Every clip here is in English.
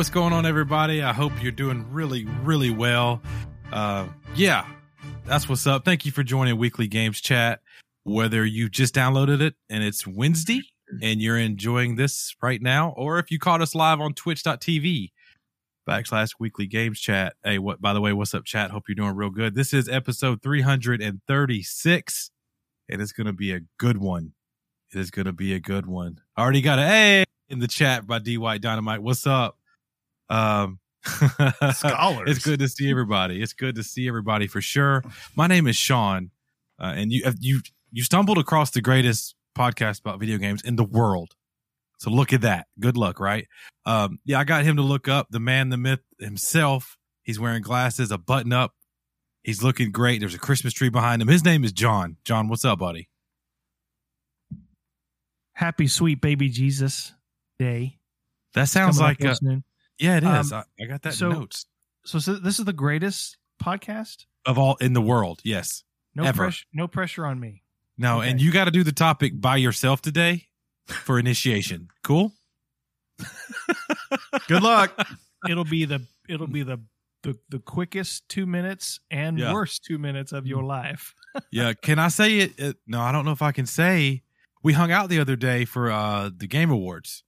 what's going on, everybody? I hope you're doing really, really well. Uh, yeah, that's what's up. Thank you for joining Weekly Games Chat. Whether you just downloaded it and it's Wednesday and you're enjoying this right now, or if you caught us live on twitch.tv backslash weekly games chat. Hey, what, by the way, what's up, chat? Hope you're doing real good. This is episode 336 and it's to be a good one. It is to be a good one. I already got a hey in the chat by D White Dynamite. What's up? Um, Scholars. it's good to see everybody. It's good to see everybody for sure. My name is Sean, uh, and you you you stumbled across the greatest podcast about video games in the world. So look at that. Good luck, right? Um, yeah, I got him to look up the man, the myth himself. He's wearing glasses, a button up. He's looking great. There's a Christmas tree behind him. His name is John. John, what's up, buddy? Happy sweet baby Jesus day. That sounds like real a, soon. Yeah, it is. Um, I, I got that so- notes So, so this is the greatest podcast. of all in the world. Yes. No Ever. pressure. No pressure on me. No, and you got to do the topic by yourself today for initiation. Cool. Good luck. It'll be the it'll be the the, the quickest two minutes and Yeah. worst two minutes of your life. yeah can i say it, it no i don't know if i can say we hung out the other day for uh the game awards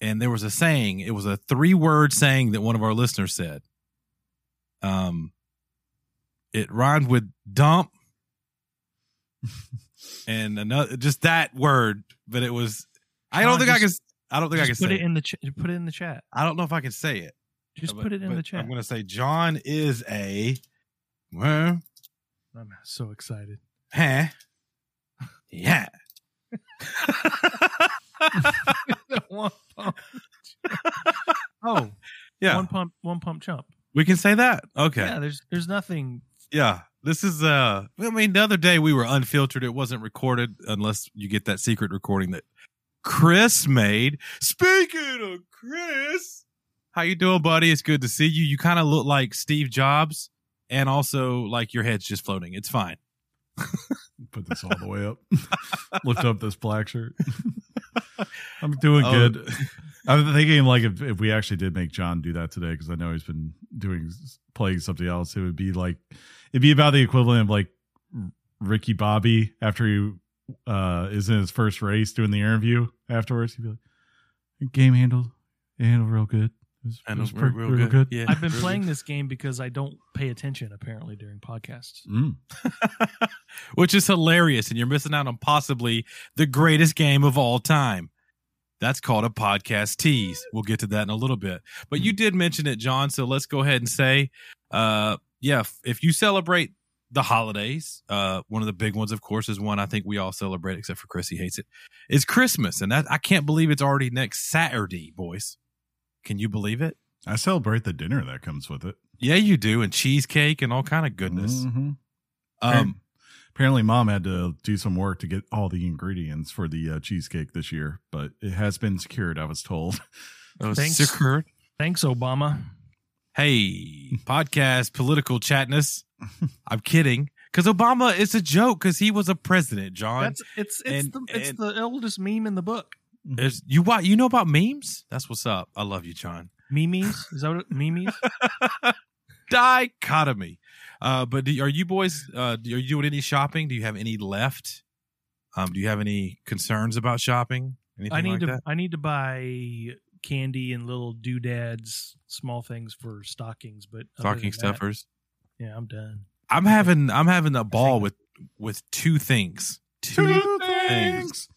and there was a saying it was a three word saying that one of our listeners said um it rhymed with dump and another just that word but it was i don't think i can i don't think i can put say it it, in the ch- put it in the chat. i don't know if i can say it Just But- put it in the chat. i'm gonna say john is a well I'm so excited. huh yeah pump. oh, yeah one pump, one pump chump. We can say that. Okay. Yeah, Yeah. there's there's nothing. Yeah. This is uh I mean the other day we were unfiltered. It wasn't recorded unless you get that secret recording that Chris made. Speaking of Chris, how you doing, buddy? It's good to see you. You kind of look like Steve Jobs and also like your head's just floating. It's fine. Put this all the way up. Lift up this black shirt. I'm doing Oh. good. I'm thinking like if, if we actually did make John do that today, because I know he's been doing playing something else, it would be like it'd be about the equivalent of like Ricky Bobby after he uh is in his first race doing the interview afterwards. He'd be like, game handled, it handled real good. It was, it was real, pre- real good. Yeah. I've been Real playing good. this game because I don't pay attention apparently during podcasts. Mm. which is hilarious, and you're missing out on possibly the greatest game of all time. That's called a podcast tease. We'll get to that in a little bit. But you did mention it, John. So let's go ahead and say, uh, yeah, if, if you celebrate the holidays, uh, one of the big ones, of course, is one I think we all celebrate, except for Chris, he hates it. Is Christmas, and that I can't believe it's already next Saturday, boys. Can you believe it? I celebrate the dinner that comes with it. Yeah, you do, and cheesecake and all kind of goodness. Mhm. Um, Apparently, mom had to do some work to get all the ingredients for the uh, cheesecake this year, but it has been secured. I was told. was Thanks. secured. Thanks, Obama. Hey, podcast political chatness. I'm kidding. Because Obama is a joke because he was a president, John. That's it's it's and- the it's and- the oldest meme in the book. There's- you what you know about memes? That's what's up. I love you, John. Memes is that what it, memes? Dichotomy. Uh, but do, are you boys? Uh, are you doing any shopping? Do you have any left? Um, do you have any concerns about shopping? Anything I need like to that? I need to buy candy and little doodads, small things for stockings. But Stocking than that, stuffers. yeah, I'm done. I'm having I'm having a ball with with two things. Two things.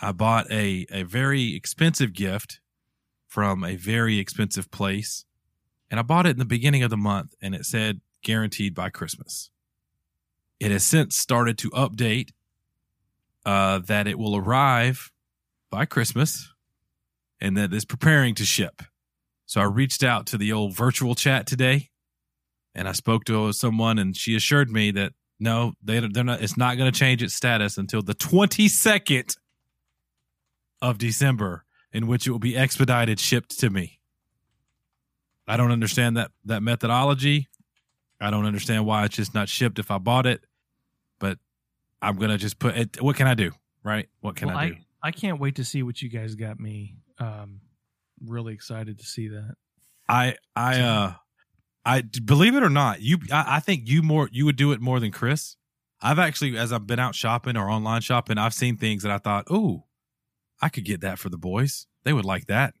I bought a a very expensive gift from a very expensive place, and I bought it in the beginning of the month, and it said guaranteed by Christmas. It has since started to update uh, that it will arrive by Christmas, and that it's preparing to ship. So I reached out to the old virtual chat today, and I spoke to someone, and she assured me that no, they they're not. It's not going to change its status until the twenty second of December, in which it will be expedited, shipped to me. I don't understand that that methodology. I don't understand why it's just not shipped if I bought it, but I'm gonna just put it. What can I do? Right? What can well, I do? I can't wait to see what you guys got me. Um, really excited to see that. I I uh I believe it or not, you I, I think you more you would do it more than Chris. I've actually, as I've been out shopping or online shopping, I've seen things that I thought, oh, I could get that for the boys. They would like that.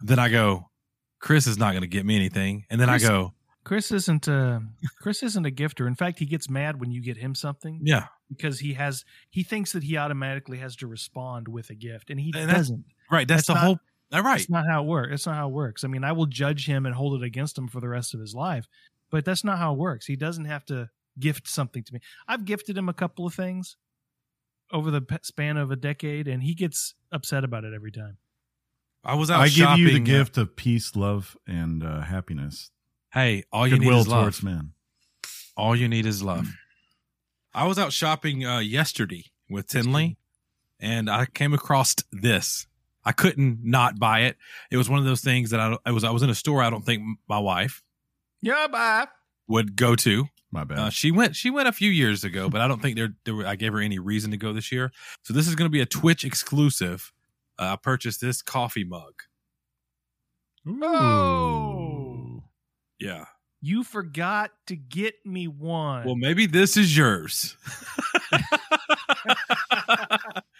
then I go, Chris is not going to get me anything, and then Chris- I go, Chris isn't a Chris isn't a gifter. In fact, he gets mad when you get him something yeah, because he has he thinks that he automatically has to respond with a gift, and he And doesn't. right. That's, That's the not- whole. Right. That's not how it works. That's not how it works. I mean, I will judge him and hold it against him for the rest of his life, but that's not how it works. He doesn't have to gift something to me. I've gifted him a couple of things over the span of a decade, and he gets upset about it every time. I was out. I give you the shopping, uh, gift of peace, love, and uh, happiness. Hey, all you need is love. towards men. All you need is love. I was out shopping uh, yesterday with Tinley, and I came across this. I couldn't not buy it. It was one of those things that I, I was. I was in a store. I don't think my wife Yeah, bye. Would go to. My bad. Uh, she went. She went a few years ago, but I don't think there. there were, I gave her any reason to go this year. So this is going to be a Twitch exclusive. Uh, I purchased this coffee mug. Oh. Yeah. You forgot to get me one. Well, maybe this is yours.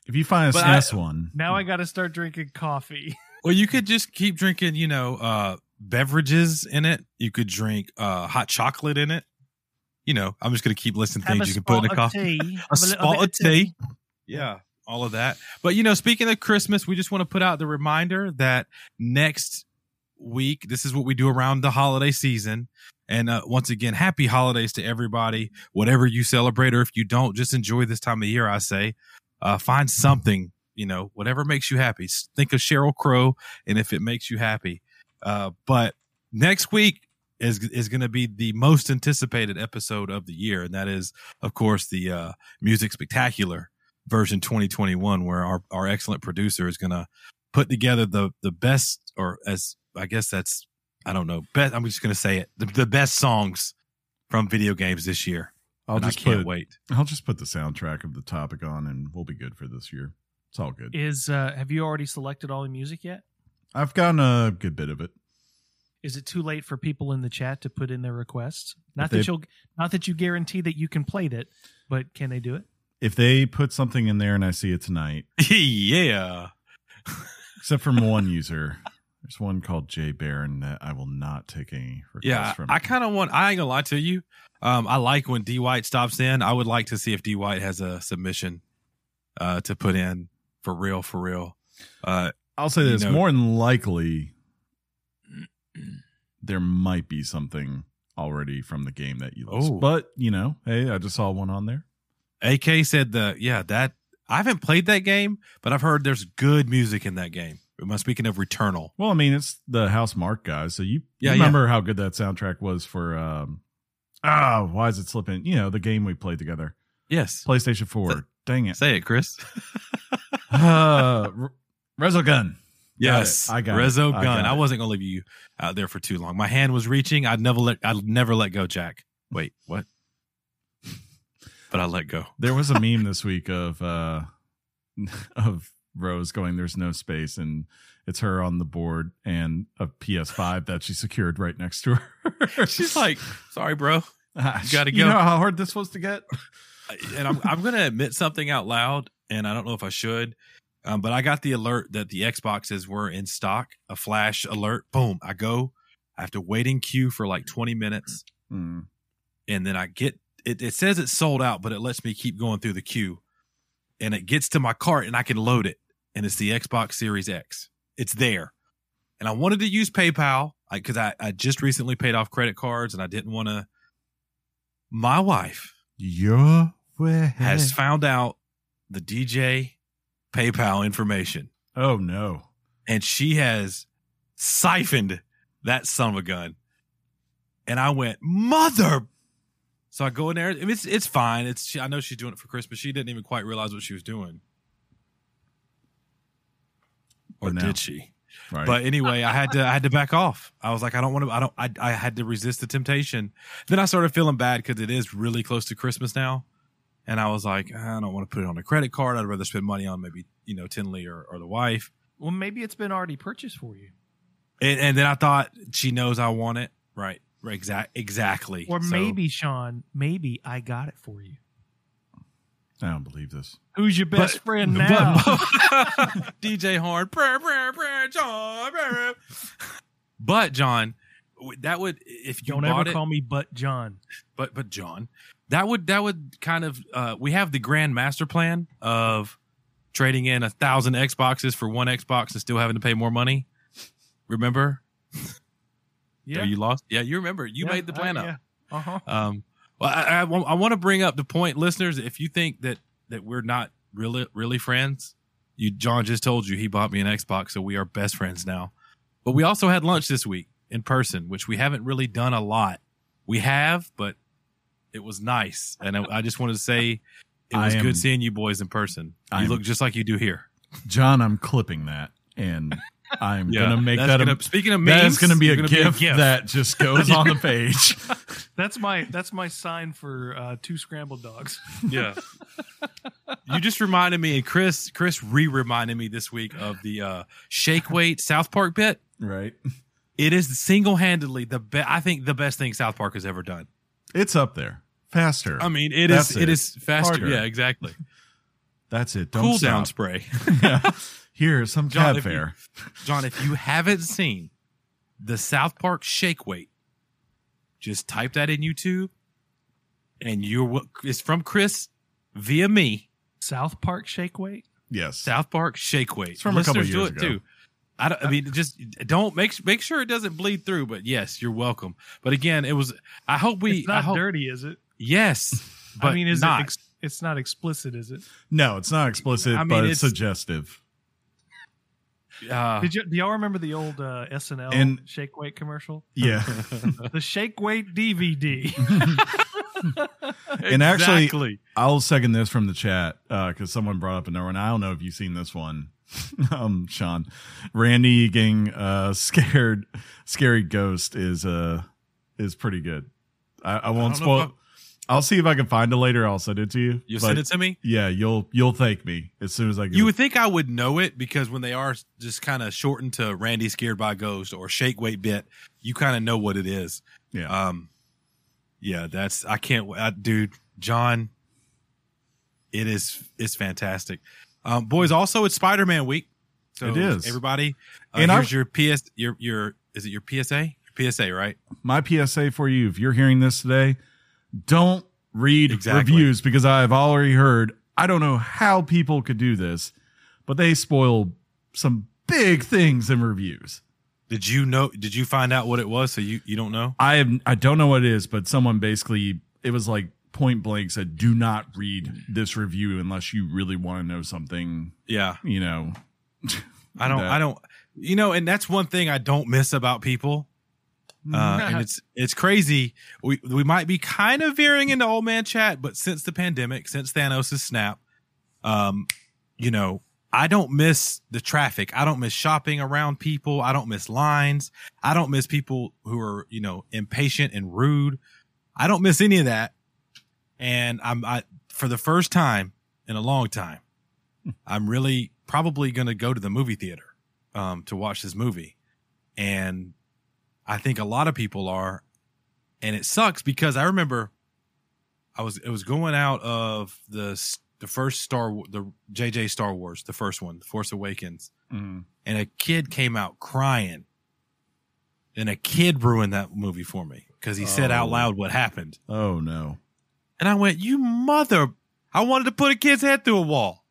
if you find a But I- SNES one, now I got to start drinking coffee. Well, you could just keep drinking, you know, uh, beverages in it. You could drink uh, hot chocolate in it. You know, I'm just going to keep listing things you can put in a coffee. tea. A spot of tea. Yeah, all of that. But, you know, speaking of Christmas, we just want to put out the reminder that next week, this is what we do around the holiday season. And uh, once again, happy holidays to everybody. Whatever you celebrate, or if you don't, just enjoy this time of year, I say. Uh, find something, you know, whatever makes you happy. Think of Sheryl Crow, and if it makes you happy. Uh, but next week is is going to be the most anticipated episode of the year, and that is, of course, the uh, Music Spectacular version 2021, where our our excellent producer is going to put together the the best, or as I guess that's I don't know, best. I'm just going to say it, the, the best songs from video games this year. I'll And just I can't put wait. I'll just put the soundtrack of the topic on, and we'll be good for this year. It's all good. Is uh, have you already selected all the music yet? I've gotten a good bit of it. Is it too late for people in the chat to put in their requests? Not If that you'll not that you guarantee that you can play that, but can they do it? If they put something in there and I see it tonight, yeah. except from one user, there's one called Jay Barron that I will not take any requests Yeah, from. I kind of want. I ain't gonna lie to you. Um, I like when D White stops in. I would like to see if D White has a submission uh, to put in for real, for real. Uh, I'll say you this: know- more than likely, there might be something already from the game that you list. Oh. But you know, hey, I just saw one on there. AK said the yeah that I haven't played that game, but I've heard there's good music in that game. Am I speaking of Returnal? Well, I mean, it's the Housemarque guys, so you, you Yeah, remember how good that soundtrack was for. um Ah, why is it slipping? You know, the game we played together, Yes. PlayStation Four. Say- Dang it, Say it, Chris. uh, Resogun. yes, I got. Rezo I Gun. got I, wasn't gonna leave you out there for too long. My hand was reaching. I'd never let. I'd never let go, Jack. Wait, what? but I let go. There was a meme this week of uh of Rose going, "There's no space," and it's her on the board and a PS5 that she secured right next to her. She's like, "Sorry, bro." Ah, gotta go." You know how hard this was to get. and I'm I'm gonna admit something out loud, and I don't know if I should, um, but I got the alert that the Xboxes were in stock. A flash alert. Boom! I go. I have to wait in queue for like 20 minutes, Hmm. and then I get it. It says it's sold out, but it lets me keep going through the queue, and it gets to my cart, and I can load it, and it's the Xbox Series X. It's there, and I wanted to use PayPal because I, I just recently paid off credit cards, and I didn't want to. My wife Your way has found out the DJ PayPal information Oh no! and she has siphoned that son of a gun. And I went, mother. So I go in there. I mean, it's it's fine. It's she, I know she's doing it for Christmas. She didn't even quite realize what she was doing, or now- did she? Right. But anyway, I had to I had to back off. I was like, I don't want to. I don't. I I had to resist the temptation. Then I started feeling bad because it is really close to Christmas now, and I was like, I don't want to put it on a credit card. I'd rather spend money on maybe you know Tinley or or the wife. Well, maybe it's been already purchased for you. And, and then I thought she knows I want it. Right. Right. Exact. Exactly. Or So- maybe, Sean, maybe I got it for you. I don't believe this. Who's your best But- friend now? DJ Horn. Brr, brr, brr, John. brr, brr. But John, that would if you Don't bought ever it, call me but John. but but John, that would that would kind of uh, we have the grand master plan of trading in a thousand Xboxes for one Xbox and still having to pay more money. Remember? Yeah. Are you lost? Yeah, you remember. You Yeah, made the plan I- up. yeah. Uh-huh. Um, well, I, I, want to bring up the point, listeners. If you think that that we're not really really friends, you John just told you he bought me an Xbox, so we are best friends now. But we also had lunch this week in person, which we haven't really done a lot. We have, but it was nice, and I, I just wanted to say it was am- good seeing you boys in person. You I'm- look just like you do here. John, I'm clipping that and I'm gonna make That's that gonna, a speaking of memes. that is gonna be a, it's gift, gift. that just goes on the page. That's my that's my sign for uh, two scrambled dogs. Yeah. you just reminded me, and Chris, Chris re reminded me this week of the uh, shake weight South Park bit. right. It is single handedly the best. I think the best thing South Park has ever done. It's up there. Faster. I mean, it That's is. it. It is faster. Harder. Yeah, exactly. That's it. Don't cool stop. down spray, yeah. Here, some John, cab if you- fare. John. If you haven't seen the South Park shake weight, just type that in YouTube, and you're. It's from Chris via me. South Park shake weight. Yes. South Park Shake Weight. It's from a couple Listeners years do it ago. too. I, don't, I mean, just don't make make sure it doesn't bleed through. But yes, you're welcome. But again, it was. I hope we. It's not hope, dirty, is it? Yes, but I mean, is not. it? Ex- it's not explicit, is it? No, it's not explicit, I mean, but it's, it's- suggestive. uh, Did you? Do y'all remember the old uh, SNL And- shake weight commercial? Yeah. The shake weight DVD. And actually- exactly. I'll second this from the chat because someone brought up another one. I don't know if you've seen this one, um, Sean. Randy getting uh, scared, scary ghost is uh is pretty good. I, I won't if spoil. I'll see if I can find it later. I'll send it to you. you send it to me. Yeah, you'll you'll thank me as soon as I get. You it. would think I would know it because when they are just kind of shortened to Randy scared by ghost or Shake Weight bit, you kind of know what it is. yeah. Um, yeah, that's I can't, I, dude, John. It is it's fantastic, um, boys. Also, it's Spider Man week. So It is. everybody. Uh, And here's I- your PS. Your your is it your PSA? Your PSA, right? my PSA for you, if you're hearing this today, don't read Exactly. reviews because I've already heard. I don't know how people could do this, but they spoil some big things in reviews. Did you know? Did you find out what it was? So you you don't know? I have I don't know what it is, but someone basically it was like point blank said, "Do not read this review unless you really want to know something." Yeah, You know, I don't. That- I don't. You know, and that's one thing I don't miss about people. Uh, and it's it's crazy. We we might be kind of veering into old man chat, but since the pandemic, since Thanos' snap, um, you know, I don't miss the traffic. I don't miss shopping around people. I don't miss lines. I don't miss people who are you know impatient and rude. I don't miss any of that. And I'm I for the first time in a long time, I'm really probably going to go to the movie theater um, to watch this movie, and I think a lot of people are, and it sucks because I remember I was it was going out of the the first Star the JJ Star Wars the first one, The Force Awakens, Mm. and a kid came out crying, and a kid ruined that movie for me because he said out Oh. loud what happened, oh no, and I went, "You mother!" I wanted to put a kid's head through a wall.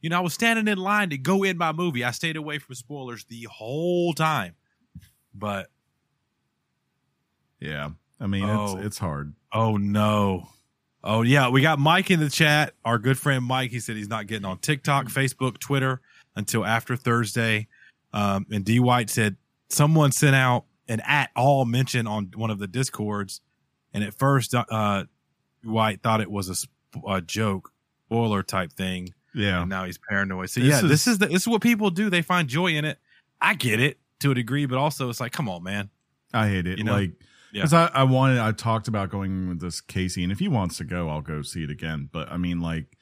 You know, I was standing in line to go in my movie. I stayed away from spoilers the whole time, but yeah. I mean, Oh. it's it's hard. Oh no. Oh yeah, we got Mike in the chat. Our good friend Mike. He said he's not getting on TikTok, Facebook, Twitter until after Thursday. Um, and D White said someone sent out an at all mention on one of the discords, and at first, uh, White thought it was a, a joke, spoiler type thing. Yeah, And now he's paranoid. So This yeah, this is- is the, this is what people do. They find joy in it. I get it to a degree, but also it's like, come on, man. I hate it. You know? like, Yeah. because I, I wanted, I talked about going with this Casey, and if he wants to go, I'll go see it again. But I mean, like,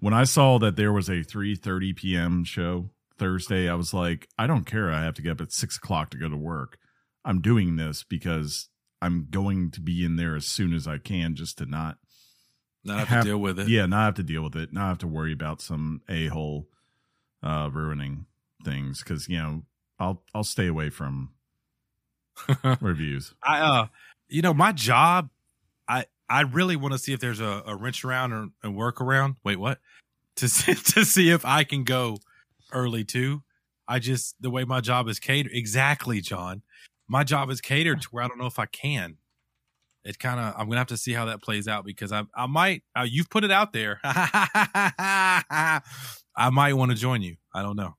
when I saw that there was a 3:30 p.m. show Thursday, I was like, I don't care. I have to get up at six o'clock to go to work. I'm doing this because I'm going to be in there as soon as I can just to not Not have, Have- to deal with it. yeah, not have to deal with it, not have to worry about some a hole uh ruining things because you know I'll I'll stay away from reviews. I uh you know, my job, I I really want to see if there's a, a wrench around or a workaround. Wait, what? To see, to see if I can go early too. I just the way my job is catered exactly, John. My job is catered to where I don't know if I can. It kind of I'm gonna have to see how that plays out because I I might uh, you've put it out there. I might want to join you. I don't know.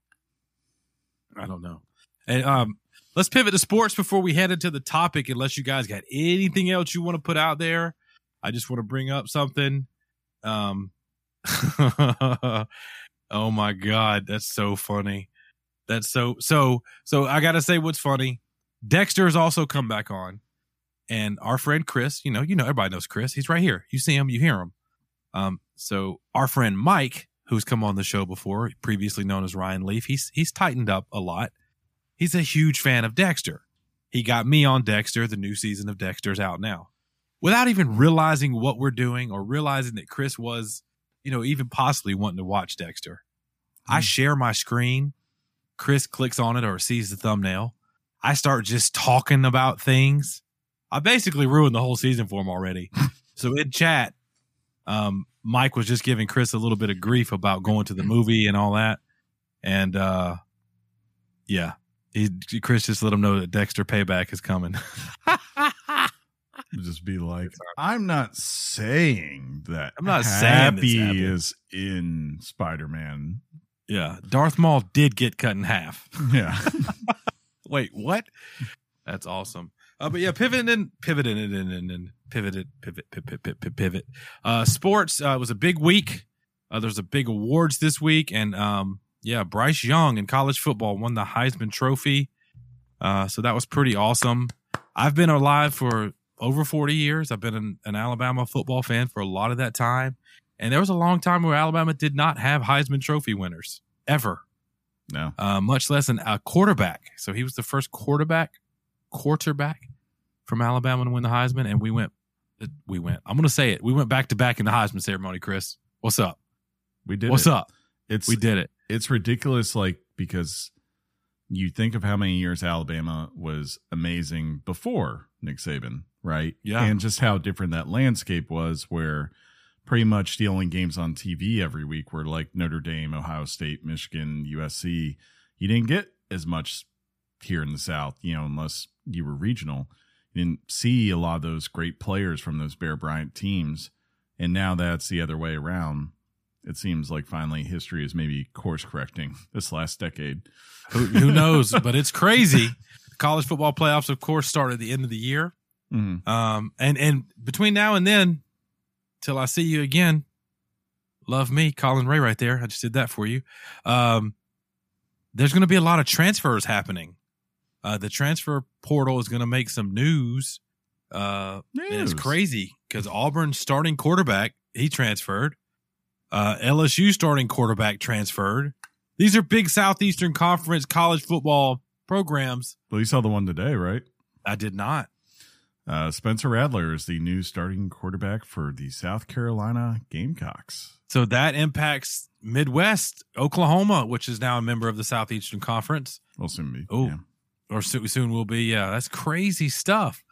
I don't know. And um, let's pivot to sports before we head into the topic. Unless you guys got anything else you want to put out there, I just want to bring up something. Um, oh my god, that's so funny. That's so so so. I gotta say, what's funny? Dexter has also come back on, and our friend Chris. You know, you know, everybody knows Chris. He's right here. You see him, you hear him. Um, so our friend Mike, who's come on the show before, previously known as Ryan Leaf, he's he's tightened up a lot he's a huge fan of Dexter. He got me on Dexter. The new season of Dexter's out now. Without even realizing what we're doing or realizing that Chris was, you know, even possibly wanting to watch Dexter. I Hmm. share my screen. Chris clicks on it or sees the thumbnail. I start just talking about things. I basically ruined the whole season for him already. so in chat, um, Mike was just giving Chris a little bit of grief about going to the movie and all that. And uh yeah, he Chris just let him know that Dexter payback is coming. Just be like, I'm not saying that. I'm not saying this Happy is in Spider Man. yeah, Darth Maul did get cut in half. Yeah, Wait, what? That's awesome. Uh, but yeah, pivoting and pivoting and and and, pivoted, pivot, pivot, pivot, pivot, pivot. Uh, sports uh, was a big week. Uh, there's a big awards this week, and um, yeah, Bryce Young in college football won the Heisman Trophy. Uh, so that was pretty awesome. I've been alive for over 40 years. I've been an, an Alabama football fan for a lot of that time, and there was a long time where Alabama did not have Heisman Trophy winners ever no, uh, much less an, a quarterback. So he was the first quarterback, quarterback from Alabama to win the Heisman, and we went, we went. I'm going to say it. We went back to back in the Heisman ceremony. Chris, what's up? we did. what's it. up? It's We did it. it's ridiculous like because you think of how many years Alabama was amazing before Nick Saban, right? Yeah. And just how different that landscape was where pretty much the only games on TV every week were like Notre Dame, Ohio State, Michigan, USC. You didn't get as much here in the South, you know, unless you were regional. You didn't see a lot of those great players from those Bear Bryant teams. And now that's the other way around. It seems like finally history is maybe course correcting this last decade. Who, who knows? but it's crazy. The college football playoffs, of course, start at the end of the year. Mhm. Um, and and between now and then, till I see you again, love me, Collin Raye, right there. I just did that for you. Um, there's going to be a lot of transfers happening. Uh, the transfer portal is going to make some news. Uh, and it's crazy because Auburn's starting quarterback he transferred. Uh, LSU starting quarterback transferred. These are big Southeastern Conference college football programs. Well, you saw the one today, right? I did not. Uh, Spencer Rattler is the new starting quarterback for the South Carolina Gamecocks. So that impacts Midwest, Oklahoma, which is now a member of the Southeastern Conference, Will soon be. Oh. yeah. Or so- soon will be. Yeah, that's crazy stuff.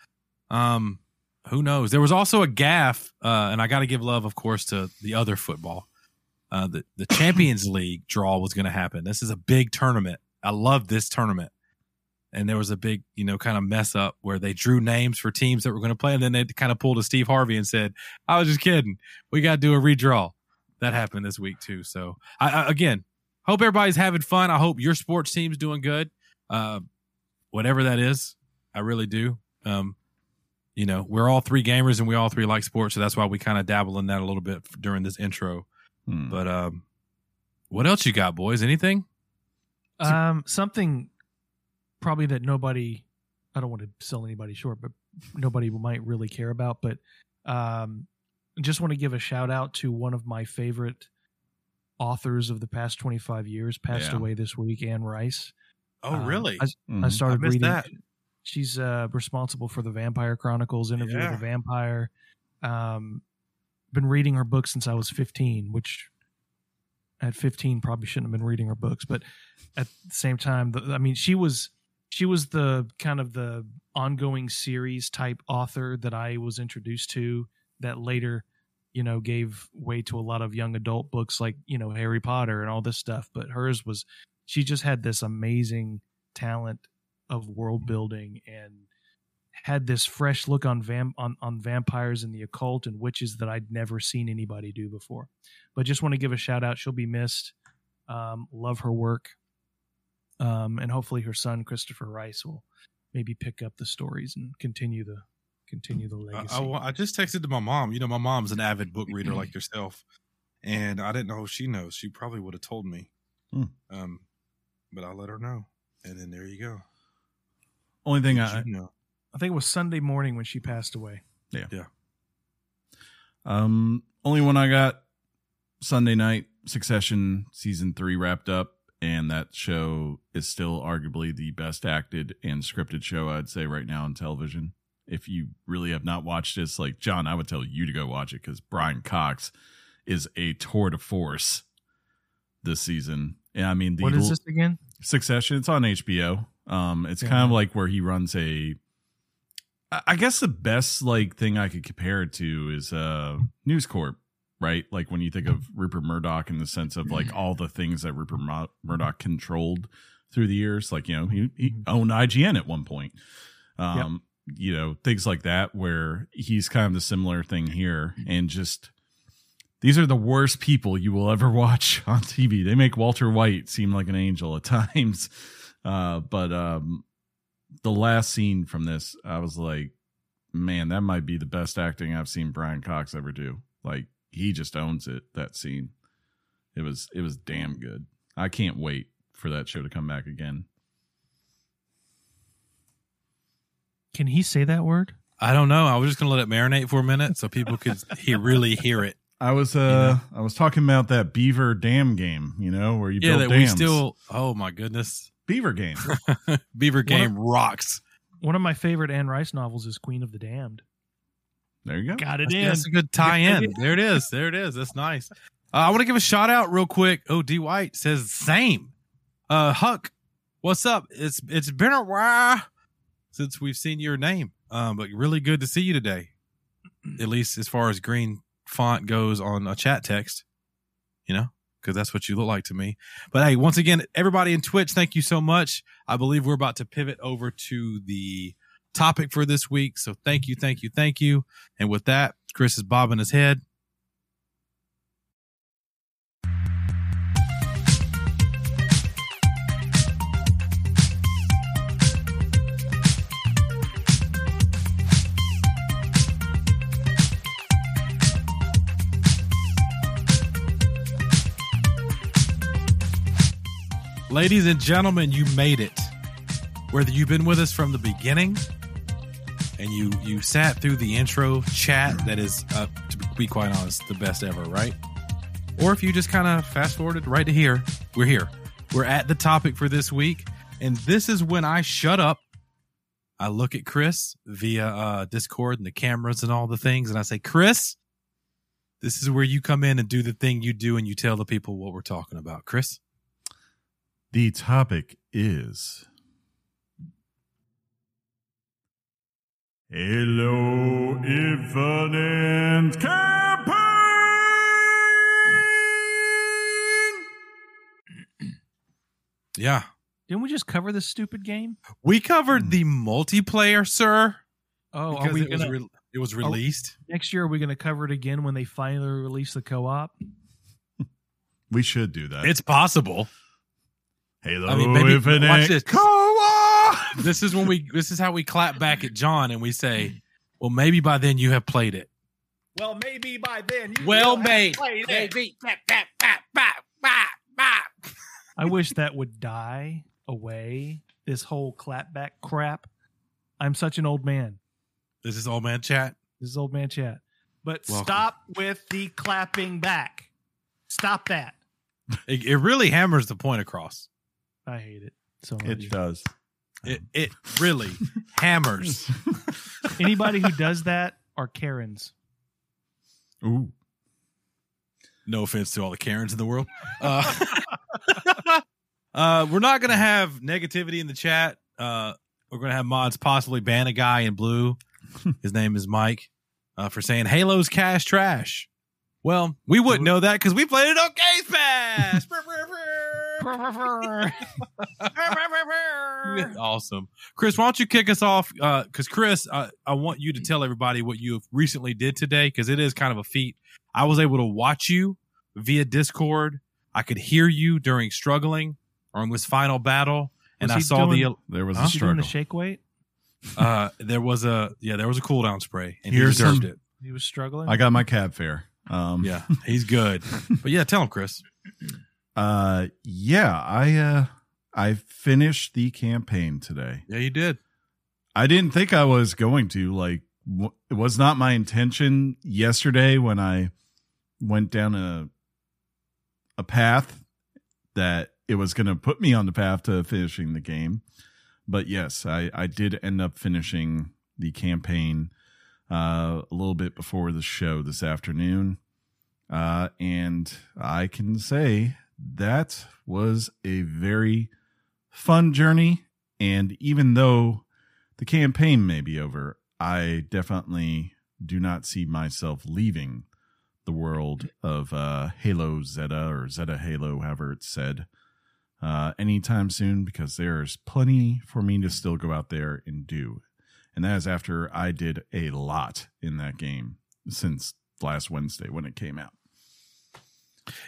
Um, who knows? There was also a gaff, uh, and I got to give love, of course, to the other football. Uh, the the Champions League draw was going to happen. This is a big tournament. I love this tournament. And there was a big, you know, kind of mess up where they drew names for teams that were going to play, and then they kind of pulled a Steve Harvey and said, "I was just kidding. We got to do a redraw." That happened this week too. So, I, I again hope everybody's having fun. I hope your sports team's doing good, uh, whatever that is. I really do. Um, you know, we're all three gamers and we all three like sports, so that's why we kind of dabble in that a little bit during this intro. Hmm. But um, what else you got, boys? Anything? Um, something probably that nobody, I don't want to sell anybody short, but nobody might really care about. But um, just want to give a shout out to one of my favorite authors of the past 25 years passed Yeah. away this week. Anne Rice. Oh, Um, really? I, I Mhm. started I reading. that. She's uh, responsible for the Vampire Chronicles, Interview Yeah. with a Vampire. Um, been reading her books since I was 15, which at 15 probably shouldn't have been reading her books, but at the same time, the, I mean, she was she was the kind of the ongoing series type author that I was introduced to that later, you know, gave way to a lot of young adult books like, you know, Harry Potter and all this stuff. But hers was, she just had this amazing talent of world building and had this fresh look on vam- on, on vampires and the occult and witches that I'd never seen anybody do before. But just want to give a shout out. She'll be missed. Um, love her work. Um, and hopefully her son Christopher Rice will maybe pick up the stories and continue the continue the I, legacy. I wa- I just texted to my mom. You know, my mom's an avid book reader like yourself, and I didn't know if she knows. She probably would have told me, Hmm. um, but I'll let her know, and then there you go. Only thing Did I, you know? I think it was Sunday morning when she passed away. Yeah. Yeah. Um, only one I got Sunday night. Succession season three wrapped up, and that show is still arguably the best acted and scripted show I'd say right now on television. If you really have not watched this, like John, I would tell you to go watch it because Brian Cox is a tour de force this season. I mean, the what is this again? Succession. It's on HBO. Um, it's Yeah. kind of like where he runs a. I guess the best like thing I could compare it to is uh News Corp, right? Like when you think of Rupert Murdoch in the sense of like all the things that Rupert Mur- Murdoch controlled through the years. Like you know he, he owned IGN at one point. Um, you know things like that where he's kind of the similar thing here, and just these are the worst people you will ever watch on TV. They make Walter White seem like an angel at times. Uh, but um, the last scene from this, I was like, man, that might be the best acting I've seen Brian Cox ever do. Like he just owns it. That scene, it was it was damn good. I can't wait for that show to come back again. Can he say that word? I don't know. I was just gonna let it marinate for a minute so people could he really hear it. I was uh I was talking about that Beaver Dam game, you know, where you Yeah, build that we still. Oh my goodness, Beaver game. Beaver game rocks. One of my favorite Anne Rice novels is Queen of the Damned. There you go. Got it That's, in. that's a good tie-in. There it is. There it is. That's nice. Uh, I want to give a shout out real quick. Oh, D White says same. Uh, Huck, what's up? It's it's been a while since we've seen your name. Um, but really good to see you today. At least as far as green font goes on a chat text, you know, because that's what you look like to me. But hey, once again, everybody in Twitch, thank you so much. I believe we're about to pivot over to the topic for this week. So thank you, thank you, thank you. And with that, Chris is bobbing his head. Ladies and gentlemen, you made it. Whether you've been with us from the beginning and you you sat through the intro chat that is uh, to be quite honest the best ever right? Or if you just kind of fast forwarded right to here we're here. We're at the topic for this week and this is when i shut up. I look at chris via uh, discord and the cameras and all the things and i say chris this is where you come in and do the thing you do and you tell the people what we're talking about. Chris The topic is Halo, Infinite Campaign. yeah Didn't we just cover this stupid game? we covered the multiplayer sir Oh, are we it gonna, re- it was released next year? Are we going to cover it again when they finally release the co-op? We should do that. it's possible Halo I mean, maybe- Infinite watch this. Co-op. this is when we this is how we clap back at John and we say, "Well, maybe by then you have played it." Well, maybe by then. You Well made. Maybe. Bap, bap, bap, bap, bap, bap. I wish that would die away. This whole clapback crap. I'm such an old man. This is old man chat. This is old man chat. But Welcome. stop with the clapping back. Stop that. It, it really hammers the point across. I hate it so much. It does. It it really hammers. Anybody who does that are Karens. Ooh. No offense to all the Karens in the world. Uh, uh, we're not going to have negativity in the chat. Uh, we're going to have mods possibly ban a guy in blue. His name is Mike uh, for saying Halo's cash trash. Well, we wouldn't know that because we played it on Games Pass. awesome, Chris. Why don't you kick us off? Because Chris, uh, I want you to tell everybody what you recently did today because it is kind of a feat. I was able to watch you via Discord. I could hear you during struggling or in this final battle, and I saw doing- There was Huh? a Is doing struggle. the shake weight? uh, there was a yeah there was a cooldown spray, and he deserved some- it. He was struggling. I got my cab fare. Um, Yeah, he's good. but yeah, tell him, Chris. Uh, yeah, I uh, I finished the campaign today. Yeah, you did. I didn't think I was going to. Like, w- it was not my intention yesterday when I went down a a path that it was going to put me on the path to finishing the game. But yes, I I did end up finishing the campaign uh, a little bit before the show this afternoon, uh, and I can say that was a very fun journey. And even though the campaign may be over, I definitely do not see myself leaving the world of uh, Halo Zeta or Zeta Halo, however it's said, uh, anytime soon because there's plenty for me to still go out there and do. And that is after I did a lot in that game since last Wednesday when it came out.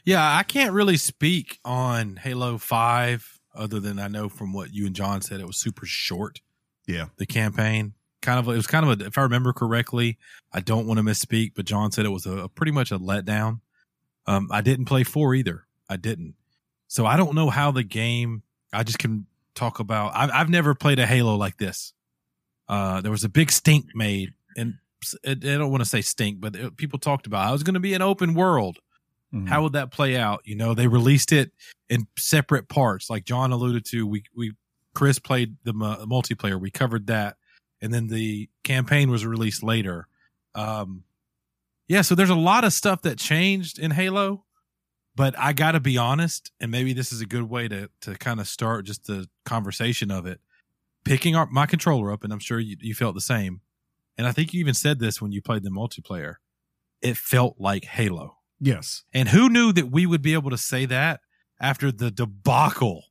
Yeah, I can't really speak on Halo 5 other than I know from what you and John said it was super short. Yeah. The campaign kind of it was kind of a if I remember correctly, I don't want to misspeak, but John said it was a, a pretty much a letdown. Um I didn't play 4 either. I didn't. So I don't know how the game I just can talk about I've I've never played a Halo like this. Uh there was a big stink made and I don't want to say stink, but it, people talked about how it was going to be an open world. Mhm. How would that play out? You know, they released it in separate parts, like John alluded to. We we Chris played the mu- multiplayer. We covered that, and then the campaign was released later. Um, yeah, so there's a lot of stuff that changed in Halo, but I got to be honest, and maybe this is a good way to to kind of start just the conversation of it. Picking up my controller up, and I'm sure you, you felt the same. And I think you even said this when you played the multiplayer. It felt like Halo. Yes. And who knew that we would be able to say that after the debacle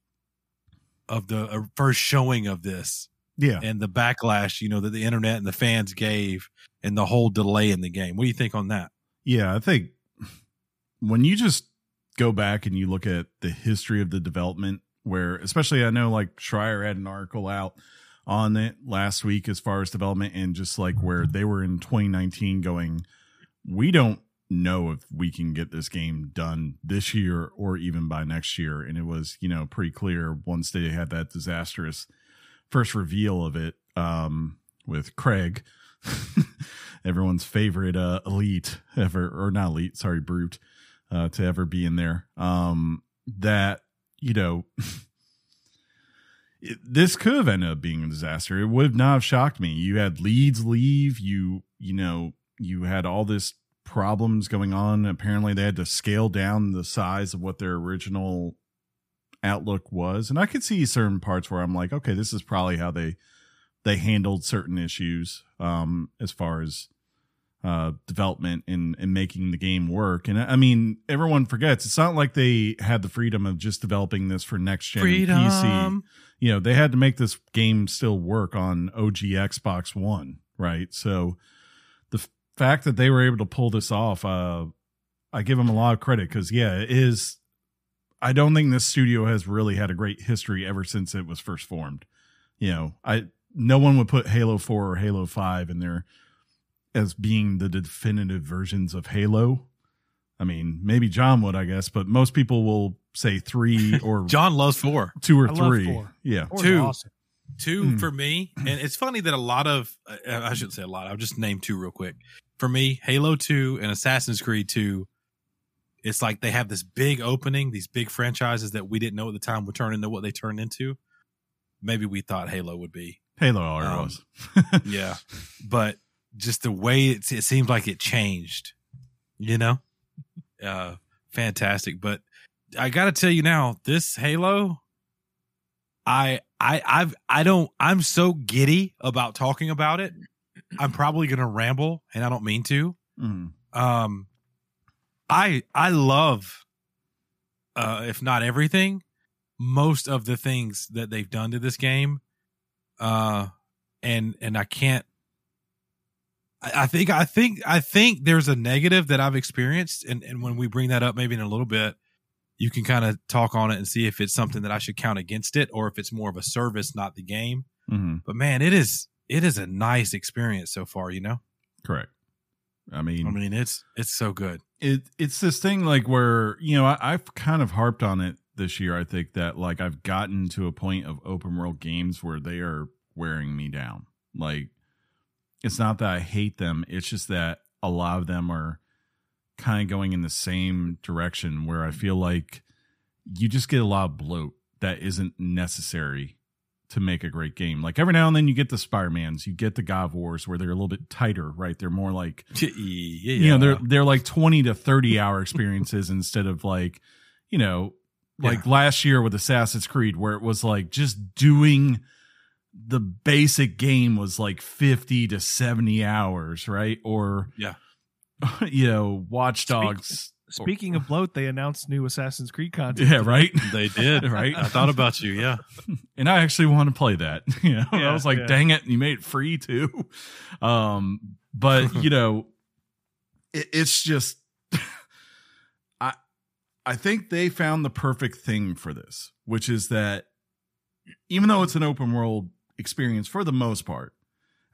of the uh, first showing of this Yeah. and the backlash, you know, that the internet and the fans gave and the whole delay in the game? What do you think on that? Yeah, I think when you just go back and you look at the history of the development, where especially I know like Schreier had an article out on it last week as far as development and just like where they were in 2019 going, we don't know if we can get this game done this year or even by next year. And it was, you know, pretty clear once they had that disastrous first reveal of it um, with Craig, everyone's favorite uh, elite ever, or not elite, sorry, brute, uh, to ever be in there. Um, that, you know, it, this could have ended up being a disaster. It would not have shocked me. You had leads leave. You, you know, you had all this problems going on. Apparently, they had to scale down the size of what their original outlook was, and I could see certain parts where I'm like, okay, this is probably how they they handled certain issues um, as far as uh, development and and making the game work. And I mean, everyone forgets it's not like they had the freedom of just developing this for next gen PC you know they had to make this game still work on OG Xbox One, right? So fact that they were able to pull this off, uh, I give them a lot of credit because yeah, it is. I don't think this studio has really had a great history ever since it was first formed. You know, I no one would put Halo Four or Halo Five in there as being the definitive versions of Halo. I mean, maybe John would, I guess, but most people will say three or John loves four. two or I love three. four. Yeah. Four's Two. awesome. Two Mm. for me. And it's funny that a lot of, uh, I shouldn't say a lot, I'll just name two real quick. For me, Halo 2 and Assassin's Creed 2 it's like they have this big opening, these big franchises that we didn't know at the time would turn into what they turned into. Maybe we thought Halo would be. Halo already Um, was. Yeah. but just the way it, it seemed like it changed, you know? Uh, fantastic. But I got to tell you now, this Halo, I, I, I've, I don't, I'm so giddy about talking about it. I'm probably going to ramble and I don't mean to. Mm. Um, I, I love, uh, if not everything, most of the things that they've done to this game. Uh, and, and I can't, I I think I think I think there's a negative that I've experienced, and and when we bring that up, maybe in a little bit, you can kind of talk on it and see if it's something that I should count against it, or if it's more of a service, not the game. Mhm. But man, it is it is a nice experience so far. You know, Correct. I mean, I mean, it's it's so good. it it's this thing like where you know I, I've kind of harped on it this year. I think that like I've gotten to a point of open world games where they are wearing me down. Like it's not that I hate them; it's just that a lot of them are kind of going in the same direction where I feel like you just get a lot of bloat that isn't necessary to make a great game. Like every now and then you get the Spider-Mans, you get the God Wars where they're a little bit tighter, right? They're more like Yeah, you know they're they're like 20 to 30 hour experiences instead of like you know like last year with assassin's creed where it was like just doing the basic game was like 50 to 70 hours right or Yeah. you know watch dogs Speaking of bloat, they announced new Assassin's Creed content. yeah right they did Right. I thought about you. Yeah, and i actually want to play that you know Yeah, i was like yeah. dang it you made it free too um but you know it, it's just i i think they found the perfect thing for this which is that even though it's an open world experience for the most part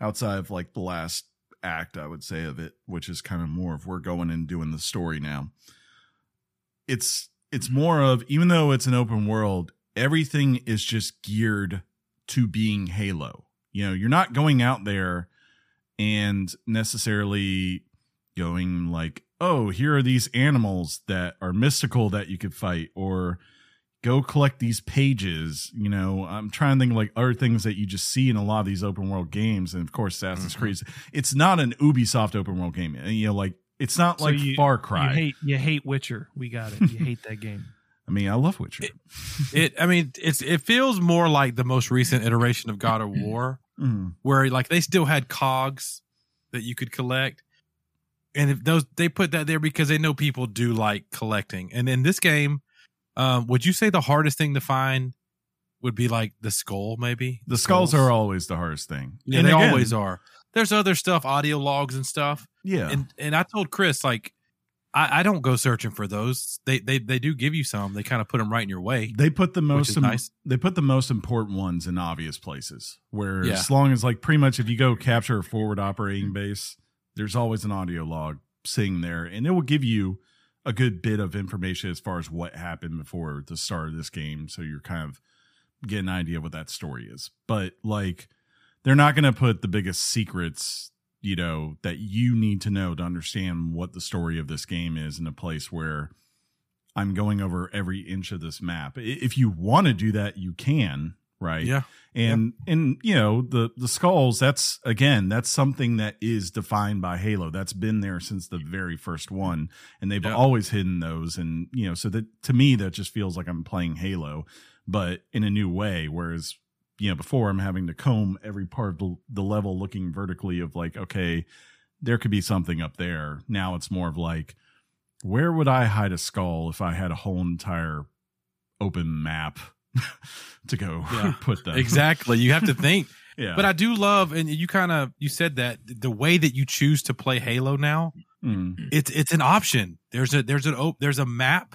outside of like the last act i would say of it which is kind of more of we're going and doing the story now. It's it's more of even though it's an open world everything is just geared to being halo. You know you're not going out there and necessarily going like oh here are these animals that are mystical that you could fight or go collect these pages you know i'm trying to think of like other things that you just see in a lot of these open world games and of course assassin's Mhm. creed it's not an ubisoft open world game And, you know like it's not So like you- far cry You hate you hate Witcher. We got it. You hate that game. i mean i love witcher it. I mean, it's it feels more like the most recent iteration of God of War. Mhm. where like they still had cogs that you could collect and if those they put that there because they know people do like collecting and in this game um would you say the hardest thing to find would be like the skull maybe the skulls are always the hardest thing yeah And they again, always are there's other stuff audio logs and stuff yeah and and i told chris like I, I don't go searching for those. They they they do give you some. They kind of put them right in your way. they put the most im- nice. they put the most important ones in obvious places where Yeah. as long as like pretty much if you go capture a forward operating base there's always an audio log sitting there and it will give you a good bit of information as far as what happened before the start of this game so you're kind of getting an idea of what that story is but like they're not going to put the biggest secrets you know that you need to know to understand what the story of this game is in a place where I'm going over every inch of this map. If you want to do that, you can, right? Yeah. And and you know, the the skulls, that's again, that's something that is defined by Halo. That's been there since the very first one. And they've Yeah. always hidden those. And you know, so that to me that just feels like I'm playing Halo, but in a new way. Whereas you know, before I'm having to comb every part of the, the level looking vertically of like, okay, there could be something up there. Now it's more of like, where would I hide a skull if I had a whole entire open map to go Yeah. put them? Exactly. You have to think. Yeah. But I do love, and you kind of you said that the way that you choose to play Halo now, Mm. it's it's an option. There's a there's an op- there's a map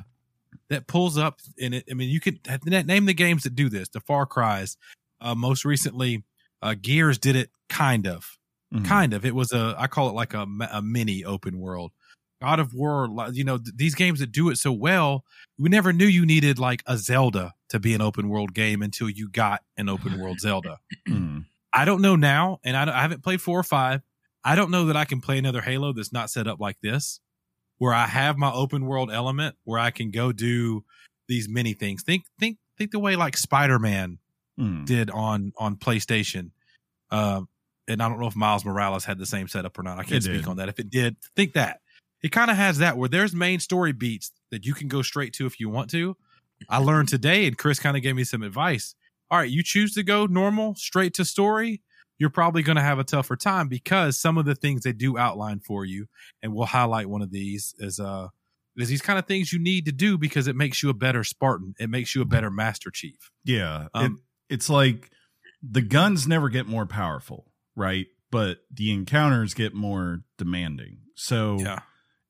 that pulls up in it. I mean, you could name the games that do this. The Far Cries, uh, most recently, uh, Gears did it kind of, Mhm. kind of. It was a I call it like a, a mini open world. God of War, you know, th- these games that do it so well, we never knew you needed like a Zelda to be an open world game until you got an open world Zelda. Mm. I don't know now, and I, don't- I haven't played four or five. I don't know that I can play another Halo that's not set up like this, where I have my open world element where I can go do these many things. Think think think the way like Spider Man Mm. did on on PlayStation. Uh, and I don't know if Miles Morales had the same setup or not. I can't It speak did. on that. If it did, think that it kind of has that where there's main story beats that you can go straight to if you want to. I learned today, and Chris kind of gave me some advice. All right, you choose to go normal, straight to story. You're probably going to have a tougher time because some of the things they do outline for you, and we'll highlight one of these is uh is these kind of things you need to do because it makes you a better Spartan. It makes you a better Master Chief. Yeah. Um, it, it's like the guns never get more powerful, right? But the encounters get more demanding. So Yeah.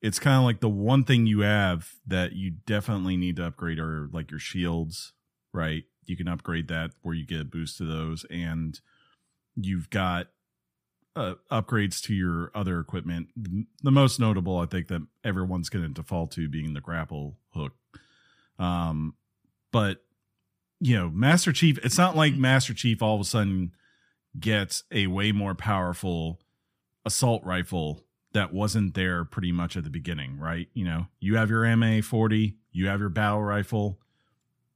It's kind of like the one thing you have that you definitely need to upgrade are like your shields, right? You can upgrade that where you get a boost to those, and you've got uh, upgrades to your other equipment. The, most notable, I think, that everyone's going to default to being the grapple hook. Um, but you know, Master Chief. It's not like Master Chief all of a sudden gets a way more powerful assault rifle that wasn't there pretty much at the beginning, right? You know, you have your MA 40, you have your battle rifle.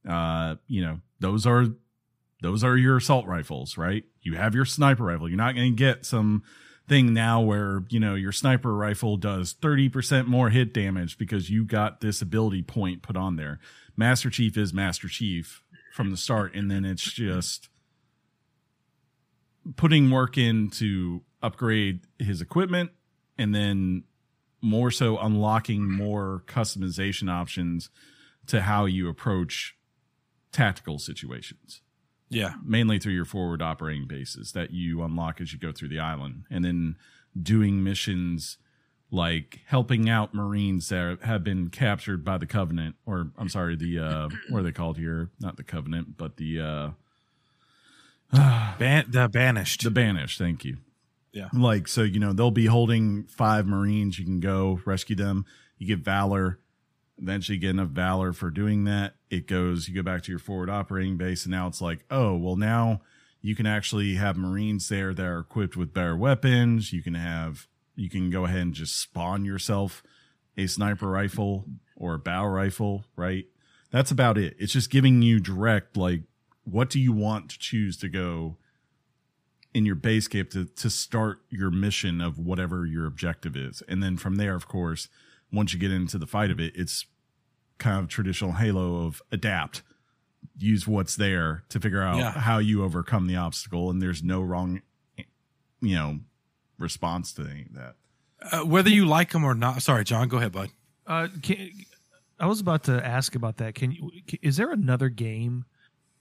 Uh, you know, those are those are your assault rifles, right? You have your sniper rifle. You're not going to get some thing now where, you know, your sniper rifle does 30% more hit damage because you got this ability point put on there. Master Chief is Master Chief from the start and then it's just putting work in to upgrade his equipment and then more so unlocking more customization options to how you approach tactical situations Yeah. mainly through your forward operating bases that you unlock as you go through the island and then doing missions like helping out marines that have been captured by the covenant or i'm sorry the uh what are they called here not the covenant but the uh Ban- the banished. the banished thank you Yeah. like so you know they'll be holding five marines. You can go rescue them. You get valor. Eventually get enough valor for doing that. It goes you go back to your forward operating base and now it's like oh well now you can actually have marines there that are equipped with better weapons. You can have you can go ahead and just spawn yourself a sniper rifle or a bow rifle right? That's about it. It's just giving you direct like what do you want to choose to go in your base game to, to start your mission of whatever your objective is. And then from there, of course, once you get into the fight of it, it's kind of traditional Halo of adapt, use what's there to figure out Yeah. how you overcome the obstacle. And there's no wrong, you know, response to any of that. uh, whether you like them or not. Sorry, John. Go ahead, bud. Uh, can, I was about to ask about that. Can you? Is there another game,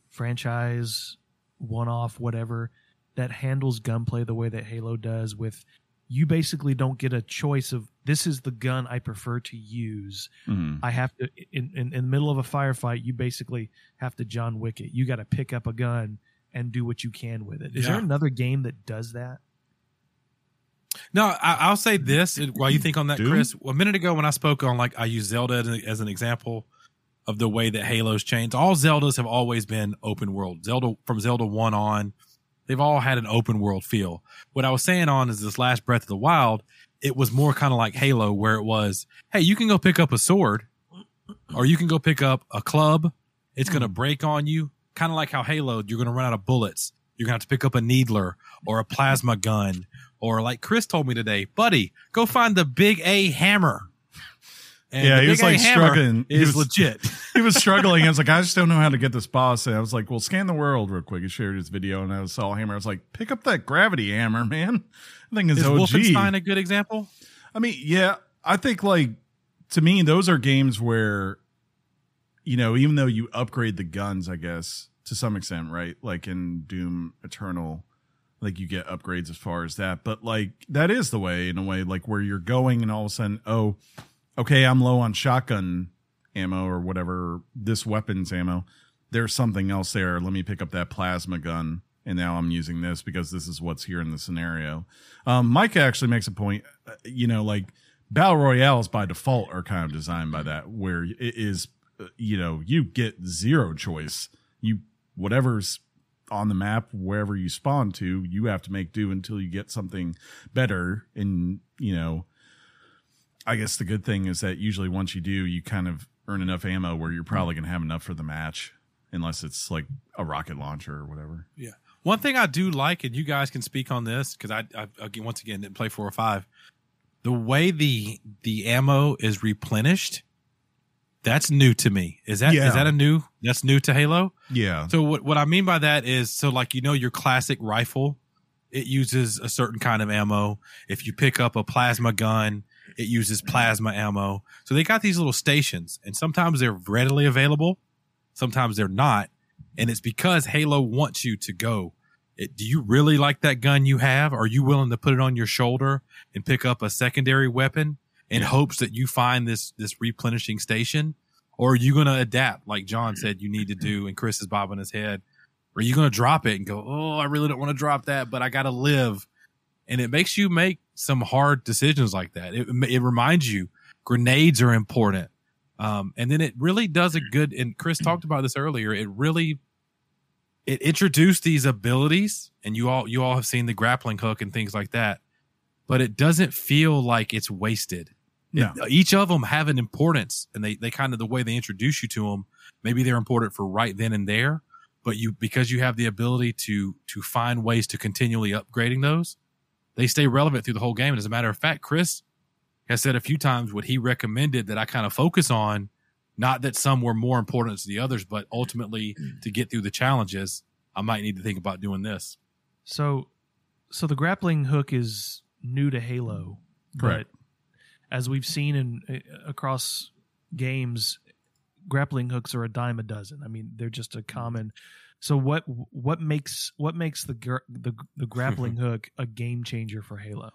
franchise, one off, whatever, that handles gunplay the way that Halo does? With you basically don't get a choice of this is the gun I prefer to use. Mhm. I have to in, in in the middle of a firefight. You basically have to John Wick it. You got to pick up a gun and do what you can with it. Is there another game that does that? No, I, I'll say this while you think on that, Doom? Chris. A minute ago, when I spoke on like I use Zelda as, as an example of the way that Halo's changed. All Zeldas have always been open world. Zelda from Zelda one on, they've all had an open world feel. What I was saying on is this last Breath of the Wild. It was more kind of like Halo, where it was, hey, you can go pick up a sword, or you can go pick up a club. It's going to hmm. break on you, kind of like how Halo. You're going to run out of bullets. You're going to have to pick up a needler or a plasma gun or like Chris told me today, buddy, go find the big A hammer. And Yeah, he was, like, struggling. He was- legit. he was struggling. I was like, I just don't know how to get this boss. And I was like, well, scan the world real quick. He shared his video and I saw a hammer. I was like, pick up that gravity hammer, man. I think it's Is OG. Wolfenstein a good example? I mean, yeah, I think like to me, those are games where, you know, even though you upgrade the guns, I guess to some extent, right? Like in Doom Eternal, like you get upgrades as far as that. But like that is the way, in a way, like where you're going and all of a sudden, oh, okay, I'm low on shotgun ammo or whatever, this weapons ammo. There's something else there. Let me pick up that plasma gun. And now I'm using this because this is what's here in the scenario. Um, Mike actually makes a point, uh, you know, like battle royales by default are kind of designed by that, where it is, uh, you know, you get zero choice. You whatever's on the map, wherever you spawn to, you have to make do until you get something better. And you know, I guess the good thing is that usually once you do, you kind of earn enough ammo where you're probably going to have enough for the match, unless it's like a rocket launcher or whatever. Yeah. One thing I do like, and you guys can speak on this because I, I again, once again didn't play four or five. The way the the ammo is replenished, that's new to me. Is that is Yeah. that a new? That's new to Halo. Yeah. So what what I mean by that is so like you know your classic rifle, it uses a certain kind of ammo. If you pick up a plasma gun, it uses mm-hmm. plasma ammo. So they got these little stations, and sometimes they're readily available, sometimes they're not, and it's because Halo wants you to go. It, do you really like that gun you have? Are you willing to put it on your shoulder and pick up a secondary weapon in hopes that you find this this replenishing station? Or are you going to adapt, like John mm-hmm. said you need to do, mm-hmm. and Chris is bobbing his head? Or are you going to drop it and go, oh, I really don't want to drop that, but I got to live? And it makes you make some hard decisions like that. It, it reminds you grenades are important. Um, and then it really does a good, and Chris talked about this earlier. It really, it introduced these abilities and you all, you all have seen the grappling hook and things like that, but it doesn't feel like it's wasted No. each of them have an importance and they, they kind of the way they introduce you to them maybe they're important for right then and there but you because you have the ability to to find ways to continually upgrading those they stay relevant through the whole game and as a matter of fact chris has said a few times what he recommended that i kind of focus on not that some were more important than the others but ultimately to get through the challenges i might need to think about doing this So, so the grappling hook is new to Halo, Correct. but as we've seen in uh, across games, grappling hooks are a dime a dozen. I mean, they're just a common. So what what makes what makes the the the grappling hook a game changer for Halo?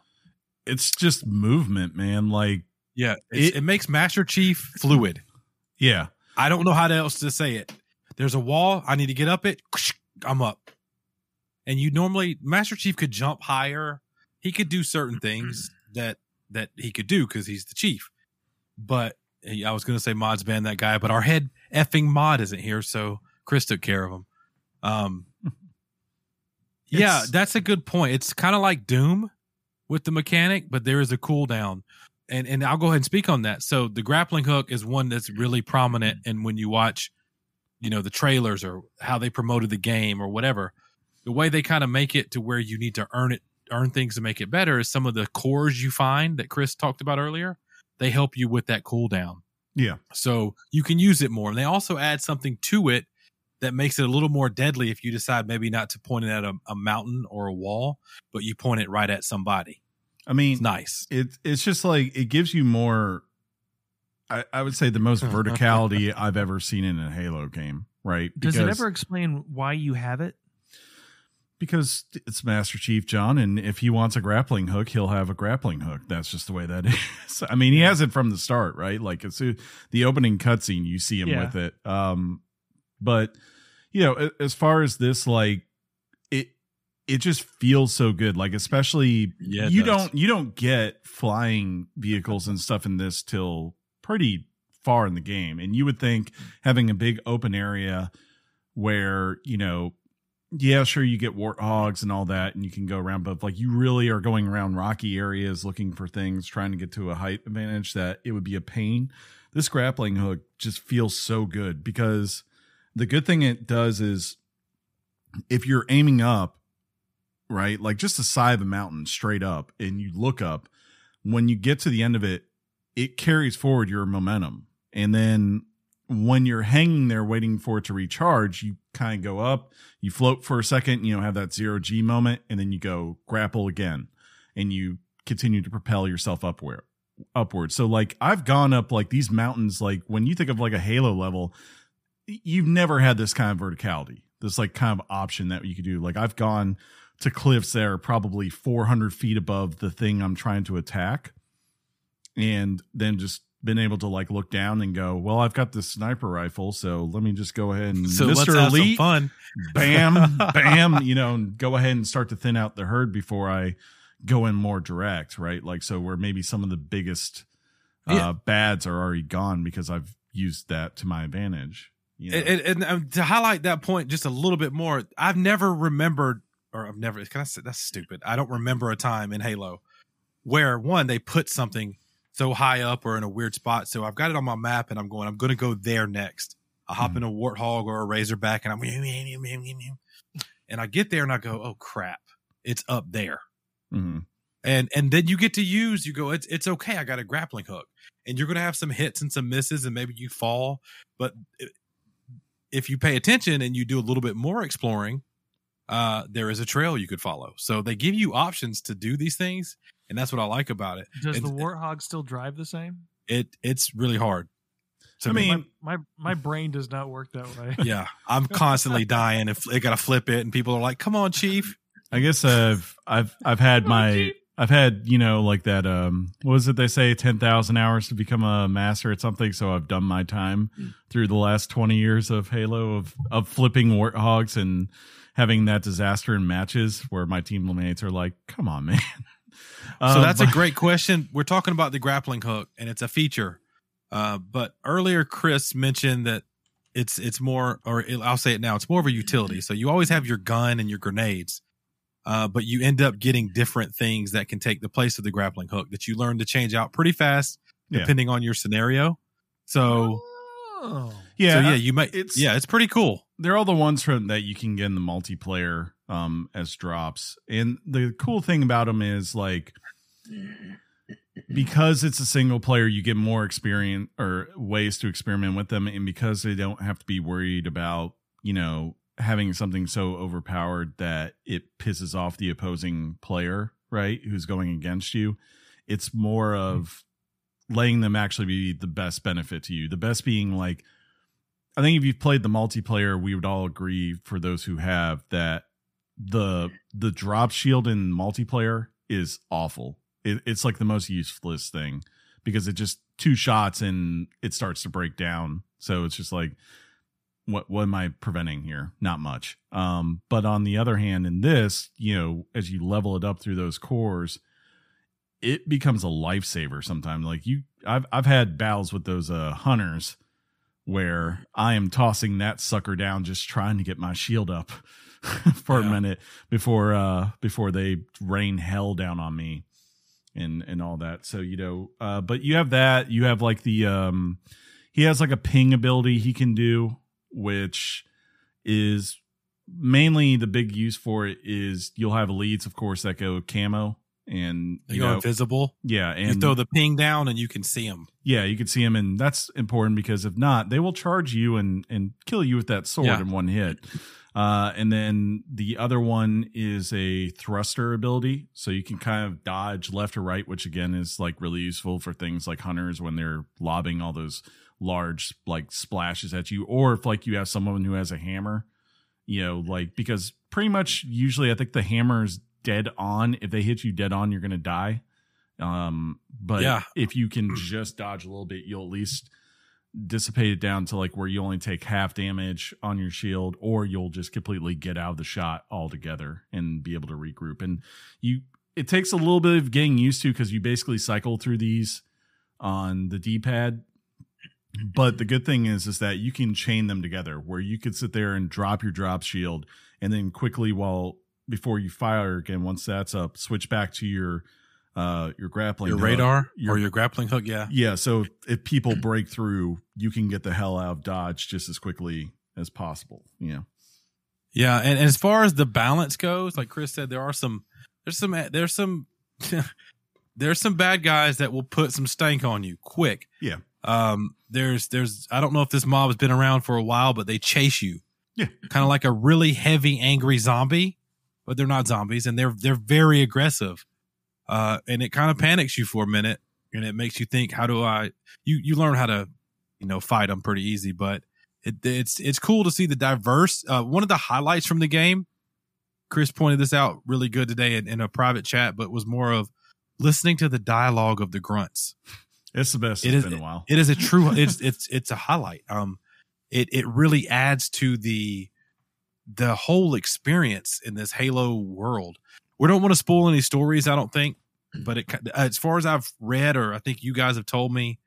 It's just movement, man. Like, yeah It- it makes master chief fluid yeah. I don't know how else to say it. There's a wall. I need to get up it. I'm up. And you normally Master Chief could jump higher. He could do certain things that that he could do because he's the chief. But I was going to say mods ban that guy, but our head effing mod isn't here, so Chris took care of him. Um, yeah, that's a good point. It's kind of like Doom with the mechanic, but there is a cooldown. And and I'll go ahead and speak on that. So the grappling hook is one that's really prominent and when you watch, you know, the trailers or how they promoted the game or whatever, the way they kind of make it to where you need to earn it earn things to make it better is some of the cores you find that Chris talked about earlier. They help you with that cooldown. Yeah. So you can use it more. And they also add something to it that makes it a little more deadly if you decide maybe not to point it at a, a mountain or a wall, but you point it right at somebody. I mean, It's nice. it it's just like it gives you more I, I would say the most verticality I've ever seen in a Halo game, right? Does it ever explain why you have it? because it's Master Chief John, and if he wants a grappling hook, he'll have a grappling hook. That's just the way that is. I mean, he has it from the start, right? Like it's the opening cutscene, you see him Yeah. with it. Um, but you know, as far as this, like it, it just feels so good. Like especially Yeah, you does. don't you don't get flying vehicles and stuff in this till pretty far in the game, and you would think having a big open area where you know yeah, sure, you get warthogs and all that, and you can go around, but like you really are going around rocky areas looking for things, trying to get to a height advantage that it would be a pain. This grappling hook just feels so good because the good thing it does is if you're aiming up, right, like just the side of a mountain straight up, and you look up, when you get to the end of it, it carries forward your momentum. And then when you're hanging there waiting for it to recharge, you kind of go up, you float for a second, you know, have that zero G moment, and then you go grapple again and you continue to propel yourself upward upward. So like I've gone up like these mountains, like when you think of like a Halo level, you've never had this kind of verticality, this like kind of option that you could do. Like I've gone to cliffs that are probably 400 feet above the thing I'm trying to attack and then just been able to like look down and go, well, I've got this sniper rifle, so let me just go ahead and So Mr. let's have some Elite, fun. bam, bam, you know, and go ahead and start to thin out the herd before I go in more direct, right? Like so where maybe some of the biggest uh bads are already gone because I've used that to my advantage. You know? And, and, and to highlight that point just a little bit more, I've never remembered, or I've never, can I say that's stupid? I don't remember a time in Halo where one, they put something so high up or in a weird spot. So I've got it on my map and I'm going, I'm going to go there next. I hop Mhm. in a warthog or a razorback and I'm, and I get there and I go, oh crap, it's up there. Mhm. And, and then you get to use, you go, it's, it's okay. I got a grappling hook and you're going to have some hits and some misses and maybe you fall. But if you pay attention and you do a little bit more exploring, uh, there is a trail you could follow. So they give you options to do these things. And that's what I like about it. Does And- the warthog still drive the same? It, it's really hard. So I mean, my, my my brain does not work that way. yeah, I'm constantly dying. If they got to flip it, and people are like, "Come on, Chief." I guess I've I've I've had my I've had you know like that um what was it they say ten thousand hours to become a master at something so I've done my time through the last twenty years of Halo of of flipping warthogs and having that disaster in matches where my teammates are like come on man So Um, that's a great question. We're talking about the grappling hook, and it's a feature. Uh, but earlier, Chris mentioned that it's it's more, or it, I'll say it now, it's more of a utility. So you always have your gun and your grenades, uh, but you end up getting different things that can take the place of the grappling hook that you learn to change out pretty fast, Yeah. depending on your scenario. So, Oh. yeah so yeah, you might, it's- yeah, it's pretty cool. they're all the ones from that you can get in the multiplayer um as drops and the cool thing about them is like because it's a single player you get more experience or ways to experiment with them and because they don't have to be worried about you know having something so overpowered that it pisses off the opposing player right who's going against you it's more hmm. of letting them actually be the best benefit to you the best being like I think if you've played the multiplayer, we would all agree for those who have that the the drop shield in multiplayer is awful. It, it's like the most useless thing because it just two shots and it starts to break down. So it's just like, what what am I preventing here? Not much. Um, but on the other hand, in this, you know, as you level it up through those cores, it becomes a lifesaver sometimes. Like you, I've I've had battles with those uh hunters where I am tossing that sucker down, just trying to get my shield up for Yeah. a minute before uh before they rain hell down on me and and all that. So you know, uh, but you have that. You have like the um, he has like a ping ability he can do, which is mainly the big use for it is you'll have elites, of course, that go camo and You you go know, invisible. yeah, and you throw the ping down, and you can see them. yeah, you can see them, and that's important because if not, they will charge you and and kill you with that sword Yeah. in one hit. Uh, and then the other one is a thruster ability, so you can kind of dodge left or right, which again is like really useful for things like hunters when they're lobbing all those large like splashes at you, or if like you have someone who has a hammer, you know, like because pretty much usually I think the hammer's dead on. If they hit you dead on, you're gonna die. Um, but Yeah. if you can just dodge a little bit, you'll at least dissipate it down to like where you only take half damage on your shield, or you'll just completely get out of the shot altogether and be able to regroup. And you, it takes a little bit of getting used to because you basically cycle through these on the D pad. But the good thing is, is that you can chain them together where you could sit there and drop your drop shield and then quickly while before you fire again, once that's up, switch back to your uh your grappling Your hook. radar your- or your grappling hook. Yeah. Yeah, so if people break through, you can get the hell out of Dodge just as quickly as possible. You know. Yeah, and, and as far as the balance goes, like Chris said, there are some, there's some, there's some, there's some bad guys that will put some stank on you quick. Yeah. Um. There's, there's, I don't know if this mob has been around for a while, but they chase you. Yeah. Kind of like a really heavy, angry zombie, but they're not zombies, and they're they're very aggressive. Uh, and it kind of panics you for a minute, and it makes you think, how do I? You you learn how to, you know, fight them pretty easy, but it, it's it's cool to see the diverse. Uh, one of the highlights from the game, Chris pointed this out really good today in, in a private chat, but was more of listening to the dialogue of the grunts. It's the best It it's is- been a while. It is a true. it's it's it's a highlight. Um, it it really adds to the the whole experience in this Halo world. We don't want to spoil any stories, I don't think, but it as far as I've read or I think you guys have told me,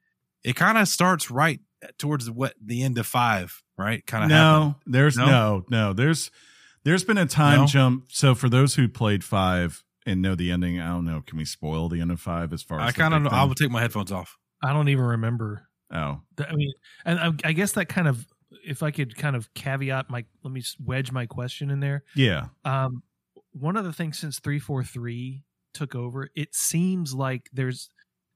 it kind of starts right towards what the end of five, right? Kind of no, there's No? no? no, There's there's been a time No? jump. So for those who played five, and know the ending. I don't know. Can we spoil the end of five as far as I kind of big I thing? will take my headphones off. I don't even remember. Oh, Th- I mean, and I, I guess that kind of, if I could kind of caveat my, let me wedge my question in there. yeah. Um, one of the things since three four three took over, it seems like there's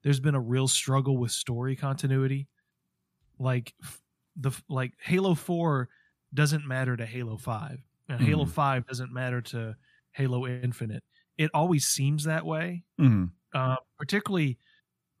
there's been a real struggle with story continuity. Like the like Halo four doesn't matter to Halo five, and Halo Mhm. five doesn't matter to Halo Infinite. It always seems that way Mhm. uh, particularly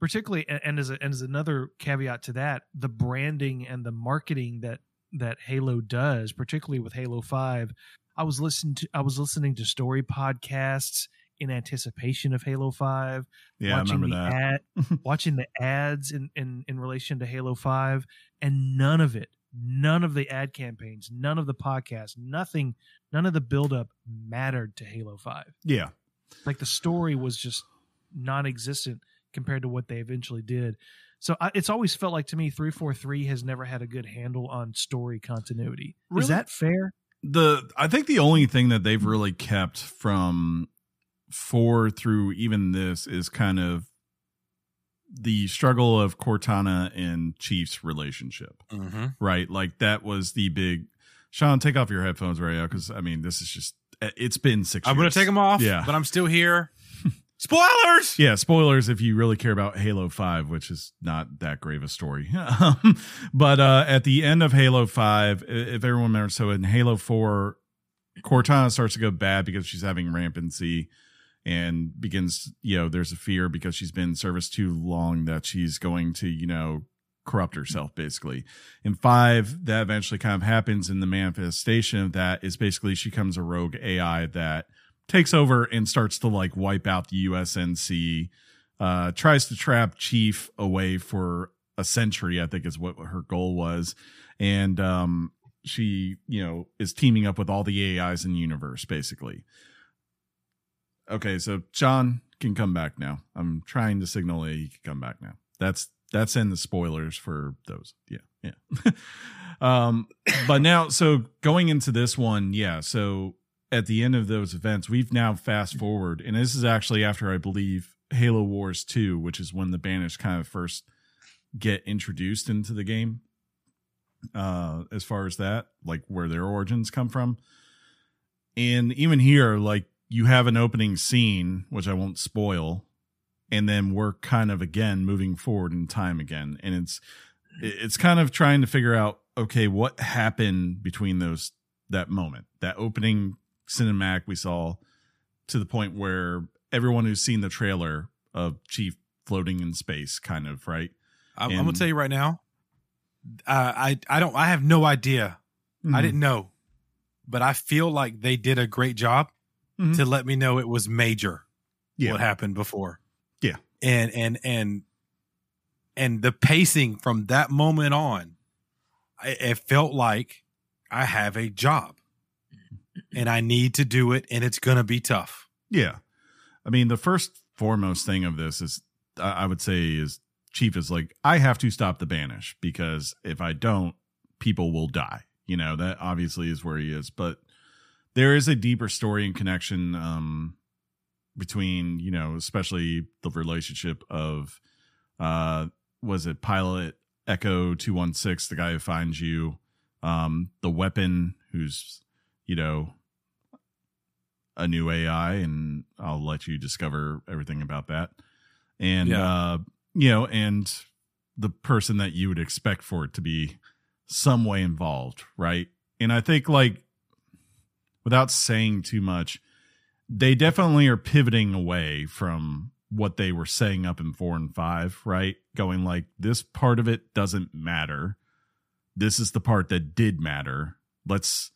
particularly and, as a, and as another caveat to that the branding and the marketing that that halo does particularly with halo 5 i was listening to i was listening to story podcasts in anticipation of halo 5 Yeah, I watching remember the that. ad, watching the ads in, in in relation to halo 5 and none of it none of the ad campaigns none of the podcasts nothing none of the buildup mattered to halo 5 Yeah. Like the story was just non-existent compared to what they eventually did so I, it's always felt like to me 343 has never had a good handle on story continuity Really? is that fair the I think the only thing that they've really kept from four through even this is kind of the struggle of Cortana and Chief's relationship, Mm-hmm. right? Like that was the big. Sean, take off your headphones right now because I mean this is just it's been 6 I'm gonna take them off. Yeah. but I'm still here. Spoilers. Yeah, spoilers if you really care about Halo 5, which is not that grave a story. Um, but uh, at the end of Halo 5, if everyone remembers, so in Halo 4, Cortana starts to go bad because she's having rampancy and begins, you know, there's a fear because she's been in service too long that she's going to, you know, corrupt herself basically. In 5, that eventually kind of happens and the manifestation of that is basically she becomes a rogue AI that takes over and starts to like wipe out the USNC, uh, tries to trap Chief away for a century, I think is what her goal was. And um, she, you know, is teaming up with all the AIs in the universe, basically. Okay, so John can come back now. I'm trying to signal that he can come back now. That's that's in the spoilers for those. Yeah, yeah. um, but now, so going into this one, yeah. So at the end of those events, we've now fast forward, and this is actually after I believe Halo Wars 2, which is when the Banished kind of first get introduced into the game. Uh, as far as that, like where their origins come from. And even here, like you have an opening scene, which I won't spoil, and then we're kind of again moving forward in time again. And it's it's kind of trying to figure out, okay, what happened between those that moment, that opening cinematic we saw to the point where everyone who's seen the trailer of Chief floating in space, kind of right. I'm, I'm gonna tell you right now. Uh, I I don't I have no idea. Mm-hmm. I didn't know, but I feel like they did a great job Mhm. to let me know it was major Yeah. what happened before. And and and and the pacing from that moment on, it felt like I have a job, and I need to do it, and it's gonna be tough. Yeah. I mean, the first foremost thing of this is, I would say, is Chief is like, I have to stop the banish because if I don't, people will die. You know, that obviously is where he is. But there is a deeper story and connection um, between, you know, especially the relationship of, uh, was it Pilot Echo 216, the guy who finds you, um, the weapon who's, you know, a new AI, and I'll let you discover everything about that. And Yeah. uh, you know, and the person that you would expect for it to be some way involved, right? And I think like without saying too much, they definitely are pivoting away from what they were saying up in four and five, right? Going like this part of it doesn't matter. This is the part that did matter. Let's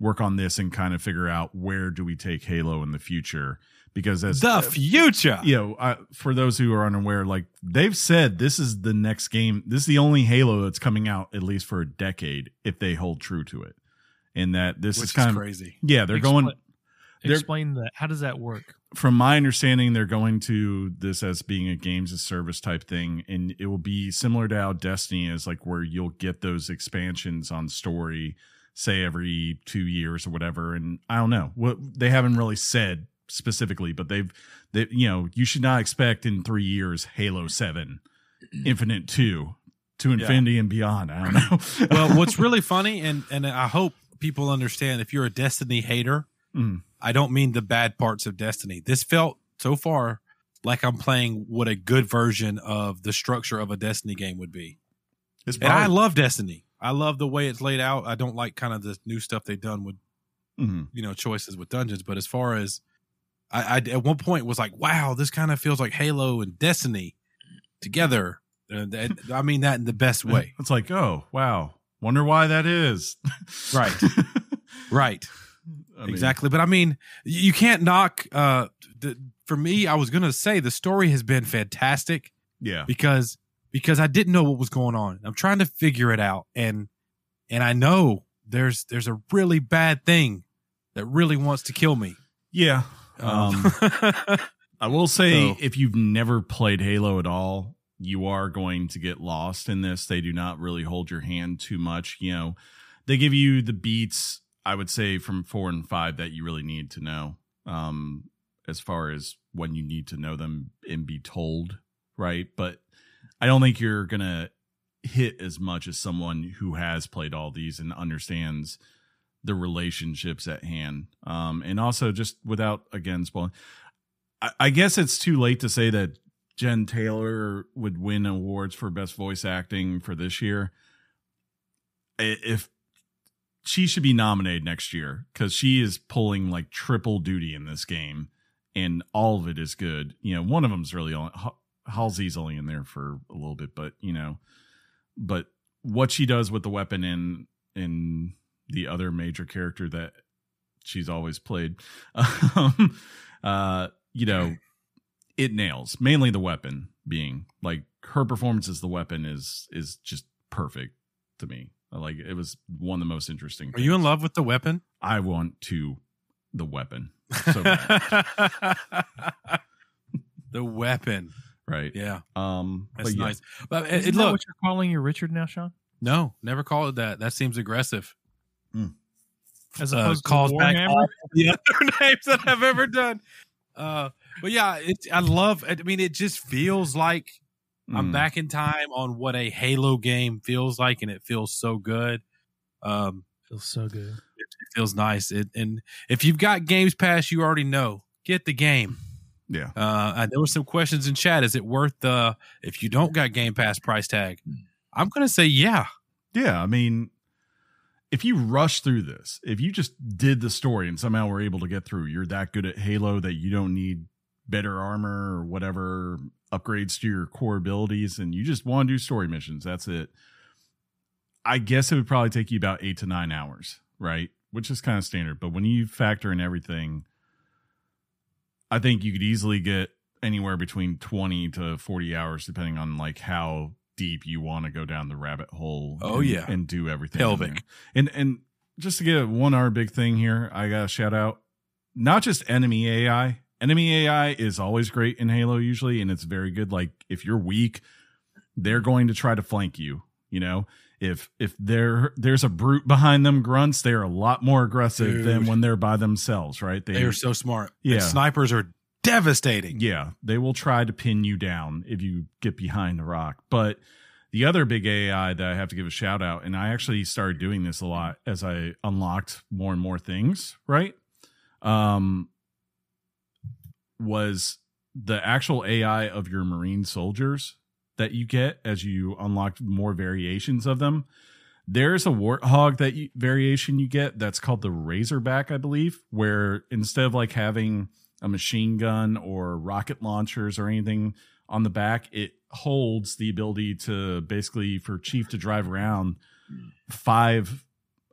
work on this and kind of figure out where do we take Halo in the future because as The future. you know, uh, for those who are unaware, like they've said, this is the next game. This is the only Halo that's coming out at least for a decade if they hold true to it. And that this which is is kind of crazy. yeah, they're going. Explain that how does that work From my understanding, they're going to this as being a games of service type thing, and it will be similar to how Destiny is, like where you'll get those expansions on story, say every two years or whatever. And I don't know what they haven't really said specifically, but they've they you know you should not expect in three years Halo Seven, Infinite Two, to Infinity and beyond. I don't know. well, what's really funny, and and I hope people understand, if you're a Destiny hater, Mm. I don't mean the bad parts of Destiny. This felt so far like I'm playing what a good version of the structure of a Destiny game would be. It's And I love Destiny. I love the way it's laid out. I don't like kind of the new stuff they've done with Mhm. you know choices with dungeons. But as far as I, I at one point was like, wow, this kind of feels like Halo and Destiny together. And and I mean that in the best way. It's like, oh wow, wonder why that is. Right. Right. I mean, exactly. But I mean, you can't knock. Uh, the, for me, I was gonna say the story has been fantastic Yeah. because because I didn't know what was going on. I'm trying to figure it out, and and I know there's there's a really bad thing that really wants to kill me. Yeah. Um, I will say, So- if you've never played Halo at all, you are going to get lost in this. They do not really hold your hand too much. You know, they give you the beats, I would say, from four and five that you really need to know, um, as far as when you need to know them and be told, right? But I don't think you're going to hit as much as someone who has played all these and understands the relationships at hand. Um, and also just without again spoiling, I, I guess it's too late to say that Jen Taylor would win awards for best voice acting for this year. If she should be nominated next year because she is pulling like triple duty in this game, and all of it is good. You know, one of them's really on. Halsey's only in there for a little bit, but you know, but what she does with the weapon in in the other major character that she's always played, um, uh, you know, it nails mainly the weapon being like her performance as the weapon is is just perfect to me. Like it was one of the most interesting. Are you in love with the weapon? I want to the weapon. So bad, the weapon. right? Yeah, Um, that's but yeah. nice. But it, Isn't it, that look, what you're calling your Richard now, Sean? no, never call it that. That seems aggressive. As Uh, opposed calls back Warhammer? all the other names that I've ever done. Uh, but yeah, it, I love. I mean, it just feels like I'm Mm. back in time on what a Halo game feels like, and it feels so good. Um, Feels so good. it, it feels nice. It, and if you've got Games Pass, you already know get the game. Yeah. Uh, and there were some questions in chat. Is it worth the if you don't got Game Pass price tag? I'm gonna say yeah. Yeah, I mean, if you rush through this, if you just did the story and somehow were able to get through, you're that good at Halo that you don't need better armor or whatever upgrades to your core abilities, and you just want to do story missions. That's it. I guess it would probably take you about eight to nine hours, right? Which is kind of standard. But when you factor in everything, I think you could easily get anywhere between 20 to 40 hours, depending on like how deep you want to go down the rabbit hole. Oh, and, yeah. and do everything. Pelvic. And and just to get one other big thing here, I got to shout out not just enemy AI. Enemy AI is always great in Halo usually, and it's very good. Like if you're weak, they're going to try to flank you. You know, if if there there's a brute behind them grunts, they're a lot more aggressive than when they're by themselves, right? They are so smart. Yeah. And snipers are devastating. Yeah, they will try to pin you down if you get behind the rock. But the other big AI that I have to give a shout out, and I actually started doing this a lot as I unlocked more and more things, right? Um, was the actual AI of your Marine soldiers that you get as you unlock more variations of them. There's a warthog that you, variation you get that's called the Razorback, I believe, where instead of like having a machine gun or rocket launchers or anything on the back, it holds the ability to basically for Chief to drive around five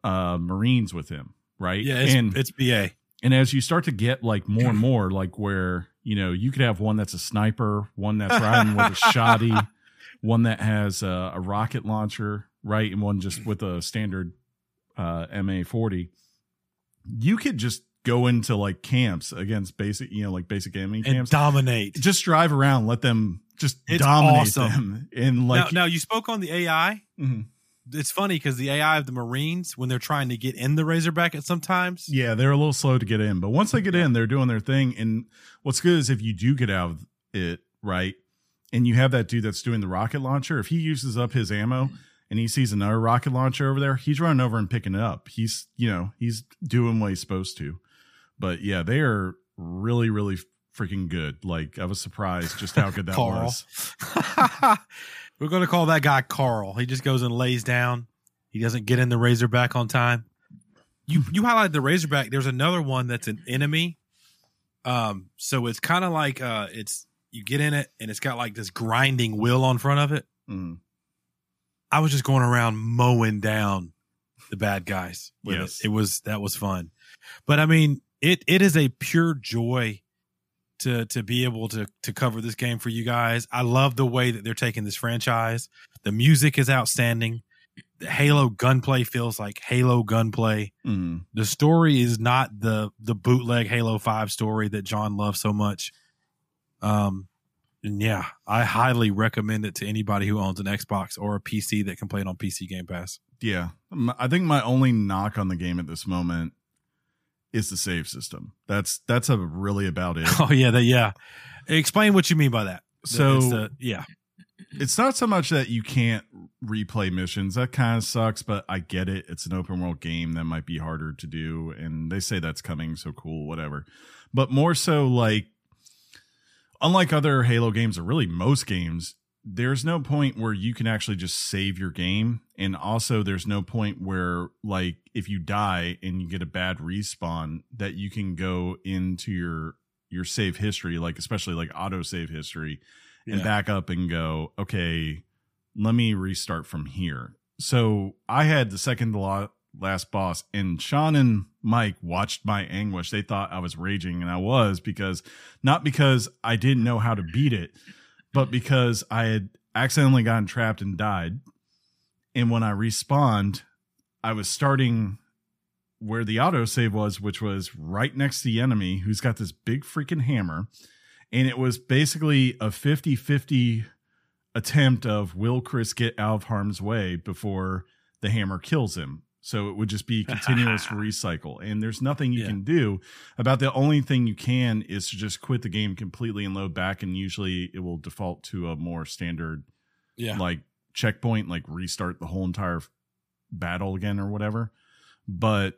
uh Marines with him, right? Yeah, it's, and it's BA. And as you start to get like more and more, like where you know you could have one that's a sniper, one that's riding with a shoddy, one that has a, a rocket launcher, right, and one just with a standard uh, MA forty. You could just go into like camps against basic, you know, like basic enemy And camps. dominate. just drive around, let them just It's dominate awesome. them, and like now, now, you spoke on the AI. Mhm. It's funny because the AI of the Marines, when they're trying to get in the Razorback, at sometimes Yeah, they're a little slow to get in, but once they get in, they're doing their thing. And what's good is if you do get out of it, right, and you have that dude that's doing the rocket launcher, if he uses up his ammo and he sees another rocket launcher over there, he's running over and picking it up. He's, you know, he's doing what he's supposed to. But yeah, they are really, really freaking good. Like I was surprised just how good that was. We're going to call that guy Carl. He just goes and lays down. He doesn't get in the Razorback on time. You you highlighted the Razorback. There's another one that's an enemy. Um, so it's kind of like uh, it's you get in it and it's got like this grinding wheel on front of it. Mm. I was just going around mowing down the bad guys. with Yes. it. it was that was fun. But I mean, it it is a pure joy to to be able to to cover this game for you guys. I love the way that they're taking this franchise. The music is outstanding. The Halo gunplay feels like Halo gunplay. Mm. The story is not the the bootleg Halo 5 story that John loves so much. Um and yeah, I highly recommend it to anybody who owns an Xbox or a PC that can play it on PC Game Pass. Yeah. I think my only knock on the game at this moment is the save system. That's that's a really about it. Oh yeah, that yeah. Explain what you mean by that. So- it's the- yeah, it's not so much that you can't replay missions. That kind of sucks, but I get it. It's an open world game that might be harder to do, and they say that's coming, so cool, whatever. But more so, like, unlike other Halo games, or really most games, there's no point where you can actually just save your game, and also there's no point where, like, if you die and you get a bad respawn, that you can go into your your save history, like especially like auto save history and Yeah. back up and go, okay, let me restart from here. So I had the second to last boss, and Sean and Mike watched my anguish. They thought I was raging, and I was because not because I didn't know how to beat it, but because I had accidentally gotten trapped and died. And when I respawned, I was starting where the autosave was, which was right next to the enemy who's got this big freaking hammer and it was basically a 50-50 attempt of will chris get out of harm's way before the hammer kills him so it would just be continuous recycle and there's nothing you Yeah. can do about the only thing you can is to just quit the game completely and load back and usually it will default to a more standard yeah. like checkpoint like restart the whole entire battle again or whatever but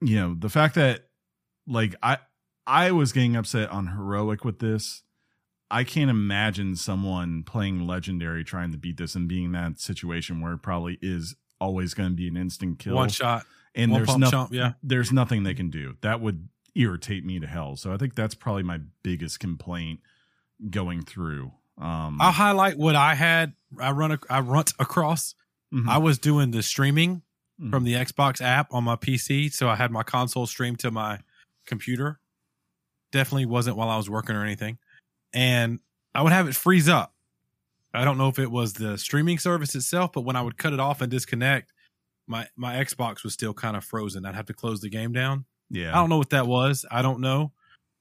you know the fact that like i i was getting upset on heroic with this i can't imagine someone playing legendary trying to beat this and being in that situation where it probably is always going to be an instant kill One shot, and one there's pump nothing chomp. Yeah, there's nothing they can do that would irritate me to hell so i think that's probably my biggest complaint going through um I'll highlight what I had. I run. ac- I runt across. mhm, I was doing the streaming mhm. from the Xbox app on my PC, so I had my console stream to my computer. Definitely wasn't while I was working or anything, and I would have it freeze up. I don't know if it was the streaming service itself, but when I would cut it off and disconnect, my my Xbox was still kind of frozen. I'd have to close the game down. yeah I don't know what that was. I don't know.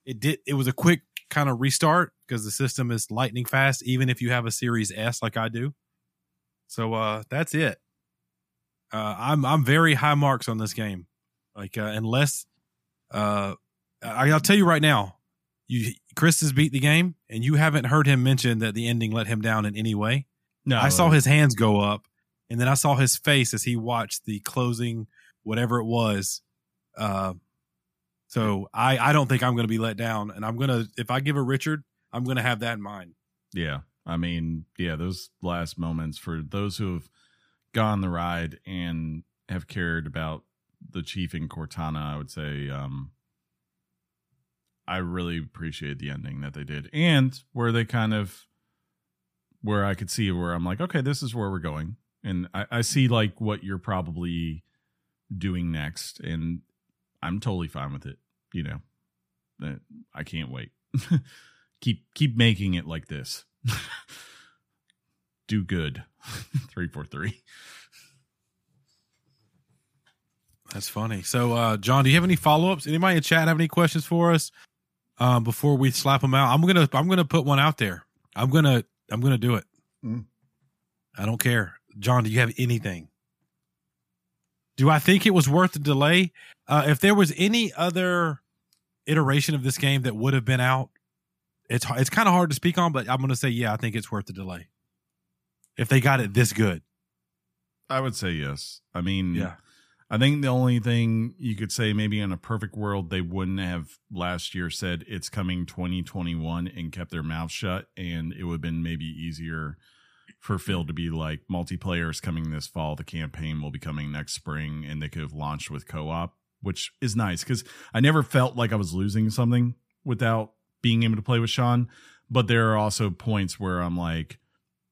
It did. It was a quick kind of restart because the system is lightning fast, even if you have a Series S like I do. So uh, that's it. Uh, I'm I'm very high marks on this game. Like uh, unless uh, I, I'll tell you right now, you Chris has beat the game, and you haven't heard him mention that the ending let him down in any way. no I saw his hands go up, and then I saw his face as he watched the closing, whatever it was. Uh, so I I don't think I'm going to be let down, and I'm gonna if I give a Richard, I'm going to have that in mind. Yeah. I mean, yeah, those last moments for those who have gone the ride and have cared about the chief in Cortana, I would say um I really appreciate the ending that they did. And where they kind of where I could see where I'm like, okay, this is where we're going. And I, I see like what you're probably doing next, and I'm totally fine with it. You know. Uh, I can't wait. keep keep making it like this. Do good. three four three. That's funny. So, uh, John, do you have any follow ups? Anybody in chat have any questions for us um, before we slap them out? I'm gonna I'm gonna put one out there. I'm gonna I'm gonna do it. Mm. I don't care, John. Do you have anything? Do I think it was worth the delay? Uh, if there was any other iteration of this game that would have been out, it's it's kind of hard to speak on, but I'm going to say yeah, I think it's worth the delay. If they got it this good, I would say yes. I mean, yeah, I think the only thing you could say maybe in a perfect world they wouldn't have last year said it's coming 2021 and kept their mouth shut and it would have been maybe easier for Phil to be like multiplayer is coming this fall, the campaign will be coming next spring and they could have launched with co-op, which is nice cuz I never felt like I was losing something without being able to play with Sean, but there are also points where I'm like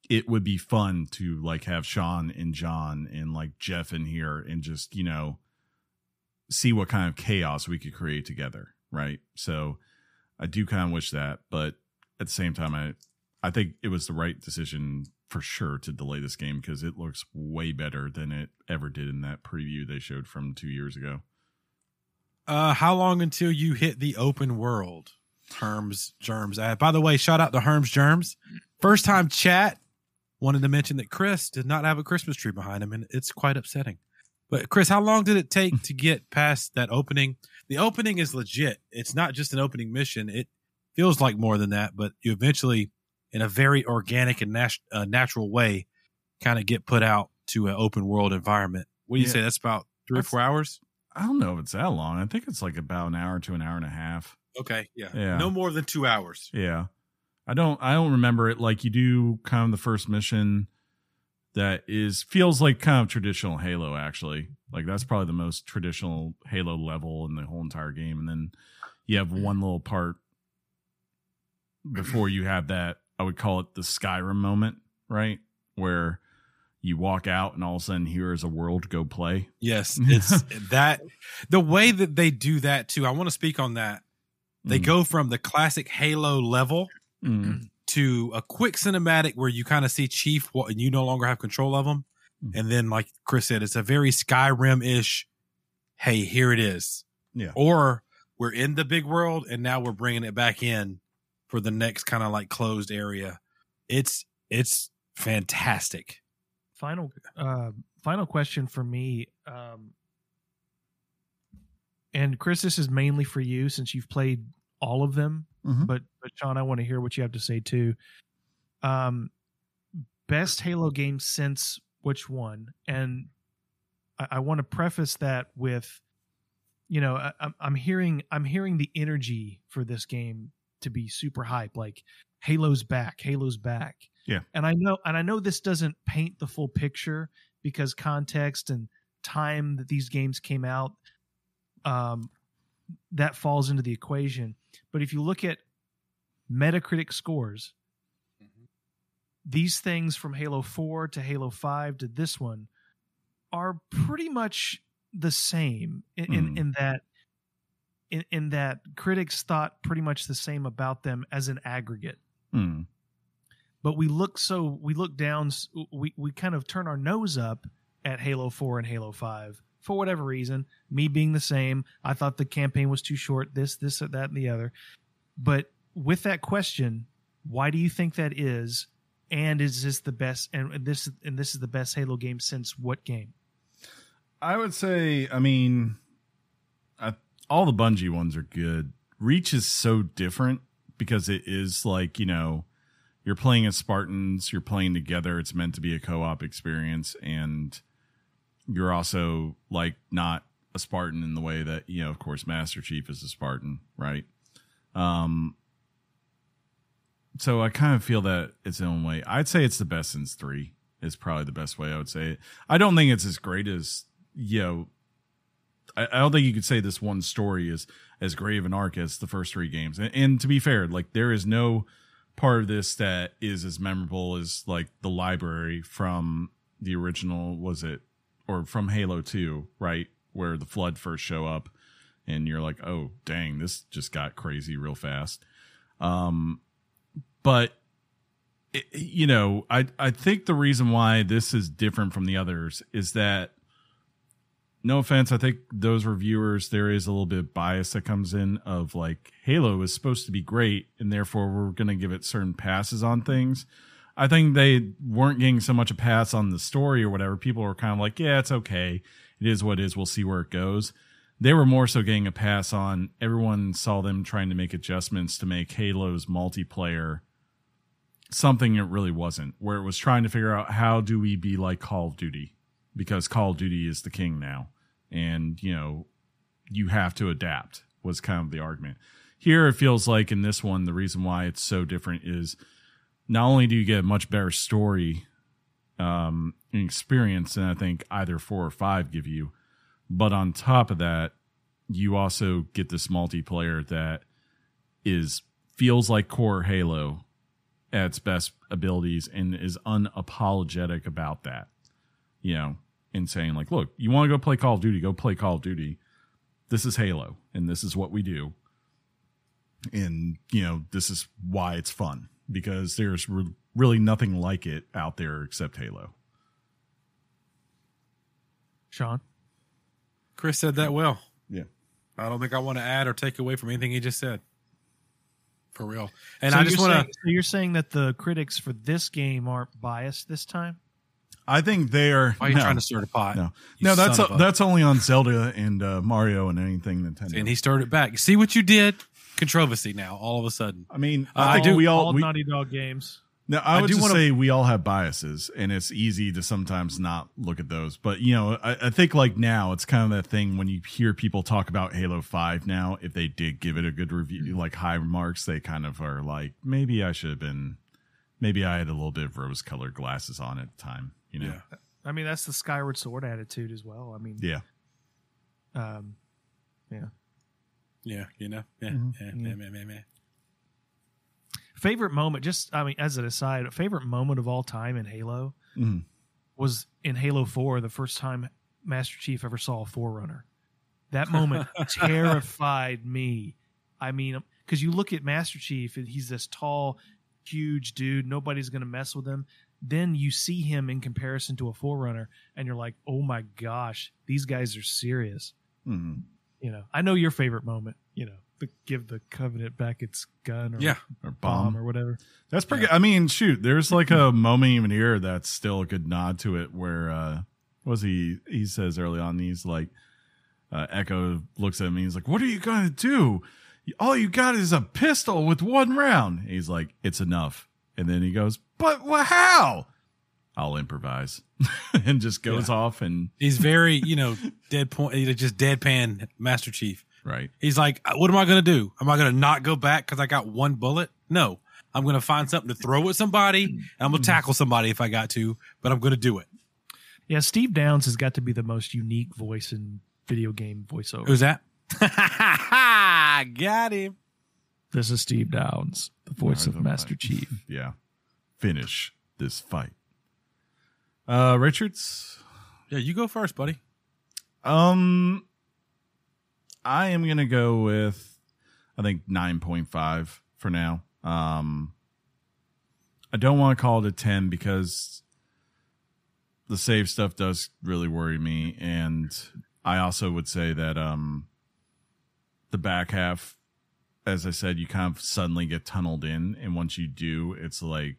it would be fun to like have Sean and John and like Jeff in here and just, you know, see what kind of chaos we could create together. Right. So I do kind of wish that, but at the same time, I, I think it was the right decision for sure to delay this game because it looks way better than it ever did in that preview they showed from two years ago. Uh, how long until you hit the open world? Herms Germs. Uh, by the way, shout out to Herms Germs. First time chat wanted to mention that Chris did not have a Christmas tree behind him, and it's quite upsetting. But Chris, how long did it take to get past that opening? The opening is legit. It's not just an opening mission. It feels like more than that, but you eventually, in a very organic and nat- uh, natural way, kind of get put out to an open world environment. What do you Yeah. say? That's about three or four hours. I don't know if it's that long. I think it's like about an hour to an hour and a half. Okay, yeah, Yeah. no more than two hours. Yeah. I don't I don't remember it like you do kind of the first mission that is feels like kind of traditional Halo actually. Like that's probably the most traditional Halo level in the whole entire game and then you have one little part before you have that I would call it the Skyrim moment, right? Where you walk out and all of a sudden here is a world go play. Yes, it's that the way that they do that too. I want to speak on that. They Mm. go from the classic Halo level Mm. to a quick cinematic where you kind of see Chief what and you no longer have control of him. Mhm. And then, like Chris said, it's a very Skyrim ish. Hey, here it is. Yeah. Or we're in the big world and now we're bringing it back in for the next kind of like closed area. It's it's fantastic. final uh final question for me um and chris this is mainly for you since you've played all of them Mhm. but but sean i want to hear what you have to say too um best halo game since which one and i, I want to preface that with you know I, I'm- i'm hearing i'm hearing the energy for this game to be super hype like halo's back halo's back Yeah. and I know and I know this doesn't paint the full picture because context and time that these games came out um that falls into the equation. But if you look at Metacritic scores, these things from Halo 4 to Halo 5 to this one are pretty much the same in, in, Hmm. in that in, in that critics thought pretty much the same about them as an aggregate Mm. but we look so we look down we we kind of turn our nose up at Halo 4 and Halo 5 for whatever reason me being the same I thought the campaign was too short this this that and the other but with that question why do you think that is and is this the best and this and this is the best Halo game since what game I would say, I mean, I, all the Bungie ones are good. Reach is so different because it is like, you know, you're playing as Spartans, you're playing together. It's meant to be a co op experience. And you're also like not a Spartan in the way that, you know, of course, Master Chief is a Spartan, right? Um, so I kind of feel that it's own way. I'd say it's the best since three is probably the best way I would say it. I don't think it's as great as you know. I, I don't think you could say this one story is as great of an arc as the first three games. And, and to be fair, like there is no part of this that is as memorable as like the library from the original. Was it or from Halo Two, right? Where the Flood first show up, and you're like, oh dang, this just got crazy real fast. Um, but it, you know, I I think the reason why this is different from the others is that no offense, I think those reviewers there is a little bit of bias that comes in of like Halo is supposed to be great and therefore we're going to give it certain passes on things. I think they weren't getting so much a pass on the story or whatever. People were kind of like, yeah, it's okay. it is what it is. We'll see where it goes. They were more so getting a pass on. Everyone saw them trying to make adjustments to make Halo's multiplayer something it really wasn't, where it was trying to figure out how do we be like Call of Duty because Call of Duty is the king now. And, you know, you have to adapt was kind of the argument. Here it feels like in this one, the reason why it's so different is not only do you get a much better story um, and experience than I think either four or five give you, but on top of that, you also get this multiplayer that is feels like core Halo at its best abilities and is unapologetic about that. You know, and saying like, look, you want to go play Call of Duty, go play Call of Duty. This is Halo, and this is what we do. And you know, this is why it's fun because there's re- really nothing like it out there except Halo. Sean. Chris said that well. Yeah. I don't think I want to add or take away from anything he just said. For real. And So I just want to. So you're saying that the critics for this game aren't biased this time? I think they are. Why are you no, trying to start a pot? No, You no, that's son of a- that's only on Zelda and uh, Mario and anything Nintendo. And he started back. See what you did? Controversy now, all of a sudden. I mean, Uh, I I do- we all. all we, Naughty Dog games. No, I I would do just wanna- say we all have biases, and it's easy to sometimes not look at those. But you know, I, I think like now it's kind of that thing when you hear people talk about Halo Five now. If they did give it a good review, like high marks, they kind of are like, maybe I should have been, maybe I had a little bit of rose-colored glasses on at the time. You know, Yeah. I mean, that's the Skyward Sword attitude as well. I mean, yeah. um, Yeah, you know? Yeah, Mhm. yeah, Yeah. yeah, yeah, yeah, yeah. favorite moment, just, I mean, as an aside, favorite moment of all time in Halo Mhm. was in Halo 4, the first time Master Chief ever saw a Forerunner. That moment terrified me. I mean, because you look at Master Chief and he's this tall, huge dude. Nobody's going to mess with him. Then you see him in comparison to a Forerunner, and you're like, oh my gosh, these guys are serious. Mhm. You know, I know your favorite moment, you know, the, give the Covenant back its gun or Yeah. Or bomb bomb. or whatever. That's pretty. good. I mean, shoot, there's like a moment even here that's still a good nod to it. Where uh was he? He says early on, he's like, uh, Echo looks at me. He's like, "What are you gonna do? All you got is a pistol with one round." He's like, "It's enough." And then he goes, "But wha- how?" I'll improvise, and just goes off and He's very, you know, dead point, just deadpan Master Chief. right. He's like, "Uh, what am I going to do? Am I going to not go back because I got one bullet? No, I'm going to find something to throw at somebody and I'm going to tackle somebody if I got to, but I'm going to do it. Yeah, Steve Downs has got to be the most unique voice in video game voiceover. Who's that? got him. This is Steve Downs, the voice Right, of Master right. Chief. Yeah, finish this fight. Uh, Richards. Yeah, you go first, buddy. Um, I am gonna go with I think nine point five for now. Um, I don't want to call it a ten because the save stuff does really worry me, and I also would say that um, the back half, as I said, you kind of suddenly get tunneled in, and once you do, it's like.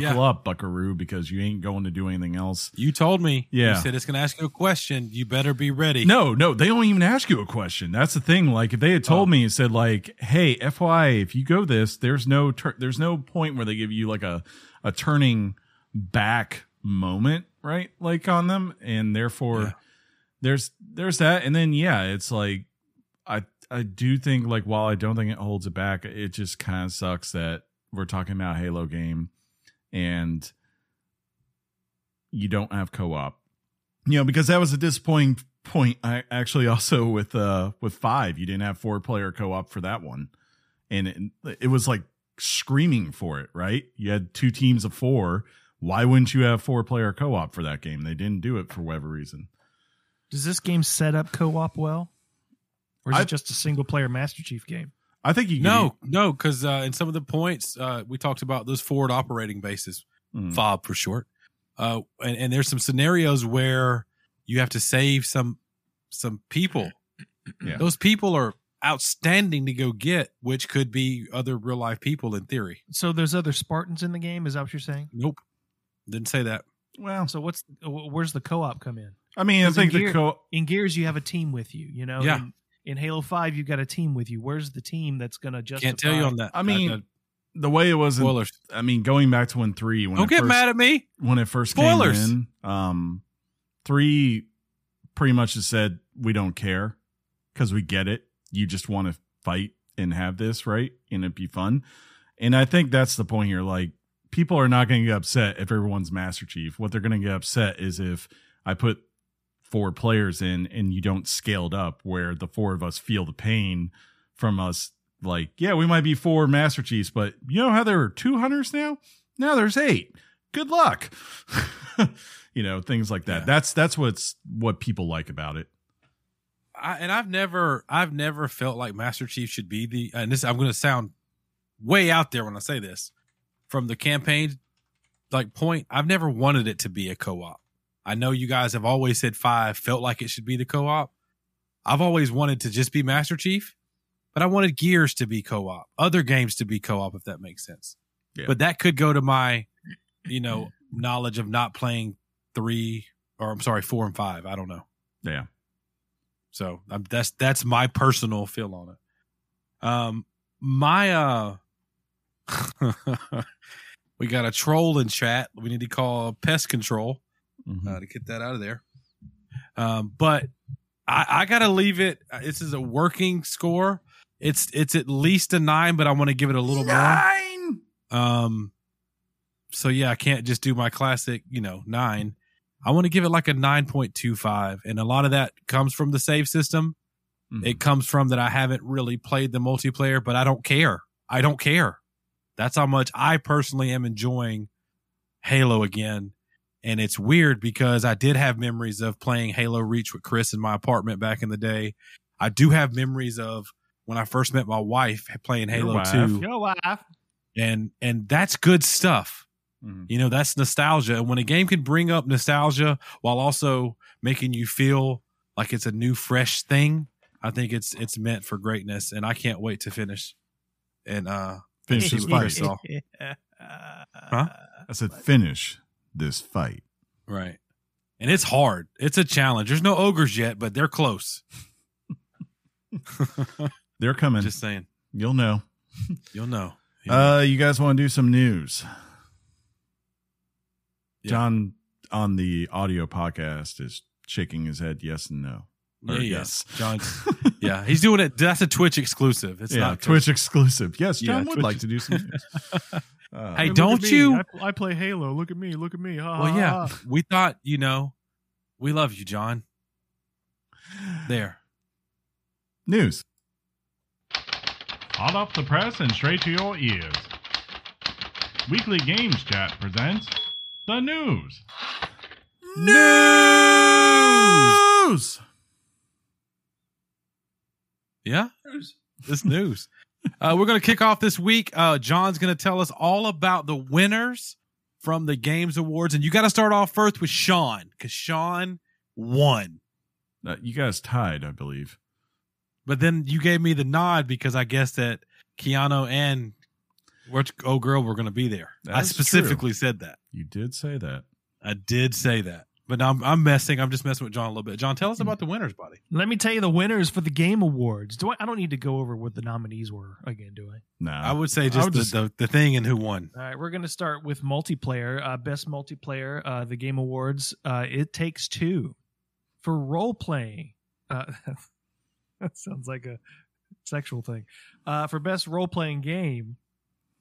Buckle Yeah. up, Buckaroo, because you ain't going to do anything else. You told me. Yeah. You said it's going to ask you a question. You better be ready. No, no, they don't even ask you a question. That's the thing. Like if they had told Oh. me and said like, "Hey, FYI, if you go this, there's no tur- there's no point where they give you like a a turning back moment, right? Like on them, and therefore Yeah. there's there's that, and then yeah, it's like I I do think like while I don't think it holds it back, it just kind of sucks that we're talking about Halo game and you don't have co-op. You know because that was a disappointing point i actually also with uh with five. You didn't have four player co-op for that one. And it, it was like screaming for it right? You had two teams of four. Why wouldn't you have four player co-op for that game? They didn't do it for whatever reason. Does this game set up co-op well, or is I- it just a single player Master Chief game? I think you could No, no, because uh, in some of the points uh, we talked about those forward operating bases, Mm. FOB for short. Uh, and, and there's some scenarios where you have to save some some people. Yeah. Those people are outstanding to go get, which could be other real life people in theory. So there's other Spartans in the game. Is that what you're saying? Nope, didn't say that. well So what's where's the co-op come in? I mean, I in think the co In Gears, you have a team with you. You know. Yeah. In, in Halo Five, you've got a team with you. Where's the team that's going to justify? Can't tell you on that. I mean, Uh, the way it was. In, spoilers. I mean, going back to when three when Don't get first, mad at me. when it first Spoilers. came in. Um, three pretty much just said we don't care because we get it. You just want to fight and have this right, and it'd be fun. And I think that's the point here. Like people are not going to get upset if everyone's Master Chief. What they're going to get upset is if I put four players in and you don't scale it up, where the four of us feel the pain from us. Like, yeah, we might be four Master Chiefs, but you know how there are two hunters now? Now there's eight. Good luck. you know, things like that. Yeah. That's that's what's what people like about it. I, and I've never, I've never felt like Master Chief should be the. And this, I'm going to sound way out there when I say this. From the campaign, like point, I've never wanted it to be a co-op. I know you guys have always said five felt like it should be the co-op. I've always wanted to just be Master Chief, but I wanted Gears to be co-op, other games to be co-op, if that makes sense. Yeah. But that could go to my, you know, knowledge of not playing three or I'm sorry, four and five. I don't know. Yeah. So um, that's that's my personal feel on it. Um, my uh, we got a troll in chat. We need to call pest control Mhm. uh, to get that out of there. Um, but I, I gotta leave it. uh, This is a working score. It's it's at least a nine, but I want to give it a little more. Nine. Um, so yeah, I can't just do my classic, you know, nine. I want to give it like a nine point two five, and a lot of that comes from the save system. Mhm. It comes from that I haven't really played the multiplayer, but I don't care. I don't care. That's how much I personally am enjoying Halo again. And it's weird because I did have memories of playing Halo Reach with Chris in my apartment back in the day. I do have memories of when I first met my wife playing Halo wife. 2 Yo, wife. and and that's good stuff. Mhm. You know, that's nostalgia. And when a game can bring up nostalgia while also making you feel like it's a new, fresh thing, I think it's it's meant for greatness. And I can't wait to finish and uh Finish see this fight. Huh? I said finish this fight. Right. And it's hard. It's a challenge. There's no ogres yet, but they're close. They're coming. Just saying. You'll know. You'll know. Uh, you guys want to do some news? Yeah. John on the audio podcast is shaking his head yes and no. yeah, yes. John. Yeah, he's doing it. That's a Twitch exclusive. It's yeah, not Twitch exclusive. Yes, Yeah, John would Twitch- like to do some news. Uh, Hey, look don't you- I, I play Halo. Look at me. Look at me. Ha, Well, ha, yeah. ha. We thought, you know, we love you, John. There. news. Hot off the press and straight to your ears. Weekly Games Chat presents the news. News. Yeah. news. This news. Uh, we're going to kick off this week. Uh, John's going to tell us all about the winners from the Games Awards. And you got to start off first with Sean because Sean won. Uh, you guys tied, I believe. But then you gave me the nod because I guessed that Keanu and which oh girl were going to be there. I specifically said that. You did say that. I did say that. But now I'm, I'm messing. I'm just messing with John a little bit. John, tell us about the winners, buddy. Let me tell you the winners for the Game Awards. Do I? I don't need to go over what the nominees were again, do I? No, I would say just, would the, just- the, the thing and who won. All right, we're going to start with multiplayer. Uh, best multiplayer, uh, the Game Awards. Uh, it takes two for role playing. Uh, that sounds like a sexual thing. Uh, for best role playing game,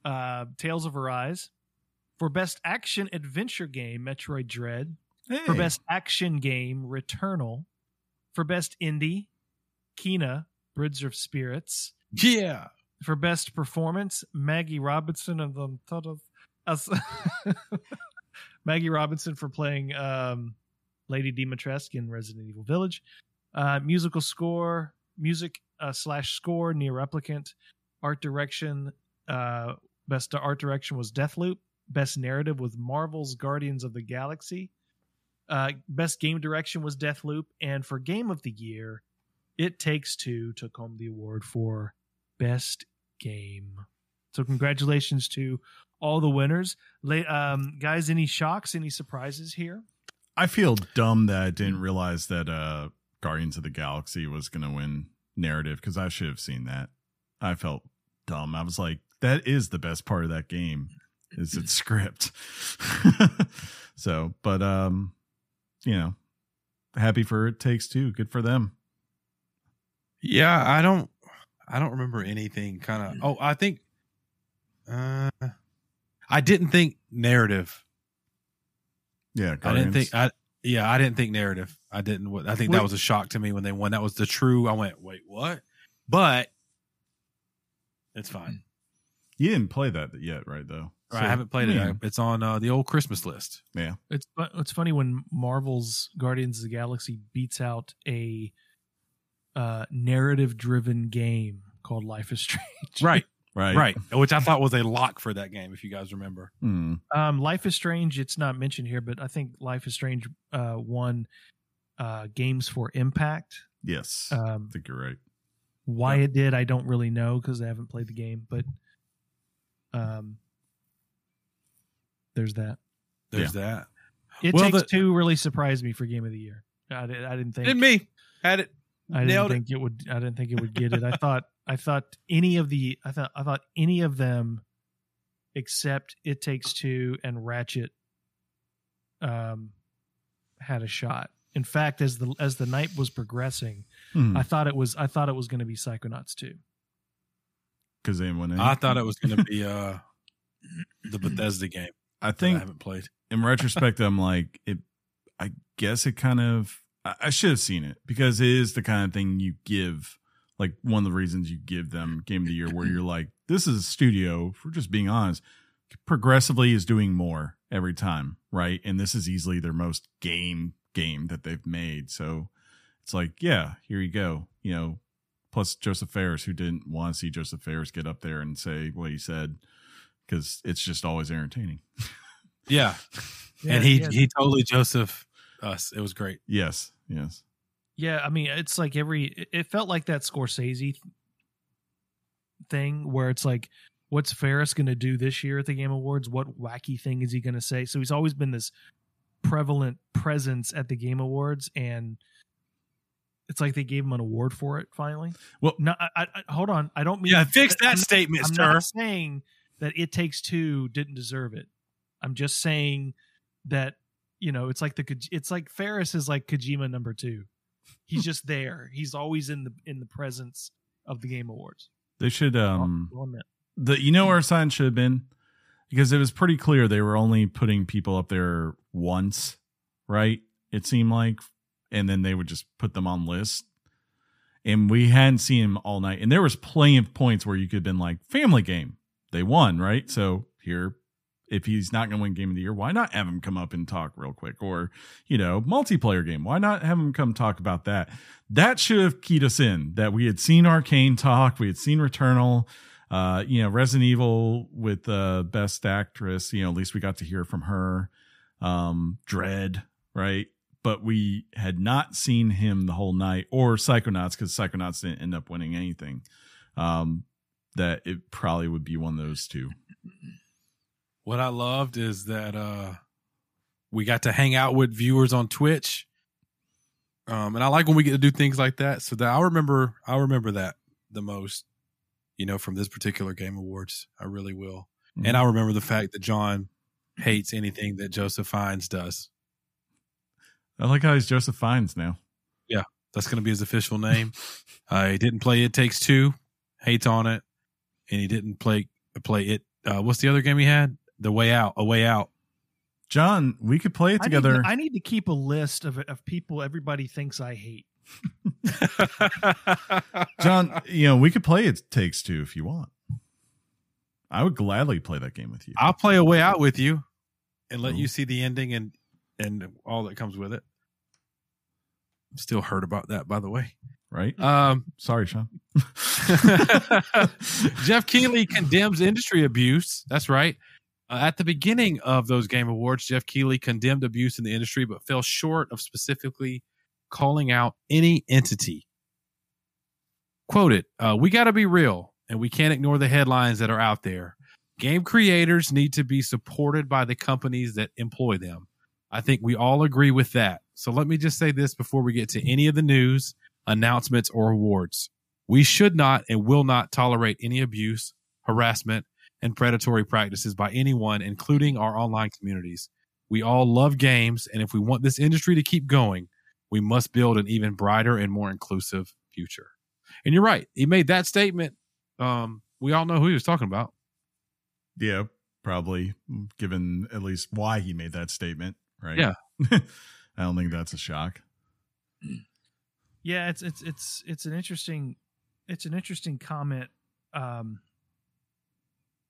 uh, Tales of Arise. For best action adventure game, Metroid Dread. For best action game, Returnal. For best indie, Kena, Bridge of Spirits Yeah. for best performance, Maggie Robinson of the thought of us. Maggie Robinson for playing um, Lady Dimitrescu in Resident Evil Village. Uh, musical score, music uh, slash score, NieR Replicant. Art direction, uh, best art direction was Deathloop. Best narrative was Marvel's Guardians of the Galaxy. Uh, best game direction was Deathloop, and for game of the year, It Takes Two took home the award for best game. So congratulations to all the winners, um, guys. Any shocks? Any surprises here? I feel dumb that I didn't realize that uh Guardians of the Galaxy was going to win narrative because I should have seen that. I felt dumb. I was like, that is the best part of that game is its script. so, but um, you know, happy for it takes two. Good for them. Yeah, I don't I don't remember anything kind of Oh, I think uh I didn't think narrative. Yeah, I didn't think I yeah, I didn't think narrative. I didn't I think that was a shock to me when they won. That was the true I went, "Wait, what?" But it's fine. you didn't play that yet, right? Though I So, haven't played yeah. it. It's on uh, the old Christmas list. Yeah, It's it's funny when Marvel's Guardians of the Galaxy beats out a uh, narrative driven game called Life is Strange. Right, right, right. Which I thought was a lock for that game, if you guys remember. Hmm. Um, Life is Strange. It's not mentioned here, but I think Life is Strange uh, won uh, games for Impact. Yes, Um, I think you're right. why it did, I don't really know because I haven't played the game. But um, there's that. There's that. It Well, takes the- two really surprised me for Game of the Year. I, I didn't think And me had it. I didn't nailed it. think it. would. I didn't think it would get it. I thought. I thought any of the. I thought. I thought any of them, except It Takes Two and Ratchet, um, had a shot. In fact, as the as the night was progressing, Hmm. I thought it was. I thought it was going to be Psychonauts two. Because they went in. I thought it was going to be uh, the Bethesda game. I that I think haven't played. in retrospect, I'm like it. I guess it kind of. I, I should have seen it because it is the kind of thing you give. Like one of the reasons you give them game of the year, where you're like, this is a studio. For just being honest, progressively is doing more every time, right? And this is easily their most game game that they've made. So it's like, yeah, here you go. You know, plus Josef Fares, who didn't want to see Josef Fares get up there and say what he said, because it's just always entertaining. Yeah, and he yeah, he totally Joseph us. It was great. Yes, yes. yeah. I mean, it's like every. it- It felt like that Scorsese thing where it's like, what's Fares going to do this year at the Game Awards? What wacky thing is he going to say? So he's always been this prevalent presence at the Game Awards, and it's like they gave him an award for it finally. Well- no, I, I, I- hold on. I don't mean Yeah, fix that I'm- statement, I'm sir. not saying that It Takes Two didn't deserve it. I'm just saying that you know it's like the it's like Fares is like Kojima number two. He's just there. He's always in the in the presence of the Game Awards. They should um the you know where our sign should have been because it was pretty clear they were only putting people up there once, right? It seemed like, and then they would just put them on list. And we hadn't seen him all night, and there was plenty of points where you could have been like, "Family game, they won, right?" So here, if he's not going to win Game of the Year, why not have him come up and talk real quick? Or you know, multiplayer game, why not have him come talk about that? That should have keyed us in that we had seen Arcane talk, we had seen Returnal, uh, you know, Resident Evil with uh, Best Actress. You know, at least we got to hear from her. Um, Dread, right? But we had not seen him the whole night, or Psychonauts, because Psychonauts didn't end up winning anything. Um, that it probably would be one of those two. What I loved is that uh we got to hang out with viewers on Twitch. Um and I like when we get to do things like that. So that I remember I remember that the most, you know, from this particular game awards. I really will. And I remember the fact that John hates anything that Joseph Fiennes does. I like how he's Joseph Fiennes now. Yeah, that's going to be his official name. uh, didn't play It Takes Two, hates on it, and he didn't play play it. Uh, what's the other game he had? The Way Out, A Way Out. John, we could play it I need, together. to, I need to keep a list of of people everybody thinks I hate. John, you know, we could play it takes two if you want. I would gladly play that game with you. I'll play A Way Out with you, and let Cool. you see the ending and and all that comes with it. I'm still hurt about that, by the way. Right? Um, Sorry, Sean. Geoff Keighley condemns industry abuse. That's right. Uh, at the beginning of those game awards, Geoff Keighley condemned abuse in the industry, but fell short of specifically calling out any entity. Quoted, uh, We got to be real, and we can't ignore the headlines that are out there. Game creators need to be supported by the companies that employ them. I think we all agree with that. So let me just say this before we get to any of the news, announcements, or awards. We should not and will not tolerate any abuse, harassment, and predatory practices by anyone, including our online communities. We all love games, and if we want this industry to keep going, we must build an even brighter and more inclusive future. And you're right. He made that statement. Um, we all know who he was talking about. Yeah, probably given at least why he made that statement, right? Yeah. I don't think that's a shock. Yeah, it's it's it's it's an interesting it's an interesting comment um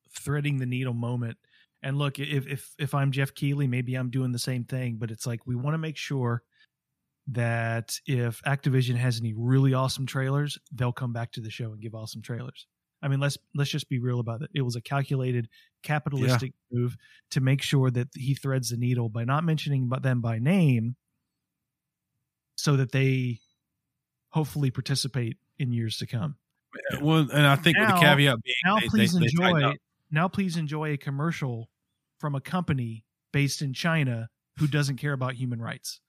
threading the needle moment. And look, if if if I'm Geoff Keighley, maybe I'm doing the same thing, but it's like we want to make sure that if Activision has any really awesome trailers, they'll come back to the show and give awesome trailers. I mean, let's let's just be real about it. It was a calculated capitalistic move to make sure that he threads the needle by not mentioning them by name so that they hopefully participate in years to come. Well, and I think with the caveat being, Now they- please they- they enjoy up. now please enjoy a commercial from a company based in China who doesn't care about human rights.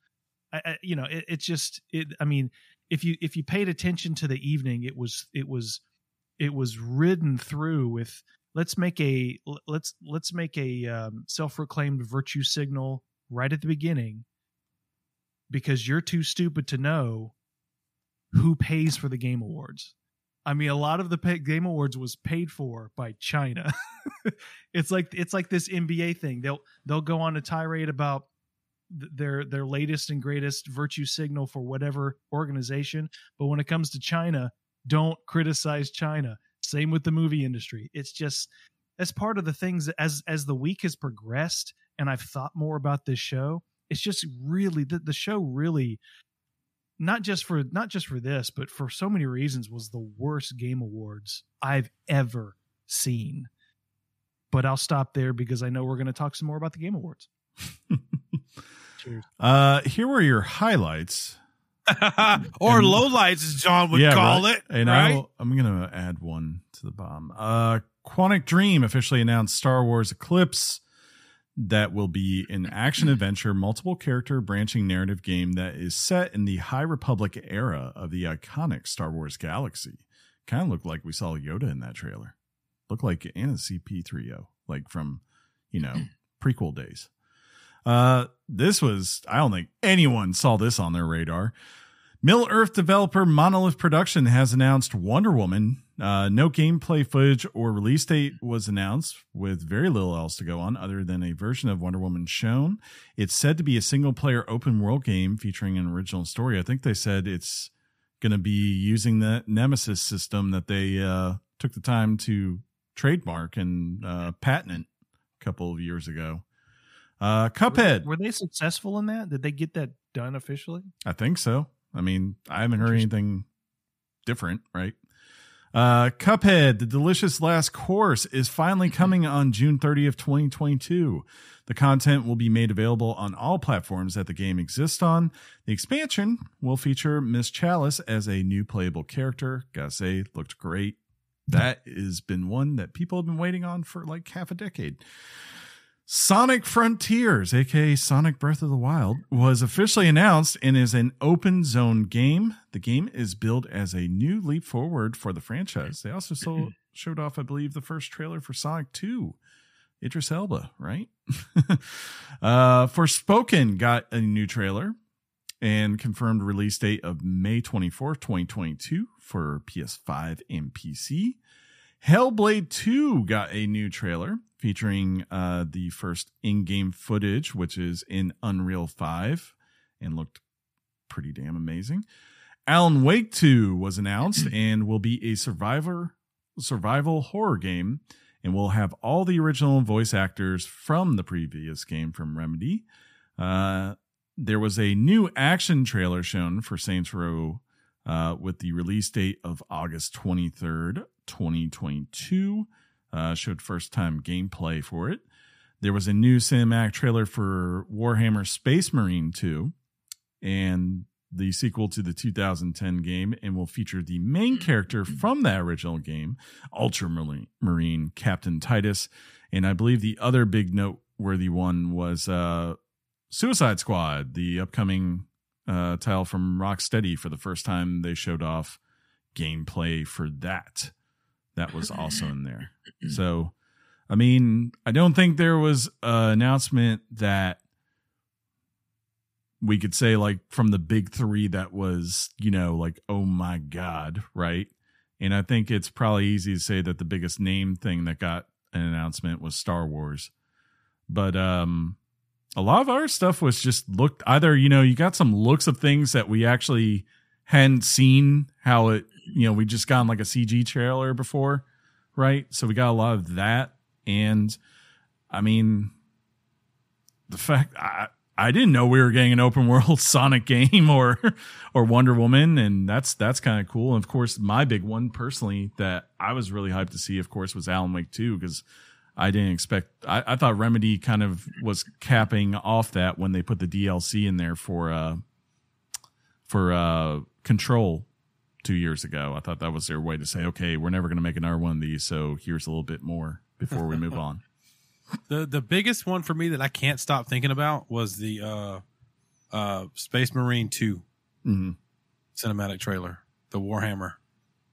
I, I, you know, it, it's just it I mean, if you if you paid attention to the evening, it was it was it was ridden through with let's make a let's let's make a um, self-proclaimed virtue signal right at the beginning because you're too stupid to know who pays for the game awards. I mean, a lot of the game awards was paid for by China. it's like it's like this NBA thing. They'll they'll go on a tirade about their their latest and greatest virtue signal for whatever organization, but when it comes to China, don't criticize China. Same with the movie industry. It's just as part of the things as as the week has progressed and I've thought more about this show, it's just really the, the show really not just for not just for this, but for so many reasons was the worst game awards I've ever seen. But I'll stop there because I know we're going to talk some more about the game awards. Cheers. Uh, here were your highlights. or And- lowlights, as John would Yeah, call right. it. And right? I'll, I'm going to add one to the bomb. Uh, Quantic Dream officially announced Star Wars Eclipse that will be an action adventure, multiple character branching narrative game that is set in the High Republic era of the iconic Star Wars galaxy. Kind of looked like we saw Yoda in that trailer. Looked like and a CP3O, like from, you know, prequel days. Uh, this was, I don't think anyone saw this on their radar. Middle Earth developer Monolith Production has announced Wonder Woman. Uh, no gameplay footage or release date was announced, with very little else to go on other than a version of Wonder Woman shown. It's said to be a single player open world game featuring an original story. I think they said it's going to be using the Nemesis system that they uh, took the time to trademark and uh, patent a couple of years ago. Uh, Cuphead. Were they successful in that? Did they get that done officially? I think so. I mean, I haven't heard anything different, right? Uh, Cuphead, the delicious last course, is finally coming on June 30th, 2022. The content will be made available on all platforms that the game exists on. The expansion will feature Miss Chalice as a new playable character. Gotta say, looked great. That has been one that people have been waiting on for like half a decade. Sonic Frontiers, aka Sonic Breath of the Wild, was officially announced and is an open zone game. The game is billed as a new leap forward for the franchise. They also so, showed off, I believe, the first trailer for Sonic 2. Idris Elba, right? uh, Forspoken got a new trailer and confirmed release date of May 24th, 2022 for PS5 and PC. Hellblade 2 got a new trailer featuring uh, the first in game footage, which is in Unreal 5 and looked pretty damn amazing. Alan Wake 2 was announced and will be a survivor survival horror game and will have all the original voice actors from the previous game from Remedy. Uh, there was a new action trailer shown for Saints Row uh, with the release date of August 23rd, 2022. Uh, showed first time gameplay for it. There was a new cinematic trailer for Warhammer Space Marine 2 and the sequel to the 2010 game and will feature the main character from that original game, Ultramarine Captain Titus. And I believe the other big noteworthy one was uh, Suicide Squad, the upcoming uh, title from Rocksteady, for the first time they showed off gameplay for that. That was also in there. So, I mean, I don't think there was an announcement that we could say like from the big three that was, you know, like, oh my God, right? And I think it's probably easy to say that the biggest name thing that got an announcement was Star Wars. But um a lot of our stuff was just looked either, you know, you got some looks of things that we actually hadn't seen how it, you know, we just gotten like a CG trailer before, right? So we got a lot of that. And I mean, the fact I, I didn't know we were getting an open world Sonic game or or Wonder Woman, and that's that's kind of cool. And of course, my big one personally that I was really hyped to see, of course, was Alan Wake 2 because I didn't expect. I, I thought Remedy kind of was capping off that when they put the DLC in there for uh for uh Control two years ago. I thought that was their way to say, okay, we're never going to make another one of these, so here's a little bit more before we move on. The the biggest one for me that I can't stop thinking about was the uh uh Space Marine 2 hmm cinematic trailer, the Warhammer.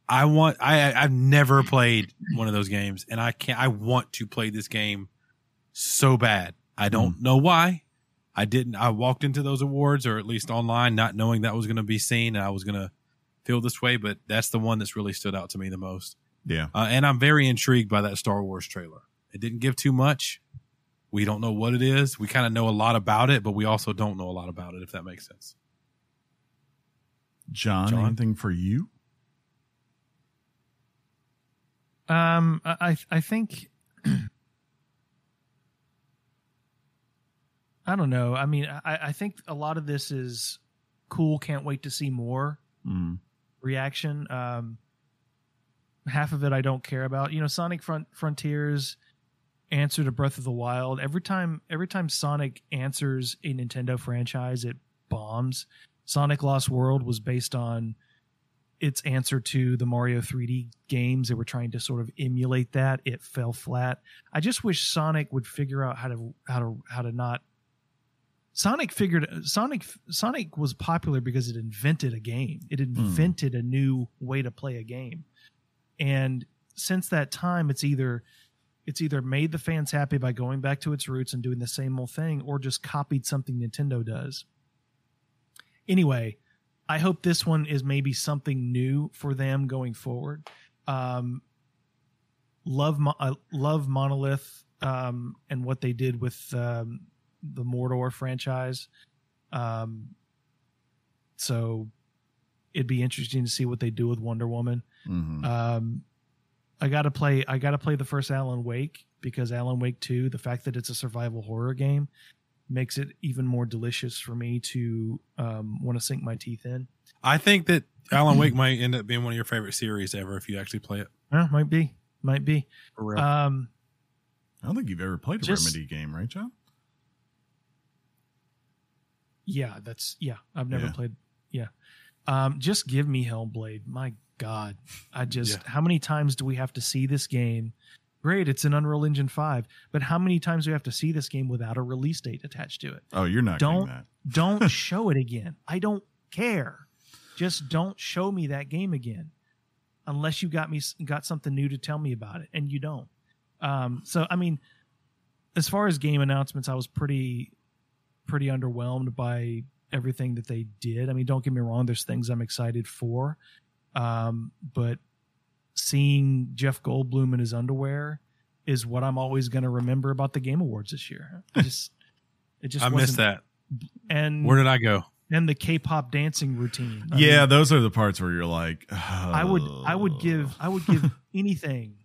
I want I I- I've never played one of those games and I can't I want to play this game so bad. I don't know why. I didn't I walked into those awards or at least online not knowing that was going to be seen and I was going to feel this way, but that's the one that's really stood out to me the most. Yeah. Uh, and I'm very intrigued by that Star Wars trailer. It didn't give too much. We don't know what it is. We kind of know a lot about it, but we also don't know a lot about it, if that makes sense. John, John? anything for you? Um, I I- think I don't know. I mean, I, I think a lot of this is cool. Can't wait to see more Mm. reaction. Um, half of it I don't care about. You know, Sonic Front Frontiers answer to Breath of the Wild. Every time, every time Sonic answers a Nintendo franchise, it bombs. Sonic Lost World was based on its answer to the Mario 3D games. They were trying to sort of emulate that. It fell flat. I just wish Sonic would figure out how to how to how to not Sonic figured Sonic Sonic was popular because it invented a game. It hmm. invented a new way to play a game. And since that time it's either it's either made the fans happy by going back to its roots and doing the same old thing or just copied something Nintendo does. Anyway, I hope this one is maybe something new for them going forward. Um, love, Mo- I love Monolith um, and what they did with um, the Mordor franchise. Um, so it'd be interesting to see what they do with Wonder Woman. Mhm. Um, I gotta play. I gotta play the first Alan Wake because Alan Wake Two, the fact that it's a survival horror game, makes it even more delicious for me to um, want to sink my teeth in. I think that Alan Wake might end up being one of your favorite series ever if you actually play it. Yeah, might be, might be. For real. Um, I don't think you've ever played a Just- Remedy game, right, John? yeah, that's yeah. I've never Yeah. played. Yeah, um, just give me Hellblade. My God, I just Yeah. how many times do we have to see this game? Great, it's an Unreal Engine five, but how many times do we have to see this game without a release date attached to it? Oh, you're not Don't- that. don't show it again. I don't care. Just don't show me that game again, unless you got me got something new to tell me about it, and you don't. Um, so I mean, as far as game announcements, I was pretty pretty underwhelmed by everything that they did. I mean, don't get me wrong. There's things I'm excited for, um, but seeing Jeff Goldblum in his underwear is what I'm always going to remember about the Game Awards this year. I just it just I missed that. and Where did I go? and the K-pop dancing routine. I yeah, mean, those are the parts where you're like, I would I would give I would give anything.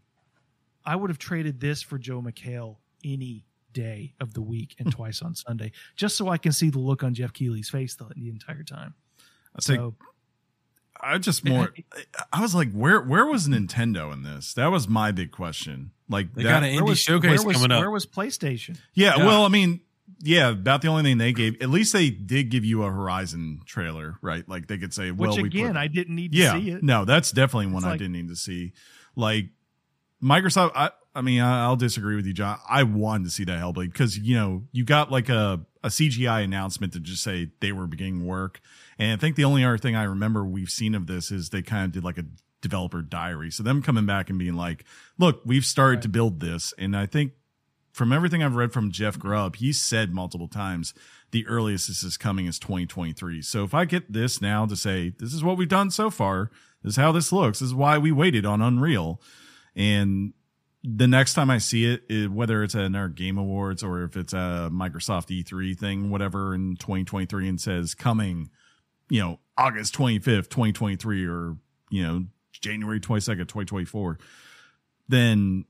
I would have traded this for Joel McHale any day of the week and twice on Sunday, just so I can see the look on Geoff Keighley's face the, the entire time. I think So I just more. I was like, where where was Nintendo in this? That was my big question. Like They that, got an where indie was, showcase was, coming up. Where was PlayStation? yeah, Yeah. Well, I mean, yeah. About the only thing they gave, at least they did give you a Horizon trailer, right? Like they could say, well, Which we again, put, I didn't need to yeah, see it. no, that's definitely one It's I didn't need to see. Like Microsoft, I I mean, I- I'll disagree with you, John. I wanted to see that Hellblade because you know you got like a a CGI announcement to just say they were beginning work, and I think the only other thing I remember we've seen of this is they kind of did like a developer diary. So them coming back and being like, "Look, we've started Right. to build this," and I think from everything I've read from Jeff Grubb, he said multiple times the earliest this is coming is 2023. So if I get this now to say this is what we've done so far, this is how this looks, this is why we waited on Unreal, and the next time I see it, it, whether it's at our Game Awards or if it's a Microsoft E3 thing, whatever in 2023 and says coming, you know, August 25th, 2023 or, you know, January 22nd, 2024, then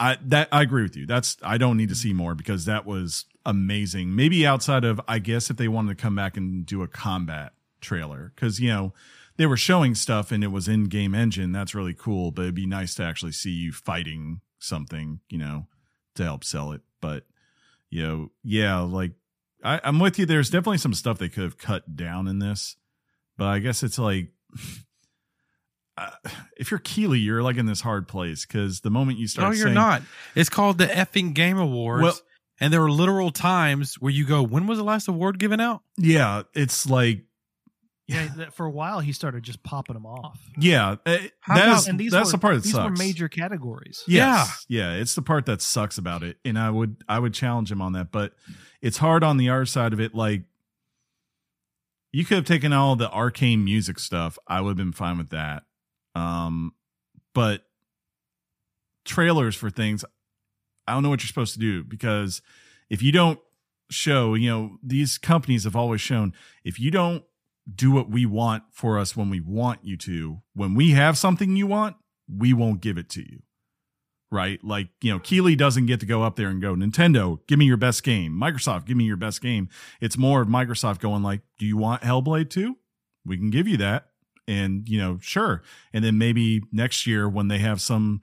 I that I agree with you. That's I don't need to see more because that was amazing. Maybe outside of I guess if they wanted to come back and do a combat trailer cuz you know, they were showing stuff and it was in game engine. That's really cool, but it'd be nice to actually see you fighting something, you know, to help sell it. But you know, yeah, like I, I'm with you. There's definitely some stuff they could have cut down in this, but I guess it's like uh, if you're Keighley, you're like in this hard place because the moment you start, No, you're saying- not. It's called the effing Game Awards. Well- and there were literal times where you go, when was the last award given out? Yeah, it's like Yeah, for a while he started just popping them off. yeah, How that's And these that's were, the part that these sucks. were major categories. Yes. Yeah. It's the part that sucks about it. And I would I would challenge him on that. But it's hard on the art side of it. Like you could have taken all the arcane music stuff. I would have been fine with that. Um but trailers for things, I don't know what you're supposed to do because if you don't show, you know, these companies have always shown if you don't do what we want for us when we want you to, when we have something you want, we won't give it to you. Right? Like, you know, Keighley doesn't get to go up there and go, Nintendo, give me your best game. Microsoft, give me your best game. It's more of Microsoft going like, do you want Hellblade 2? We can give you that. And, you know, sure. And then maybe next year when they have some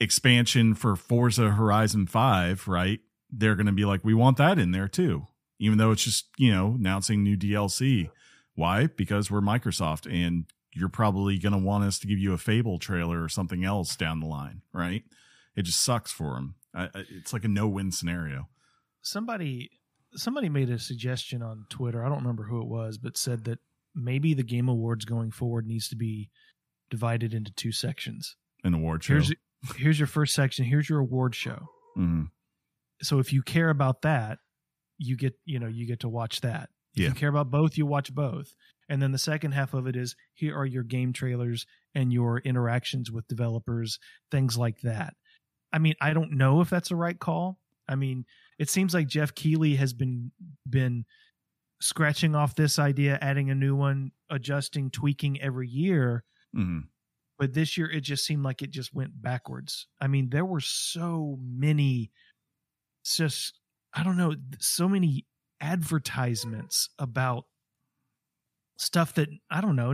expansion for Forza Horizon 5, right? They're going to be like, we want that in there too. Even though it's just, you know, announcing new DLC. Why? Because we're Microsoft and you're probably going to want us to give you a Fable trailer or something else down the line, right? It just sucks for them. I, I- it's like a no-win scenario. Somebody somebody made a suggestion on Twitter. I don't remember who it was, but said that maybe the Game Awards going forward needs to be divided into two sections. An award show. Here's here's your first section. Here's your award show. Mhm. So if you care about that, you get you know you get to watch that. If Yeah. you care about both, you watch both. And then the second half of it is here are your game trailers and your interactions with developers, things like that. I mean, I don't know if that's a right call. I mean, it seems like Geoff Keighley has been been scratching off this idea, adding a new one, adjusting, tweaking every year Mhm. but this year it just seemed like it just went backwards. I mean, there were so many, just I don't know, so many advertisements about stuff that I don't know,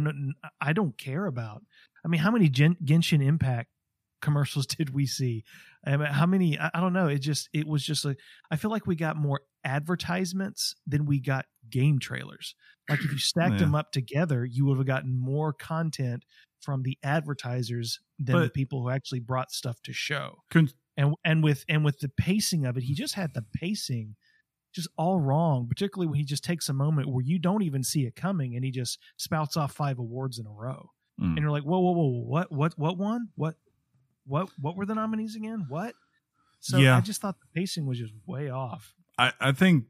I don't care about. I mean, how many Gen- Genshin Impact commercials did we see? I mean, how many? I, I don't know. It just it was just like I feel like we got more advertisements than we got game trailers. Like if you stacked Yeah. them up together, you would have gotten more content from the advertisers than the people who actually brought stuff to show. Con- And and with and with the pacing of it, he just had the pacing just all wrong, particularly when he just takes a moment where you don't even see it coming and he just spouts off five awards in a row. Mm. And you're like, whoa, whoa, whoa, what what what one? What what what were the nominees again? What? So Yeah. I just thought the pacing was just way off. I, I think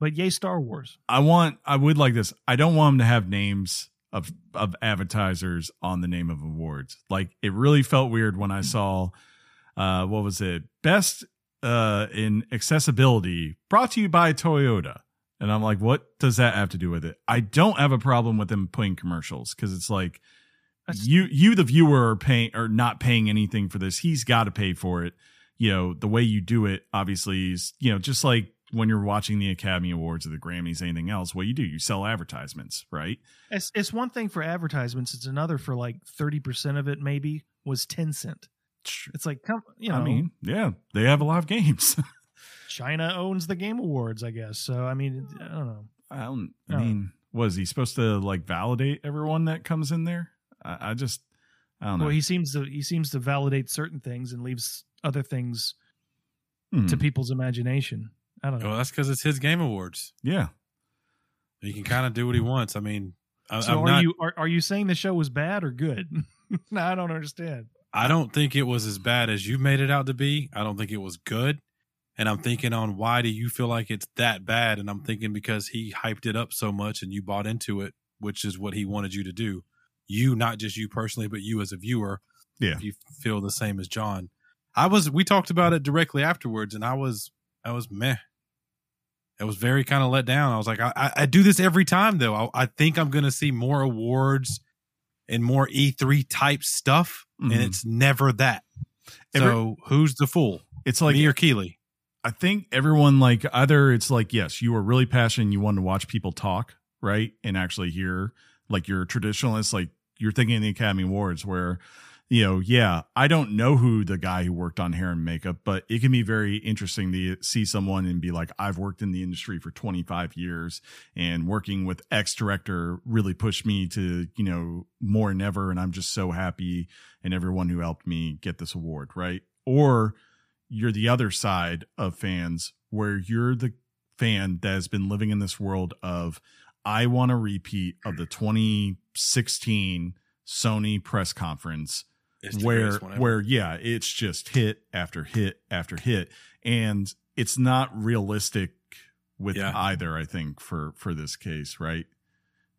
But yay, Star Wars. I want I would like this. I don't want them to have names of of advertisers on the name of awards. Like it really felt weird when I saw uh what was it? Best uh in accessibility brought to you by Toyota. And I'm like, what does that have to do with it? I don't have a problem with them putting commercials because it's like That's- you you the viewer are paying or not paying anything for this. He's got to pay for it. You know, the way you do it obviously is, you know, just like when you're watching the Academy Awards or the Grammys, anything else, what you do, you sell advertisements, right? It's it's one thing for advertisements. It's another for like thirty percent of it. Maybe was ten cent. It's like come, you know. I mean, yeah, they have a lot of games. China owns the Game Awards, I guess. So I mean, I don't know. I don't. I mean, was he supposed to like validate everyone that comes in there? I, I just, I don't know. Well, he seems to he seems to validate certain things and leaves other things Hmm. to people's imagination. I don't know. Well, that's because it's his game awards. Yeah. He can kind of do what he wants. I mean, I, so I'm are not. you are, are you saying the show was bad or good? no, I don't understand. I don't think it was as bad as you made it out to be. I don't think it was good. And I'm thinking on why do you feel like it's that bad? And I'm thinking because he hyped it up so much and you bought into it, which is what he wanted you to do. You, not just you personally, but you as a viewer. Yeah. If you feel the same as John. I was, we talked about it directly afterwards and I was, I was meh. I was very kind of let down. I was like, I, I, I do this every time though. I, I think I'm going to see more awards and more E3 type stuff. Mhm. And it's never that. Every- So who's the fool? It's like Me or Keighley? I think everyone like either it's like yes, you are really passionate, and you want to watch people talk, right, and actually hear like you're a traditionalist, like you're thinking of the Academy Awards where you know, yeah, I don't know who the guy who worked on hair and makeup, but it can be very interesting to see someone and be like, I've worked in the industry for 25 years and working with X director really pushed me to, you know, more than ever. And I'm just so happy and everyone who helped me get this award, right? Or you're the other side of fans where you're the fan that has been living in this world of, I want a repeat of the 2016 Sony press conference where greatest one ever. where yeah it's just hit after hit after hit. And it's not realistic with Yeah. either i think for for this case right?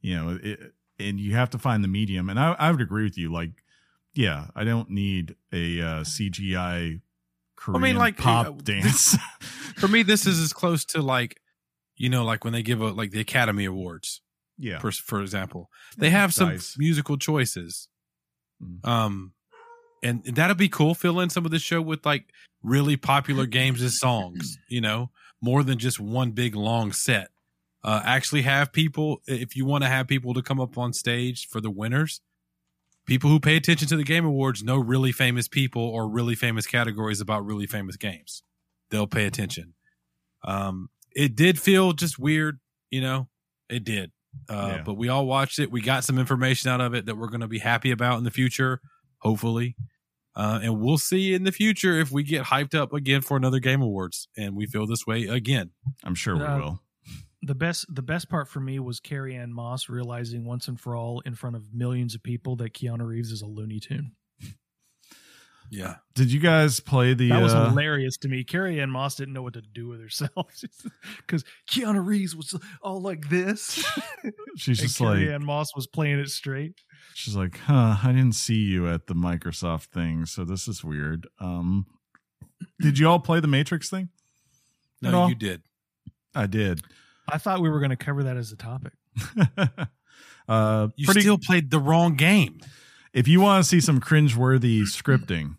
You know it, and you have to find the medium. And i i would agree with you like yeah i don't need a uh, cgi Korean like, pop uh, dance. for me, this is as close to like, you know, like when they give a like the Academy Awards, yeah for for example, they have some Dice. musical choices. Mm. Um, and that'll be cool. Fill in some of the show with like really popular games and songs. You know, more than just one big long set. Uh, actually have people if you want to have people to come up on stage for the winners. People who pay attention to the Game Awards know really famous people or really famous categories about really famous games. They'll pay attention. Um, it did feel just weird, you know. It did, uh, Yeah. but we all watched it. We got some information out of it that we're going to be happy about in the future, hopefully. Uh, and we'll see in the future if we get hyped up again for another Game Awards, and we feel this way again. i'm sure we Uh, will The best the best part for me was Carrie Ann Moss realizing once and for all in front of millions of people that Keanu Reeves is a Looney Tune. Yeah, did you guys play the That was uh, hilarious to me. Carrie Ann Moss didn't know what to do with herself because Keanu Reeves was all like this. she's and just Carrie like Carrie Ann Moss was playing it straight. She's like, huh, I didn't see you at the Microsoft thing, so this is weird. Um did you all play the Matrix thing? No, you did. I did. I thought we were going to cover that as a topic. uh You pretty still played the wrong game. If you want to see some cringeworthy scripting,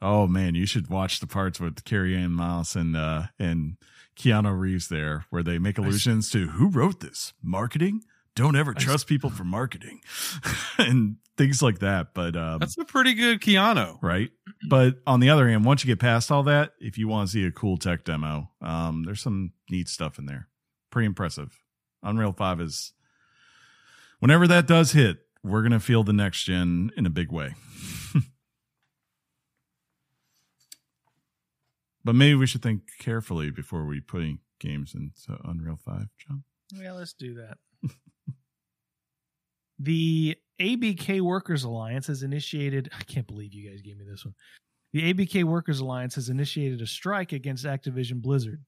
oh man, you should watch the parts with Carrie Ann Moss and uh and Keanu Reeves there, where they make allusions to who wrote this? Marketing? Don't ever trust people for marketing. and things like that. But um That's a pretty good Keanu. right? But on the other hand, once you get past all that, if you want to see a cool tech demo, um, there's some neat stuff in there. Pretty impressive. Unreal 5 is whenever that does hit, we're gonna feel the next gen in a big way. but maybe we should think carefully before we put games into Unreal 5, John. Yeah, let's do that. the ABK Workers Alliance has initiated. I can't believe you guys gave me this one. The ABK Workers Alliance has initiated a strike against Activision Blizzard.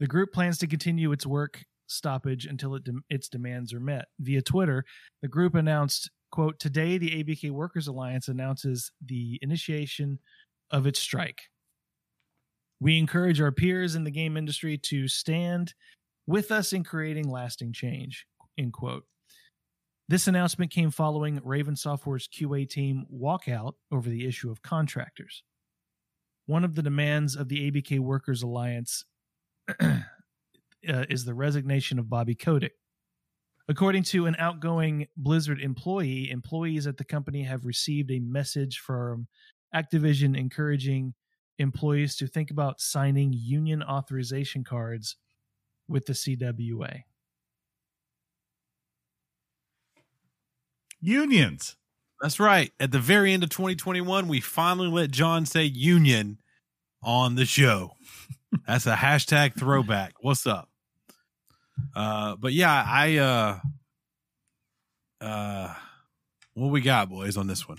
The group plans to continue its work stoppage until it dem- its demands are met. Via Twitter, the group announced, quote, Today, the ABK Workers Alliance announces the initiation of its strike. We encourage our peers in the game industry to stand with us in creating lasting change. End quote. This announcement came following Raven Software's QA team walkout over the issue of contractors. One of the demands of the ABK Workers Alliance uh, is the resignation of Bobby Kotick. According to an outgoing Blizzard employee, employees at the company have received a message from Activision encouraging employees to think about signing union authorization cards with the CWA. Unions. That's right. At the very end of 2021, we finally let John say union on the show. That's a hashtag throwback. What's up? Uh, but yeah, I uh, uh, what we got, boys, on this one?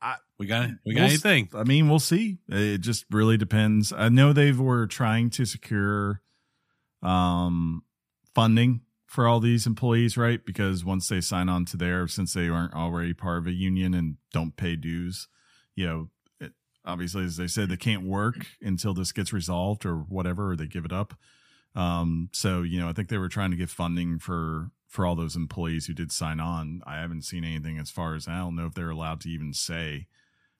I- we got we got We'll anything? I mean, we'll see. It just really depends. I know they were trying to secure um funding for all these employees, right? Because once they sign on to there, since they aren't already part of a union and don't pay dues, you know, it, obviously, as they said, they can't work until this gets resolved or whatever, or they give it up. Um, so you know, I think they were trying to get funding for for all those employees who did sign on. I haven't seen anything as far as I don't know if they're allowed to even say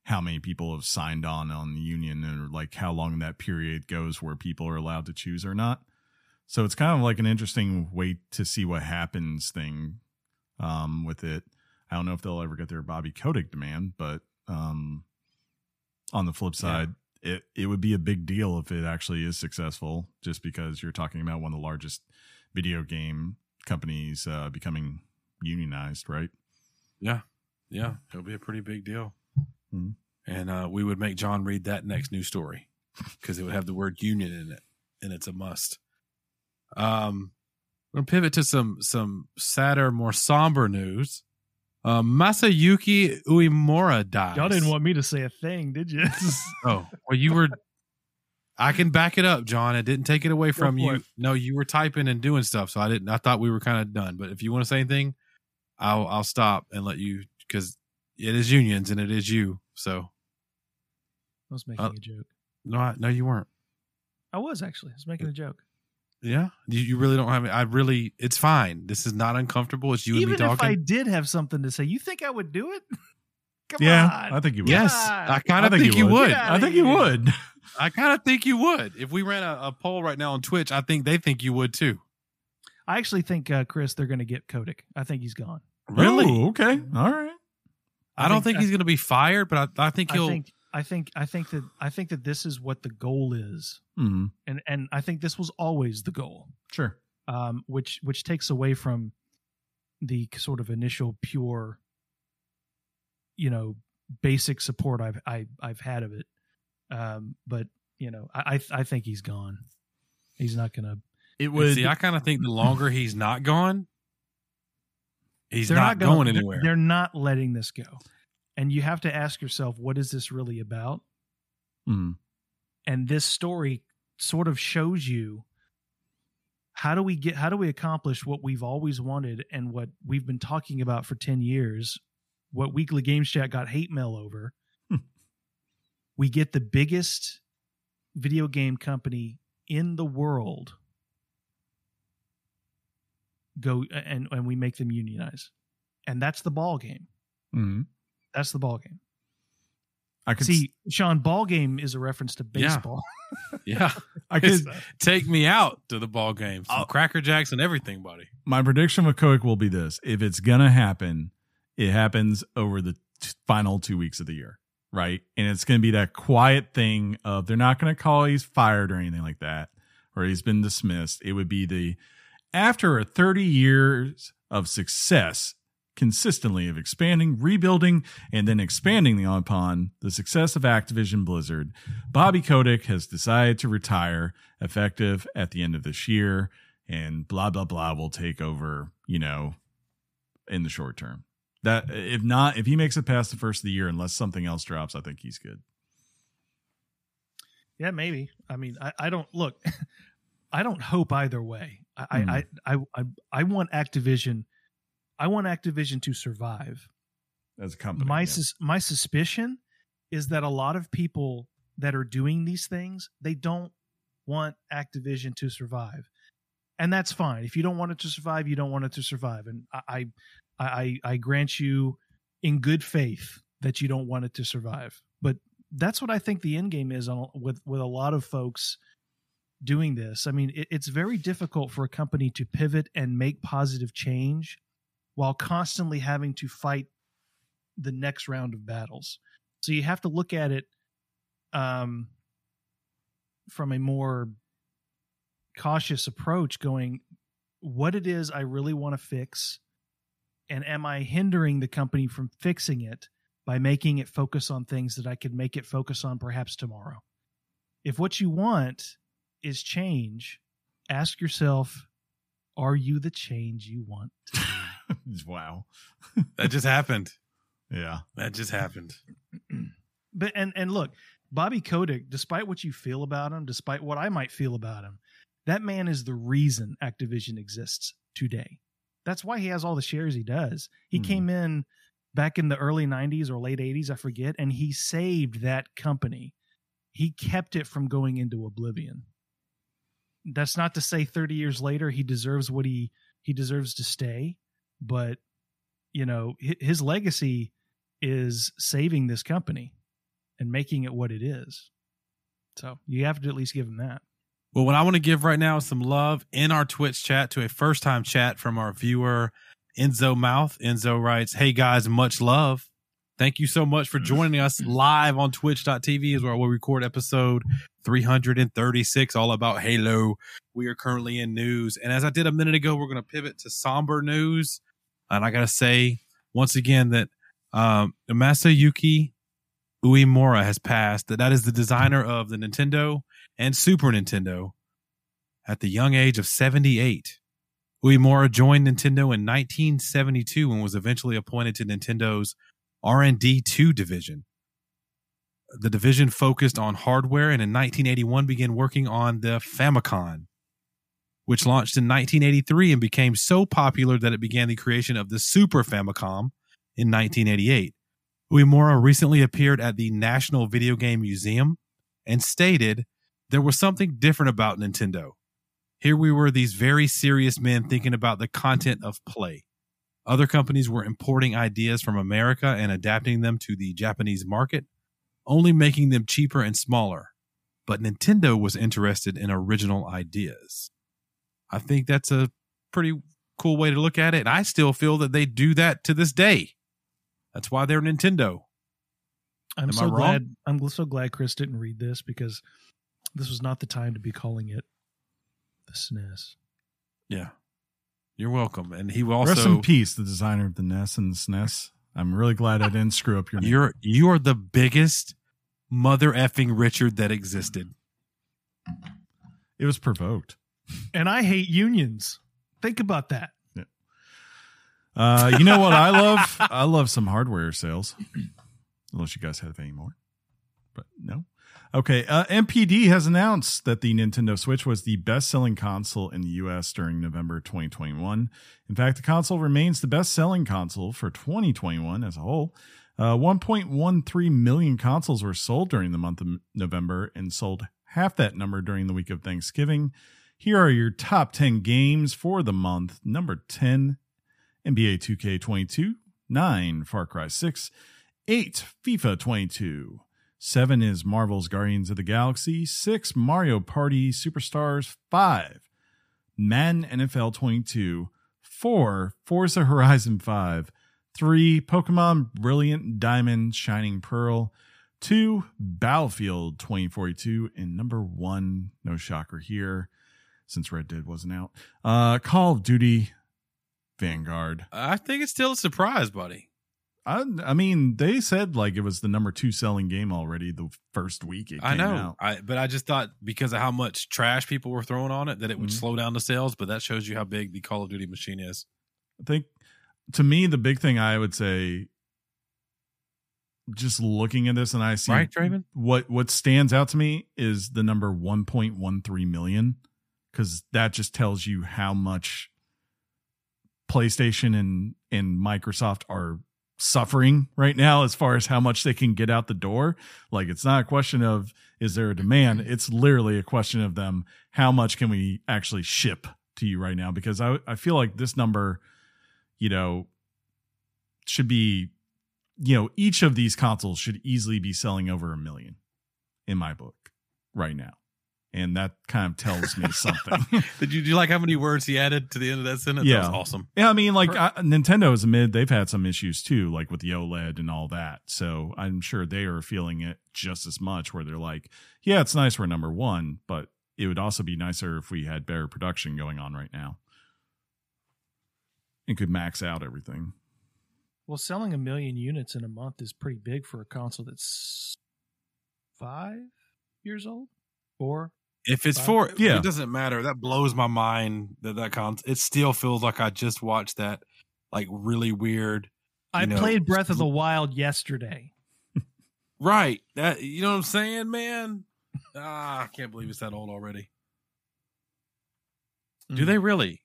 how many people have signed on on the union or like how long that period goes where people are allowed to choose or not. So it's kind of like an interesting wait to see what happens thing um, with it. I don't know if they'll ever get their Bobby Kotick demand, but um, on the flip side, it it would be a big deal if it actually is successful, just because you're talking about one of the largest video game companies uh, becoming unionized, right? Yeah, yeah, it'll be a pretty big deal. Mhm. And uh, we would make John read that next news story because it would have the word union in it, and it's a must. Um, we're gonna pivot to some some sadder, more somber news. Uh, Masayuki Uemura dies. Y'all didn't want me to say a thing, did you? Oh, well, you were. I can back it up, John. I didn't take it away from you. No, you were typing and doing stuff, so I didn't. I thought we were kind of done. But if you want to say anything, I'll I'll stop and let you because it is unions and it is you. So I was making Uh, a joke. no, I, no, you weren't. I was actually. I was making a joke. Yeah, you, you really don't have. I really. It's fine. This is not uncomfortable. It's you Even and me if I did have something to say, you think I would do it? Come yeah, on. I think you would. yes, I kind of I think, you would. Get I think you would. I kind of think you would. If we ran a, a poll right now on Twitch, I think they think you would too. I actually think, uh, Chris, they're going to get Kotick. I think he's gone. Really? Ooh, okay. All right. I, don't think I- he's going to be fired, but I, I think he'll. think I think I think that I think that this is what the goal is, hmm and and I think this was always the goal, Sure. um, which which takes away from the sort of initial pure, you know, basic support I've I, I've had of it. Um, but you know, I I, I think he's gone. He's not gonna. It was. See, I kind of think the longer he's not gone, he's they're not, gonna- going they're- anywhere. They're not letting this go, and you have to ask yourself, what is this really about? Mhm. and this story sort of shows you how do we get how do we accomplish what we've always wanted and what we've been talking about for 10 years what weekly games chat got hate mail over Hmm. we get the biggest video game company in the world go and and we make them unionize and that's the ball game Mhm. That's the ball game I could see sean ball game is a reference to baseball yeah, I could. take me out to the ball games, I'll- Cracker Jacks and everything, buddy. my prediction with Kotick will be this: if it's gonna happen, it happens over the t- final two weeks of the year, right? And it's gonna be that quiet thing of they're not gonna call he's fired or anything like that, or he's been dismissed. It would be the after a 30 years of success consistently of expanding, rebuilding, and then expanding the upon the success of Activision Blizzard, Bobby Kotick has decided to retire effective at the end of this year, and blah blah blah will take over, you know, in the short term. That if not, if he makes it past the first of the year, unless something else drops, I think he's good. Yeah, maybe. I mean, I, I don't look. I don't hope either way. I, Hmm. I, I, I, I want Activision. I want Activision to survive. As a company, my yeah. sus- my suspicion is that a lot of people that are doing these things they don't want Activision to survive, and that's fine. If you don't want it to survive, you don't want it to survive, and I I I, I grant you in good faith that you don't want it to survive. But that's what I think the end game is on, with with a lot of folks doing this. I mean, it, it's very difficult for a company to pivot and make positive change while constantly having to fight the next round of battles. So you have to look at it um, from a more cautious approach, going, what it is I really want to fix, And am I hindering the company from fixing it by making it focus on things that I could make it focus on perhaps tomorrow? If what you want is change, ask yourself, are you the change you want? To be? wow. That just happened. Yeah. That just happened. but and and look, Bobby Kotick, despite what you feel about him, despite what I might feel about him, that man is the reason Activision exists today. That's why he has all the shares he does. He Mhm. came in back in the early 90s or late 80s, I forget, and he saved that company. He kept it from going into oblivion. That's not to say 30 years later he deserves what he he deserves to stay, but you know, his legacy is saving this company and making it what it is. So you have to at least give him that. Well, what I want to give right now is some love in our Twitch chat to a first time chat from our viewer, Enzo Mouth. Enzo writes, Hey guys, much love. Thank you so much for joining us live on twitch.tv is where we'll record episode 336, all about Halo. We are currently in news. And as I did a minute ago, we're going to pivot to somber news. And I got to say once again that um, Masayuki Uemura has passed, that that is the designer of the Nintendo and Super Nintendo at the young age of 78. Uemura joined Nintendo in 1972 and was eventually appointed to Nintendo's R&D 2 division. The division focused on hardware and in 1981 began working on the Famicom, which launched in 1983 and became so popular that it began the creation of the Super Famicom in 1988. Uemura recently appeared at the National Video Game Museum and stated there was something different about Nintendo. Here we were, these very serious men thinking about the content of play. Other companies were importing ideas from America and adapting them to the Japanese market, only making them cheaper and smaller. But Nintendo was interested in original ideas. I think that's a pretty cool way to look at it. And I still feel that they do that to this day. That's why they're Nintendo. I'm Am I so wrong? glad I'm so glad Chris didn't read this because this was not the time to be calling it the SNES. Yeah. You're welcome. And he will Rest also in peace, the designer of the NES and the SNES. I'm really glad I didn't screw up your name. You're you are the biggest mother effing Richard that existed. it was provoked. And I hate unions. Think about that. Uh, you know what I love? I love some hardware sales. Unless you guys have any more. But no. Okay. Uh, NPD has announced that the Nintendo Switch was the best selling console in the US during November 2021. In fact, the console remains the best selling console for 2021 as a whole. Uh, 1.13 million consoles were sold during the month of November and sold half that number during the week of Thanksgiving. Here are your top 10 games for the month. Number 10, NBA 2K22, 9, Far Cry 6, 8, FIFA 22, 7 is Marvel's Guardians of the Galaxy, 6, Mario Party Superstars, 5, Madden NFL 22, 4, Forza Horizon 5, 3, Pokemon Brilliant Diamond Shining Pearl, 2, Battlefield 2042, and number 1, no shocker here, since Red Dead wasn't out, uh, Call of Duty Vanguard. I think it's still a surprise, buddy. I, I mean, they said like it was the number two selling game already the first week it came I know. out. I but I just thought because of how much trash people were throwing on it that it would Mhm. slow down the sales, but that shows you how big the Call of Duty machine is. I think to me, the big thing I would say, just looking at this and I see Right, Draven? what what stands out to me is the number 1.13 million because that just tells you how much PlayStation and and Microsoft are suffering right now as far as how much they can get out the door. Like it's not a question of is there a demand? Mm-hmm. It's literally a question of them how much can we actually ship to you right now because I I feel like this number you know should be you know each of these consoles should easily be selling over a million in my book right now. And that kind of tells me something. Did you do you like how many words he added to the end of that sentence? Yeah. That was awesome. Yeah, I mean, like Per- uh, Nintendo is admitted they've had some issues too, like with the OLED and all that. So I'm sure they are feeling it just as much. Where they're like, "Yeah, it's nice we're number one, but it would also be nicer if we had better production going on right now." and could max out everything. Well, selling a million units in a month is pretty big for a console that's five years old. Four. If it's Five? for Yeah. it doesn't matter. That blows my mind that that con. It still feels like I just watched that like really weird. I know, played Breath of the Wild yesterday. Right. That you know what I'm saying, man. Ah, I can't believe it's that old already. Do Mm. they really?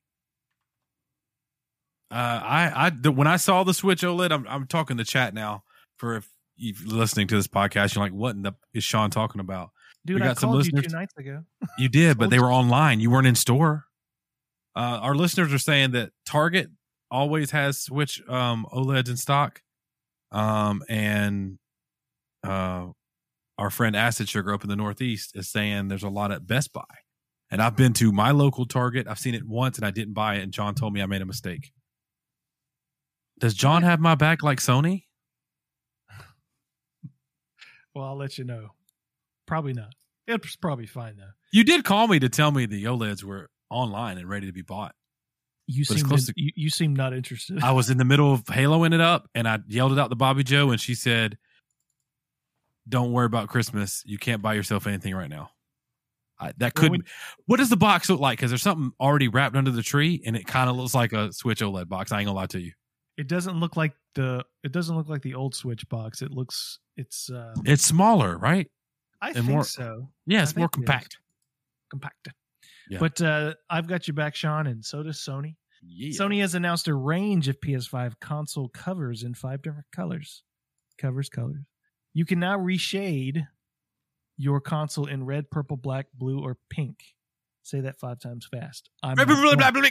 Uh, I I the, when I saw the Switch OLED, I'm I'm talking the chat now. For if you're listening to this podcast, you're like, what in the is Sean talking about? Dude, we I got some called you listeners. two nights ago. You did, but they were online. You weren't in store. Uh, our listeners are saying that Target always has Switch um, OLEDs in stock. Um, and uh, our friend Acid Sugar up in the Northeast is saying there's a lot at Best Buy. And I've been to my local Target. I've seen it once and I didn't buy it. And John told me I made a mistake. Does John have my back like Sony? Well, I'll let you know. Probably not. It's probably fine though. You did call me to tell me the OLEDs were online and ready to be bought. You But seem to, you, you seem not interested. I was in the middle of Haloing it up and I yelled it out to Bobby Joe and she said, Don't worry about Christmas. You can't buy yourself anything right now. I, that could when- what does the box look like? Because there's something already wrapped under the tree and it kind of looks like a Switch OLED box. I ain't gonna lie to you. It doesn't look like the it doesn't look like the old Switch box. It looks it's uh It's smaller, right? I And think more- so. Yeah, I it's more think it is. compact. Compact. Yeah. But uh I've got you back, Sean, and so does Sony. Yeah. Sony has announced a range of PS5 console covers in five different colors. Covers, colors. You can now reshade your console in red, purple, black, blue, or pink. Say that five times fast. I'm Blah, not blah, blah, going. blah, blah.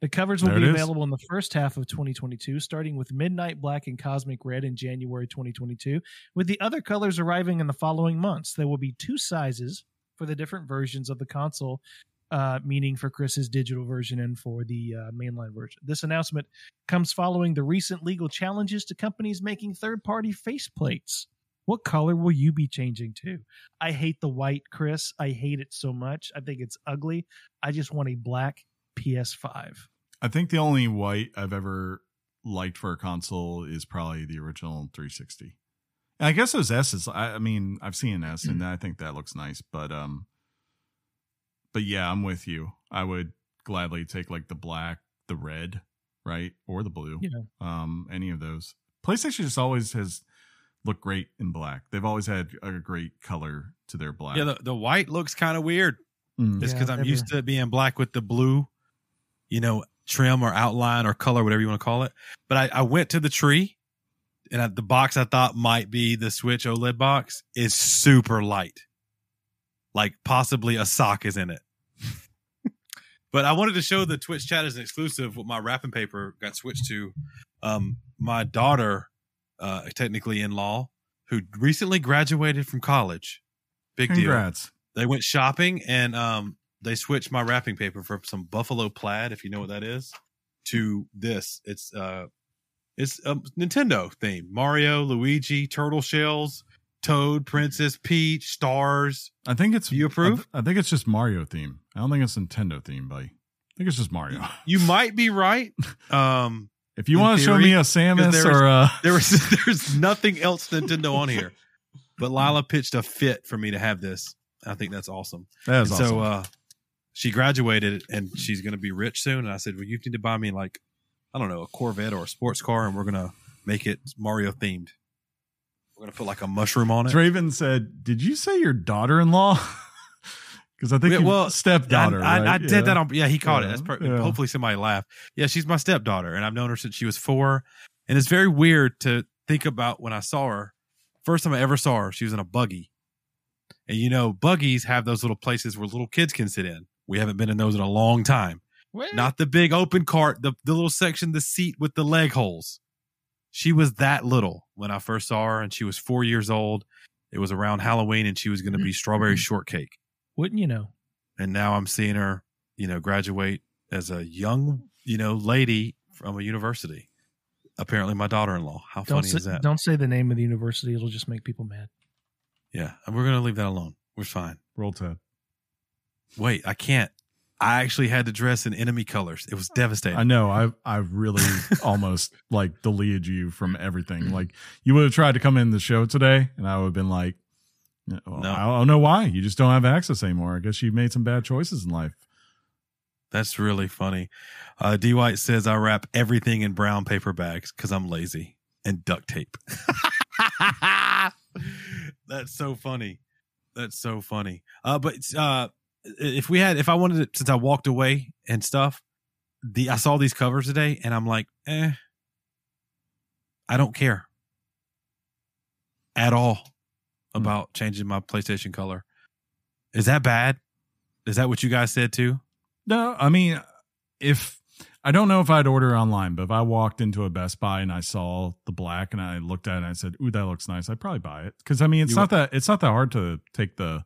The covers will There be available in the first half of 2022, starting with Midnight Black and Cosmic Red in January 2022, with the other colors arriving in the following months. There will be two sizes for the different versions of the console, uh, meaning for Chris's digital version and for the uh, mainline version. This announcement comes following the recent legal challenges to companies making third party faceplates. What color will you be changing to? I hate the white, Chris. I hate it so much. I think it's ugly. I just want a black PS5. I think the only white I've ever liked for a console is probably the original 360. And I guess those S's. I, I mean, I've seen an S, and I think that looks nice. But um, but yeah, I'm with you. I would gladly take like the black, the red, right, or the blue. Yeah. Um, any of those. PlayStation just always has looked great in black. They've always had a great color to their black. Yeah, the, the white looks kind of weird. Mm. It's Yeah, because I'm never- used to being black with the blue, you know, trim or outline or color, whatever you want to call it. But I, I went to the tree and at the box I thought might be the Switch OLED box is super light. Like possibly a sock is in it. but I wanted to show the Twitch chat as an exclusive what my wrapping paper got switched to. Um, my daughter, uh, technically in law, who recently graduated from college. Big deal Congrats. they went shopping and um they switched my wrapping paper from some buffalo plaid if you know what that is to this it's uh it's a nintendo theme mario luigi turtle shells toad princess peach stars I think it's. Do you approve? I, I think it's just Mario theme. I don't think it's Nintendo theme, buddy. I think it's just Mario. you might be right um If you want to show me a Samus there or a there was there's nothing else nintendo on here but lila pitched a fit for me to have this i think that's awesome that is awesome. So uh, she graduated and she's going to be rich soon. And I said, well, you need to buy me like, I don't know, a Corvette or a sports car, and we're going to make it Mario themed. We're going to put like a mushroom on it. Draven said, "Did you say your daughter-in-law?" Because I think Yeah, well, stepdaughter. I, I, right? I did Yeah. that on. Yeah, he caught it. That's per- yeah. hopefully somebody laughed. Yeah, she's my stepdaughter, and I've known her since she was four. And it's very weird to think about when I saw her. First time I ever saw her, she was in a buggy, and you know, buggies have those little places where little kids can sit in. We haven't been in those in a long time. Not the big open cart, the the little section, the seat with the leg holes. She was that little when I first saw her, and she was four years old. It was around Halloween, and she was going to be strawberry mm-hmm. shortcake Wouldn't you know? and now I'm seeing her, you know, graduate as a young, you know, lady from a university. Apparently, my daughter-in-law. How Don't funny say, is that? don't say the name of the university; it'll just make people mad. Yeah, and we're gonna leave that alone. We're fine. Roll Ted. Wait, I can't. I actually had to dress in enemy colors. It was devastating. I know. I I really almost like deleted you from everything. Like you would have tried to come in the show today, and I would have been like, well, No. I don't know why. You just don't have access anymore. I guess you've made some bad choices in life. That's really funny. Uh, D White says I wrap everything in brown paper bags because I'm lazy and duct tape. That's so funny. That's so funny. Uh, but uh, if we had, if I wanted to, since I walked away and stuff, the I saw these covers today and I'm like, eh, I don't care at all about changing my PlayStation color. Is that bad? Is that what you guys said too? No, I mean, if I don't know if I'd order online, but if I walked into a Best Buy and I saw the black and I looked at it and I said, "Ooh, that looks nice," I'd probably buy it because I mean, it's You not that it's not that hard to take the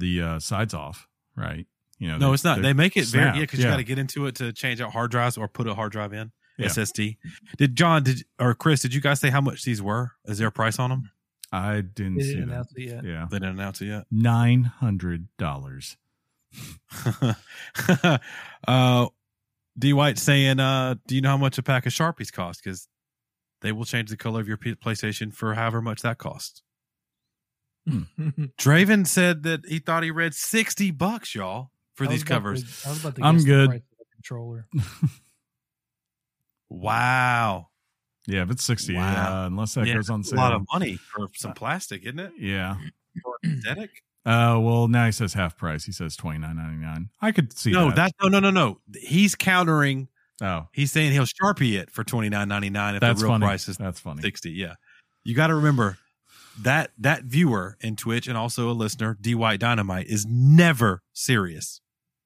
the uh, sides off, right? You know, No, they- it's not. they They make it very yeah because you got to get into it to change out hard drives or put a hard drive in Yeah. SSD. Did John did or Chris? Did you guys say how much these were? Is there a price on them? I didn't They see didn't that. announce it yet. Yeah, They didn't announce it yet. nine hundred dollars. uh, D White saying, uh, "Do you know how much a pack of Sharpies cost? Because they will change the color of your PlayStation for however much that costs." Draven said that he thought he read sixty bucks, y'all, for these covers. to- I was about to I'm guess the good. price of the controller. Wow, Yeah, if it's sixty, Wow. yeah, unless that Yeah, goes on sale. a lot of money for some plastic, isn't it? yeah. Synthetic? Uh, well, now he says half price. He says twenty nine ninety nine. I could see No, that. that's no, no, no, no. He's countering. oh, He's saying he'll sharpie it for twenty nine ninety nine if that's the real funny. price is That's funny. sixty. Yeah, you got to remember that that viewer in Twitch and also a listener, D White Dynamite, is never serious.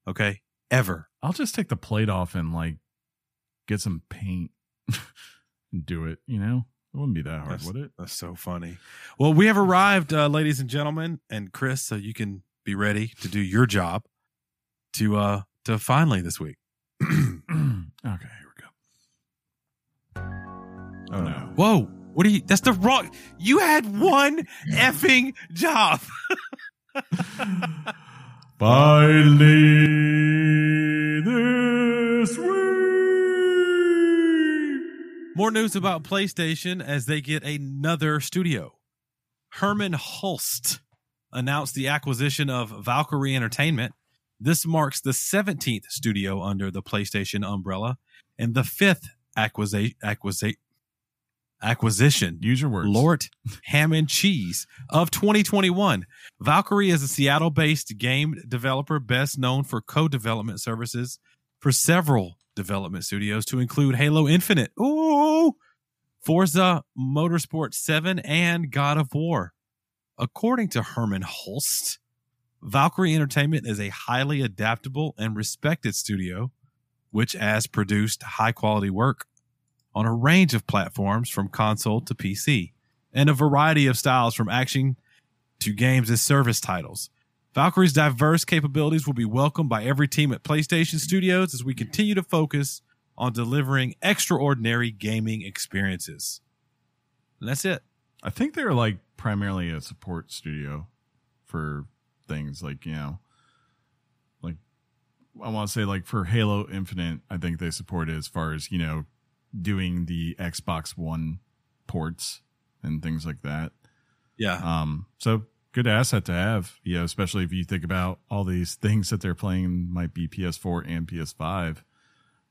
Okay, ever. I'll just take the plate off and like get some paint and do it. You know, it wouldn't be that hard, That's- would it? That's so funny. Well, we have arrived, uh, ladies and gentlemen, and Chris, so you can be ready to do your job to uh to finally this week. okay, here we go. Oh no. Whoa. What are you? That's the wrong. You had one effing job. Finally, this week. More news about PlayStation as they get another studio. Herman Hulst announced the acquisition of Valkyrie Entertainment. This marks the 17th studio under the PlayStation umbrella and the fifth acquisition acquisition acquisition Use your words. Lord Ham and Cheese of 2021. Valkyrie is a Seattle based game developer best known for co development services for several development studios to include Halo Infinite, ooh, Forza Motorsport 7, and God of War. According to Herman Hulst, Valkyrie Entertainment is a highly adaptable and respected studio, which has produced high quality work on a range of platforms from console to PC and a variety of styles from action to games as service titles. Valkyrie's diverse capabilities will be welcomed by every team at PlayStation Studios as we continue to focus on delivering extraordinary gaming experiences. And that's it. I think they're like primarily a support studio for things like, you know, like I want to say like for Halo Infinite, I think they support it as far as, you know, doing the Xbox One ports and things like that. Yeah. Um, so good asset to have, you know, especially if you think about all these things that they're playing might be PS4 and PS5.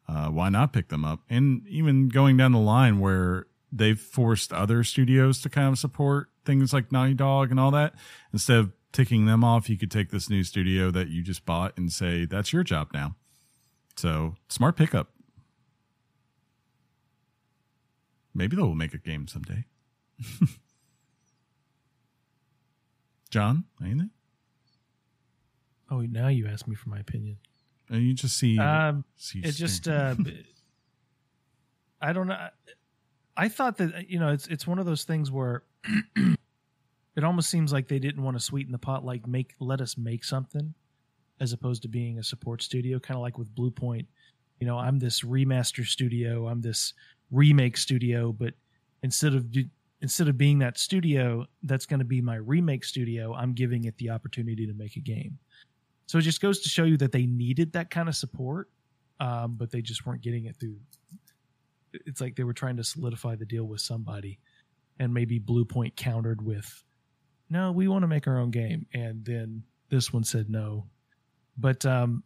Uh, why not pick them up? And even going down the line where they've forced other studios to kind of support things like Naughty Dog and all that, instead of ticking them off, you could take this new studio that you just bought and say, that's your job now. So smart pickup. Maybe they'll make a game someday. John, anything? Oh, now you ask me for my opinion. Uh, You just see. Um, see it just uh i don't know i thought that you know it's it's one of those things where it almost seems like they didn't want to sweeten the pot like make let us make something as opposed to being a support studio kind of like with Bluepoint you know i'm this remaster studio i'm this remake studio but instead of instead of being that studio that's going to be my remake studio i'm giving it the opportunity to make a game So it just goes to show you that they needed that kind of support, um, but they just weren't getting it through. It's like they were trying to solidify the deal with somebody, and maybe Bluepoint countered with, "No, we want to make our own game," and then this one said no. But um,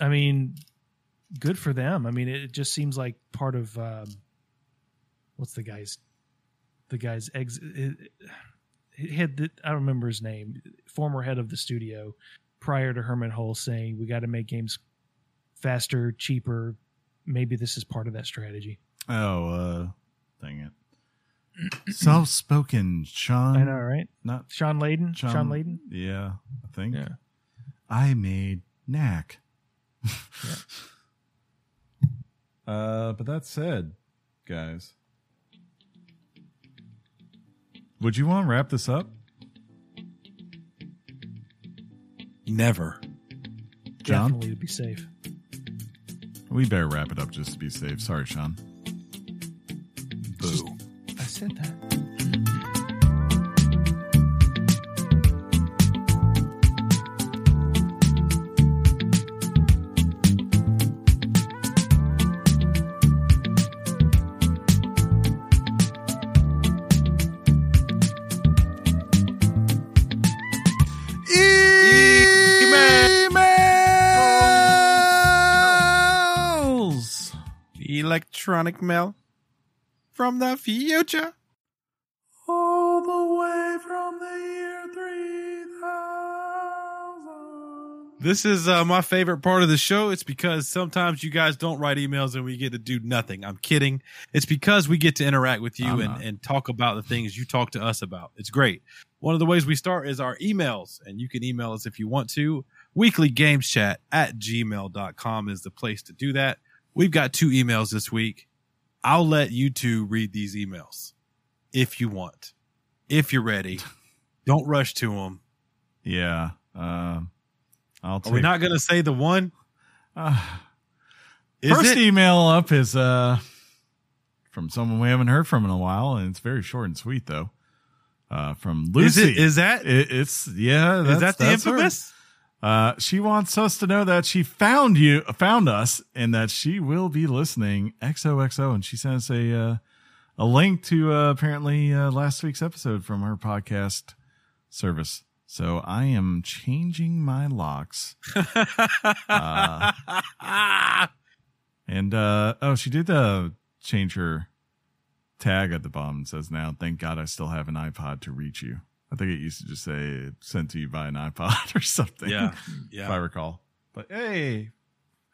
I mean, good for them. I mean, it just seems like part of um, what's the guy's the guy's ex. Had I don't remember his name. Former head of the studio prior to Herman Hulst saying we got to make games faster, cheaper. Maybe this is part of that strategy. Oh, uh, dang it. Soft spoken, Sean. I know, right? Not Shawn Layden. Sean, Sean- Layden. Yeah, I think. Yeah. I made knack. uh, but that said, guys, would you want to wrap this up, Never. John? Definitely to be safe. We better wrap it up just to be safe. Sorry, Sean. Boo. I said that. Electronic mail from the future. All the way from the year 3000. This is uh, my favorite part of the show. It's because sometimes you guys don't write emails and we get to do nothing. I'm kidding. It's because we get to interact with you I'm and, and talk about the things you talk to us about. It's great. One of the ways we start is our emails, and you can email us if you want to. Weeklygameschat at gmail.com is the place to do that. We've got two emails this week. I'll let you two read these emails if you want. If you're ready, don't rush to them. Yeah. Um, I'll Are we not going to say the one? Uh, Is first it? email up is uh from someone we haven't heard from in a while, and it's very short and sweet though. Uh, from Is Lucy. it? Is that? It- it's yeah. Is that the that's her. Uh, she wants us to know that she found you, found us, and that she will be listening. XOXO, and she sent us a uh, a link to uh, apparently uh, last week's episode from her podcast service. So I am changing my locks, Uh, and uh, oh, she did uh, change her tag at the bottom. and says now, thank God I still have an iPod to reach you. I think it used to just say sent to you by an iPod or something yeah, Yeah. if I recall. But hey,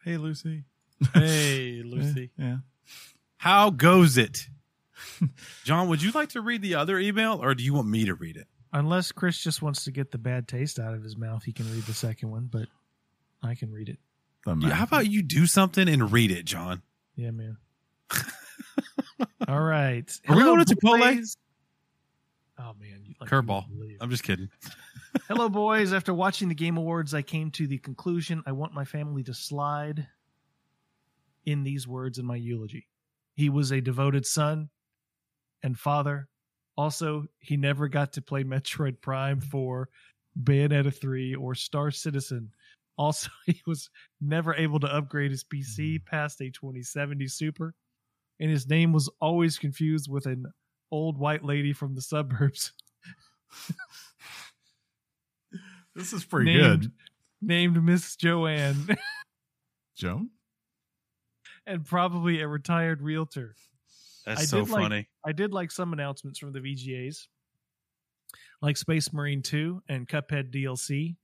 hey, Lucy. Hey, Lucy. Yeah. How goes it? John, would you like to read the other email or do you want me to read it? Unless Chris just wants to get the bad taste out of his mouth, he can read the second one, but I can read it. Yeah, how about you do something and read it, John? Yeah, man. All right. Are we going to Chipotle? boys. Oh man, you- like, you Curveball. I'm just kidding. Hello, boys. After watching the Game Awards, I came to the conclusion I want my family to slide in these words in my eulogy. He was a devoted son and father. Also, he never got to play Metroid Prime 4, Bayonetta 3, or Star Citizen. Also, he was never able to upgrade his PC hmm. past a 2070 Super. And his name was always confused with an old white lady from the suburbs this is pretty named- good. named Miss Joanne. Joan? and probably a retired realtor. That's I so did like- funny. I did like some announcements from the VGAs, like Space Marine 2 and Cuphead DLC.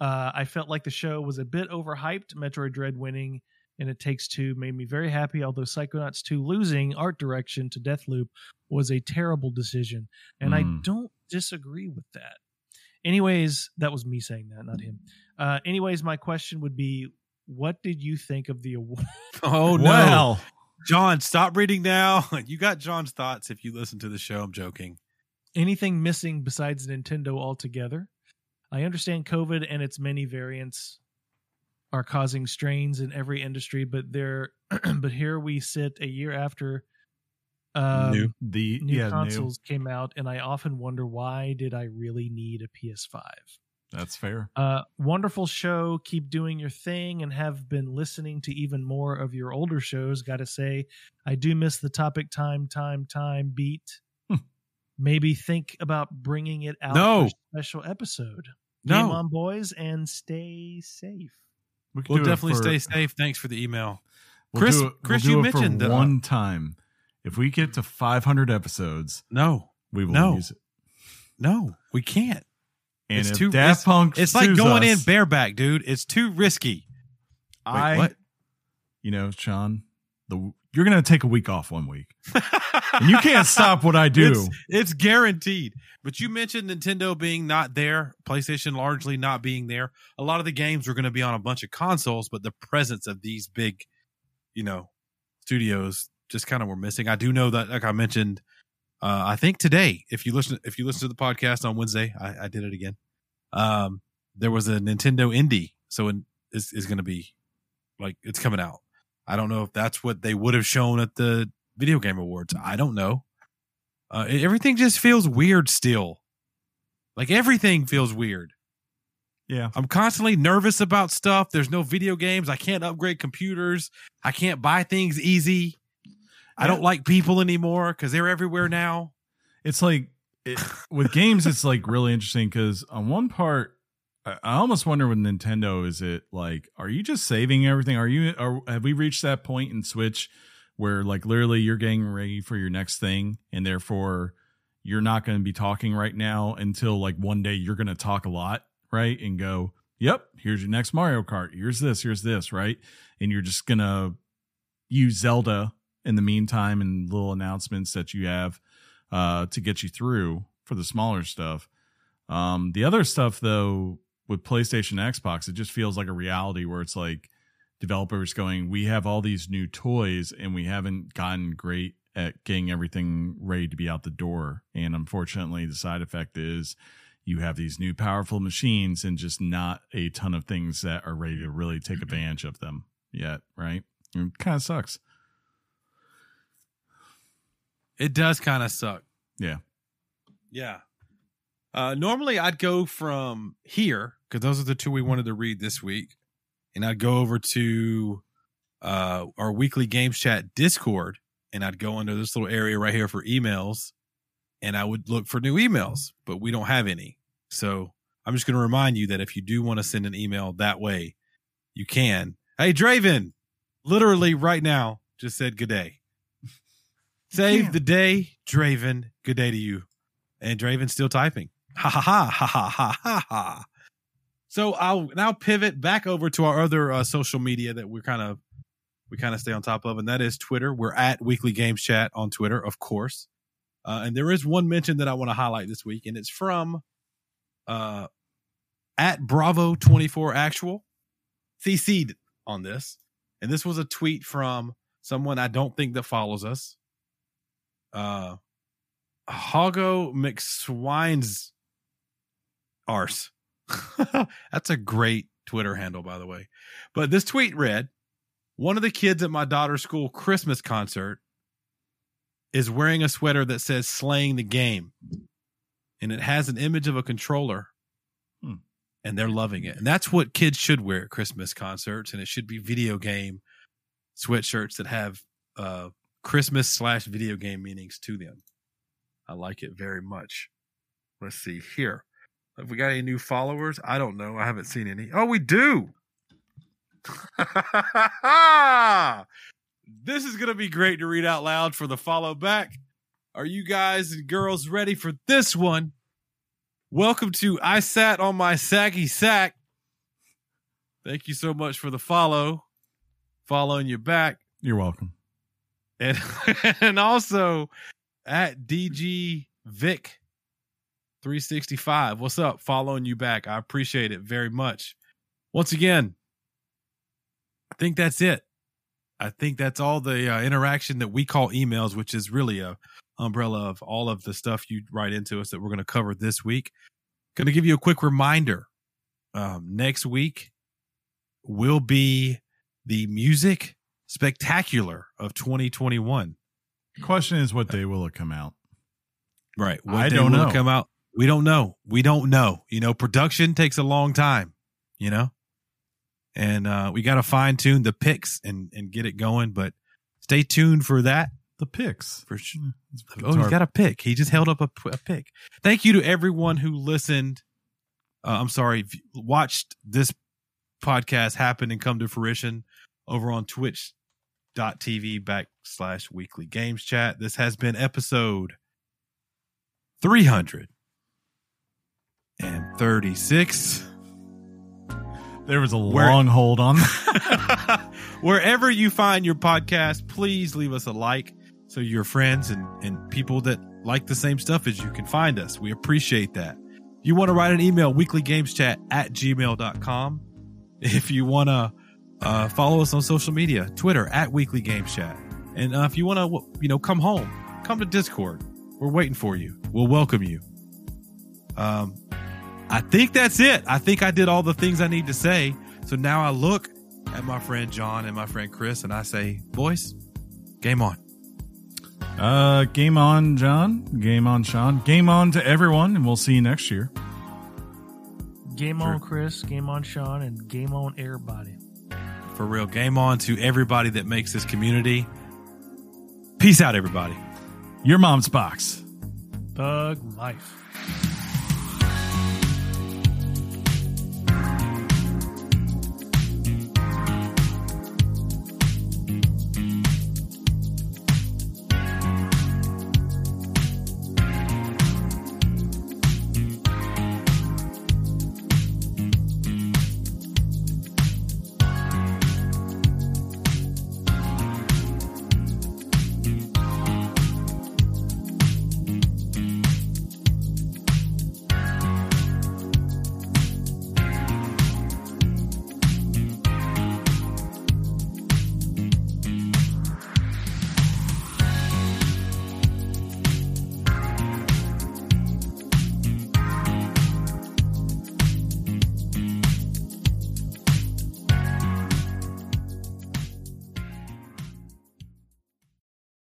Uh, I felt like the show was a bit overhyped. Metroid Dread winning and It Takes Two made me very happy, although Psychonauts 2 losing art direction to Deathloop was a terrible decision. And I Mm. don't disagree with that. Anyways, that was me saying that, not him. Uh, anyways, my question would be what did you think of the award? Oh, no. Well, John, stop reading now. You got John's thoughts if you listen to the show. I'm joking. anything missing besides Nintendo altogether. I understand COVID and its many variants are causing strains in every industry, but there, but here we sit a year after um, New. the new yeah, consoles came out, and I often wonder why did I really need a PS5? That's fair. Uh, wonderful show. Keep doing your thing and have been listening to even more of your older shows. Got to say, I do miss the topic time, time, time beat. Hmm. Maybe think about bringing it out No. for a special episode. No. Game on, boys, and stay safe. We We'll definitely for- stay safe. Thanks for the email. we'll Chris- it- Chris, we'll you do it for mentioned, uh, one time. If we get to 500 episodes, No, we will No. use it. no, we can't. And It's if too- Daft Punk, It's like going in bareback, dude. It's too risky. Wait, I, what? you know, Sean, the you're gonna take a week off one week, and you can't stop what I do. It's, it's guaranteed. But you mentioned Nintendo being not there, PlayStation largely not being there. A lot of the games were going to be on a bunch of consoles, but the presence of these big, you know, studios just kind of were missing. I do know that, like I mentioned, uh, I think today, if you listen, if you listen to the podcast on Wednesday, I, I did it again. Um, there was a Nintendo Indie, so it is is going to be like it's coming out. I don't know if that's what they would have shown at the video game awards. I don't know. Uh, everything just feels weird still. Like everything feels weird. yeah, I'm constantly nervous about stuff. There's no video games. I can't upgrade computers. I can't buy things easy. I don't like people anymore because they're everywhere now. it's like it, with games, it's like really interesting because on one part, I, almost wonder with Nintendo, is it like, are you just saving everything? Are you, are have we reached that point in Switch where like literally you're getting ready for your next thing, and therefore you're not going to be talking right now until like one day you're going to talk a lot, right? And go, yep, here's your next Mario Kart. Here's this, here's this, right? And you're just going to use Zelda in the meantime and little announcements that you have uh, to get you through for the smaller stuff. Um, the other stuff, though, with PlayStation, Xbox, it just feels like a reality where it's like developers going, "We have all these new toys, and we haven't gotten great at getting everything ready to be out the door." And unfortunately, the side effect is you have these new powerful machines and just not a ton of things that are ready to really take advantage of them yet. Right? It kind of sucks. It does kind of suck. Yeah. Yeah. Uh, normally, I'd go from here because those are the two we wanted to read this week, and I'd go over to uh, our weekly games chat Discord, and I'd go under this little area right here for emails, and I would look for new emails, but we don't have any. So I'm just going to remind you that if you do want to send an email that way, you can. Hey, Draven, literally right now, just said good day. Save the day, Draven. Good day to you. And Draven's still typing. Ha ha ha ha ha ha ha ha. So I'll now pivot back over to our other uh, social media that we're kind of we kind of stay on top of, and that is Twitter. We're at Weekly Games Chat on Twitter, of course. Uh, and there is one mention that I want to highlight this week, and it's from uh, at Bravo twenty four Actual. CC'd on this, and this was a tweet from someone I don't think that follows us. Uh, Hoggo McSwine's arse. That's a great Twitter handle, by the way. But this tweet read One of the kids at my daughter's school Christmas concert is wearing a sweater that says slaying the game. And it has an image of a controller. Hmm. And they're loving it. And that's what kids should wear at Christmas concerts. And it should be video game sweatshirts that have uh, Christmas slash video game meanings to them. I like it very much. Let's see here. Have we got any new followers? I don't know. I haven't seen any. Oh, we do. this is going to be great to read out loud for the follow back. Are you guys and girls ready for this one? Welcome to I Sat on My Saggy Sack. Thank you so much for the follow. Following you back. You're welcome. And, and also at DG Vic 365. What's up? Following you back. I appreciate it very much. Once again, I think that's it. I think that's all the uh, interaction that we call emails, which is really a umbrella of all of the stuff you write into us that we're going to cover this week. Going to give you a quick reminder. Um, next week will be the music spectacular of 2021. Question is, what day will it come out? Right. What I day don't will it know. come out? We don't know. We don't know. You know, production takes a long time, you know? And uh we gotta fine tune the picks and and get it going, but stay tuned for that. The picks. For sure. Oh, he's got a pick. He just held up a, a pick. Thank you to everyone who listened. Uh, I'm sorry, watched this podcast happen and come to fruition over on twitch.tv backslash weekly games chat. This has been episode 336. there was a Where- long hold on. Wherever you find your podcast, please leave us a like so your friends and, and people that like the same stuff as you can find us. We appreciate that. If you want to write an email, weeklygameschat at gmail.com. If you want to uh, follow us on social media, Twitter at Weekly Games And uh, if you want to, you know, come home, come to Discord. We're waiting for you. We'll welcome you. Um, I think that's it. I think I did all the things I need to say. So now I look at my friend John and my friend Chris, and I say, boys, game on. uh, game on, John. Game on, Sean. Game on to everyone, and we'll see you next year. Game on, Chris. Game on, Sean, and game on, everybody. For real, game on to everybody that makes this community. Peace out, everybody. Your mom's box. Thug life.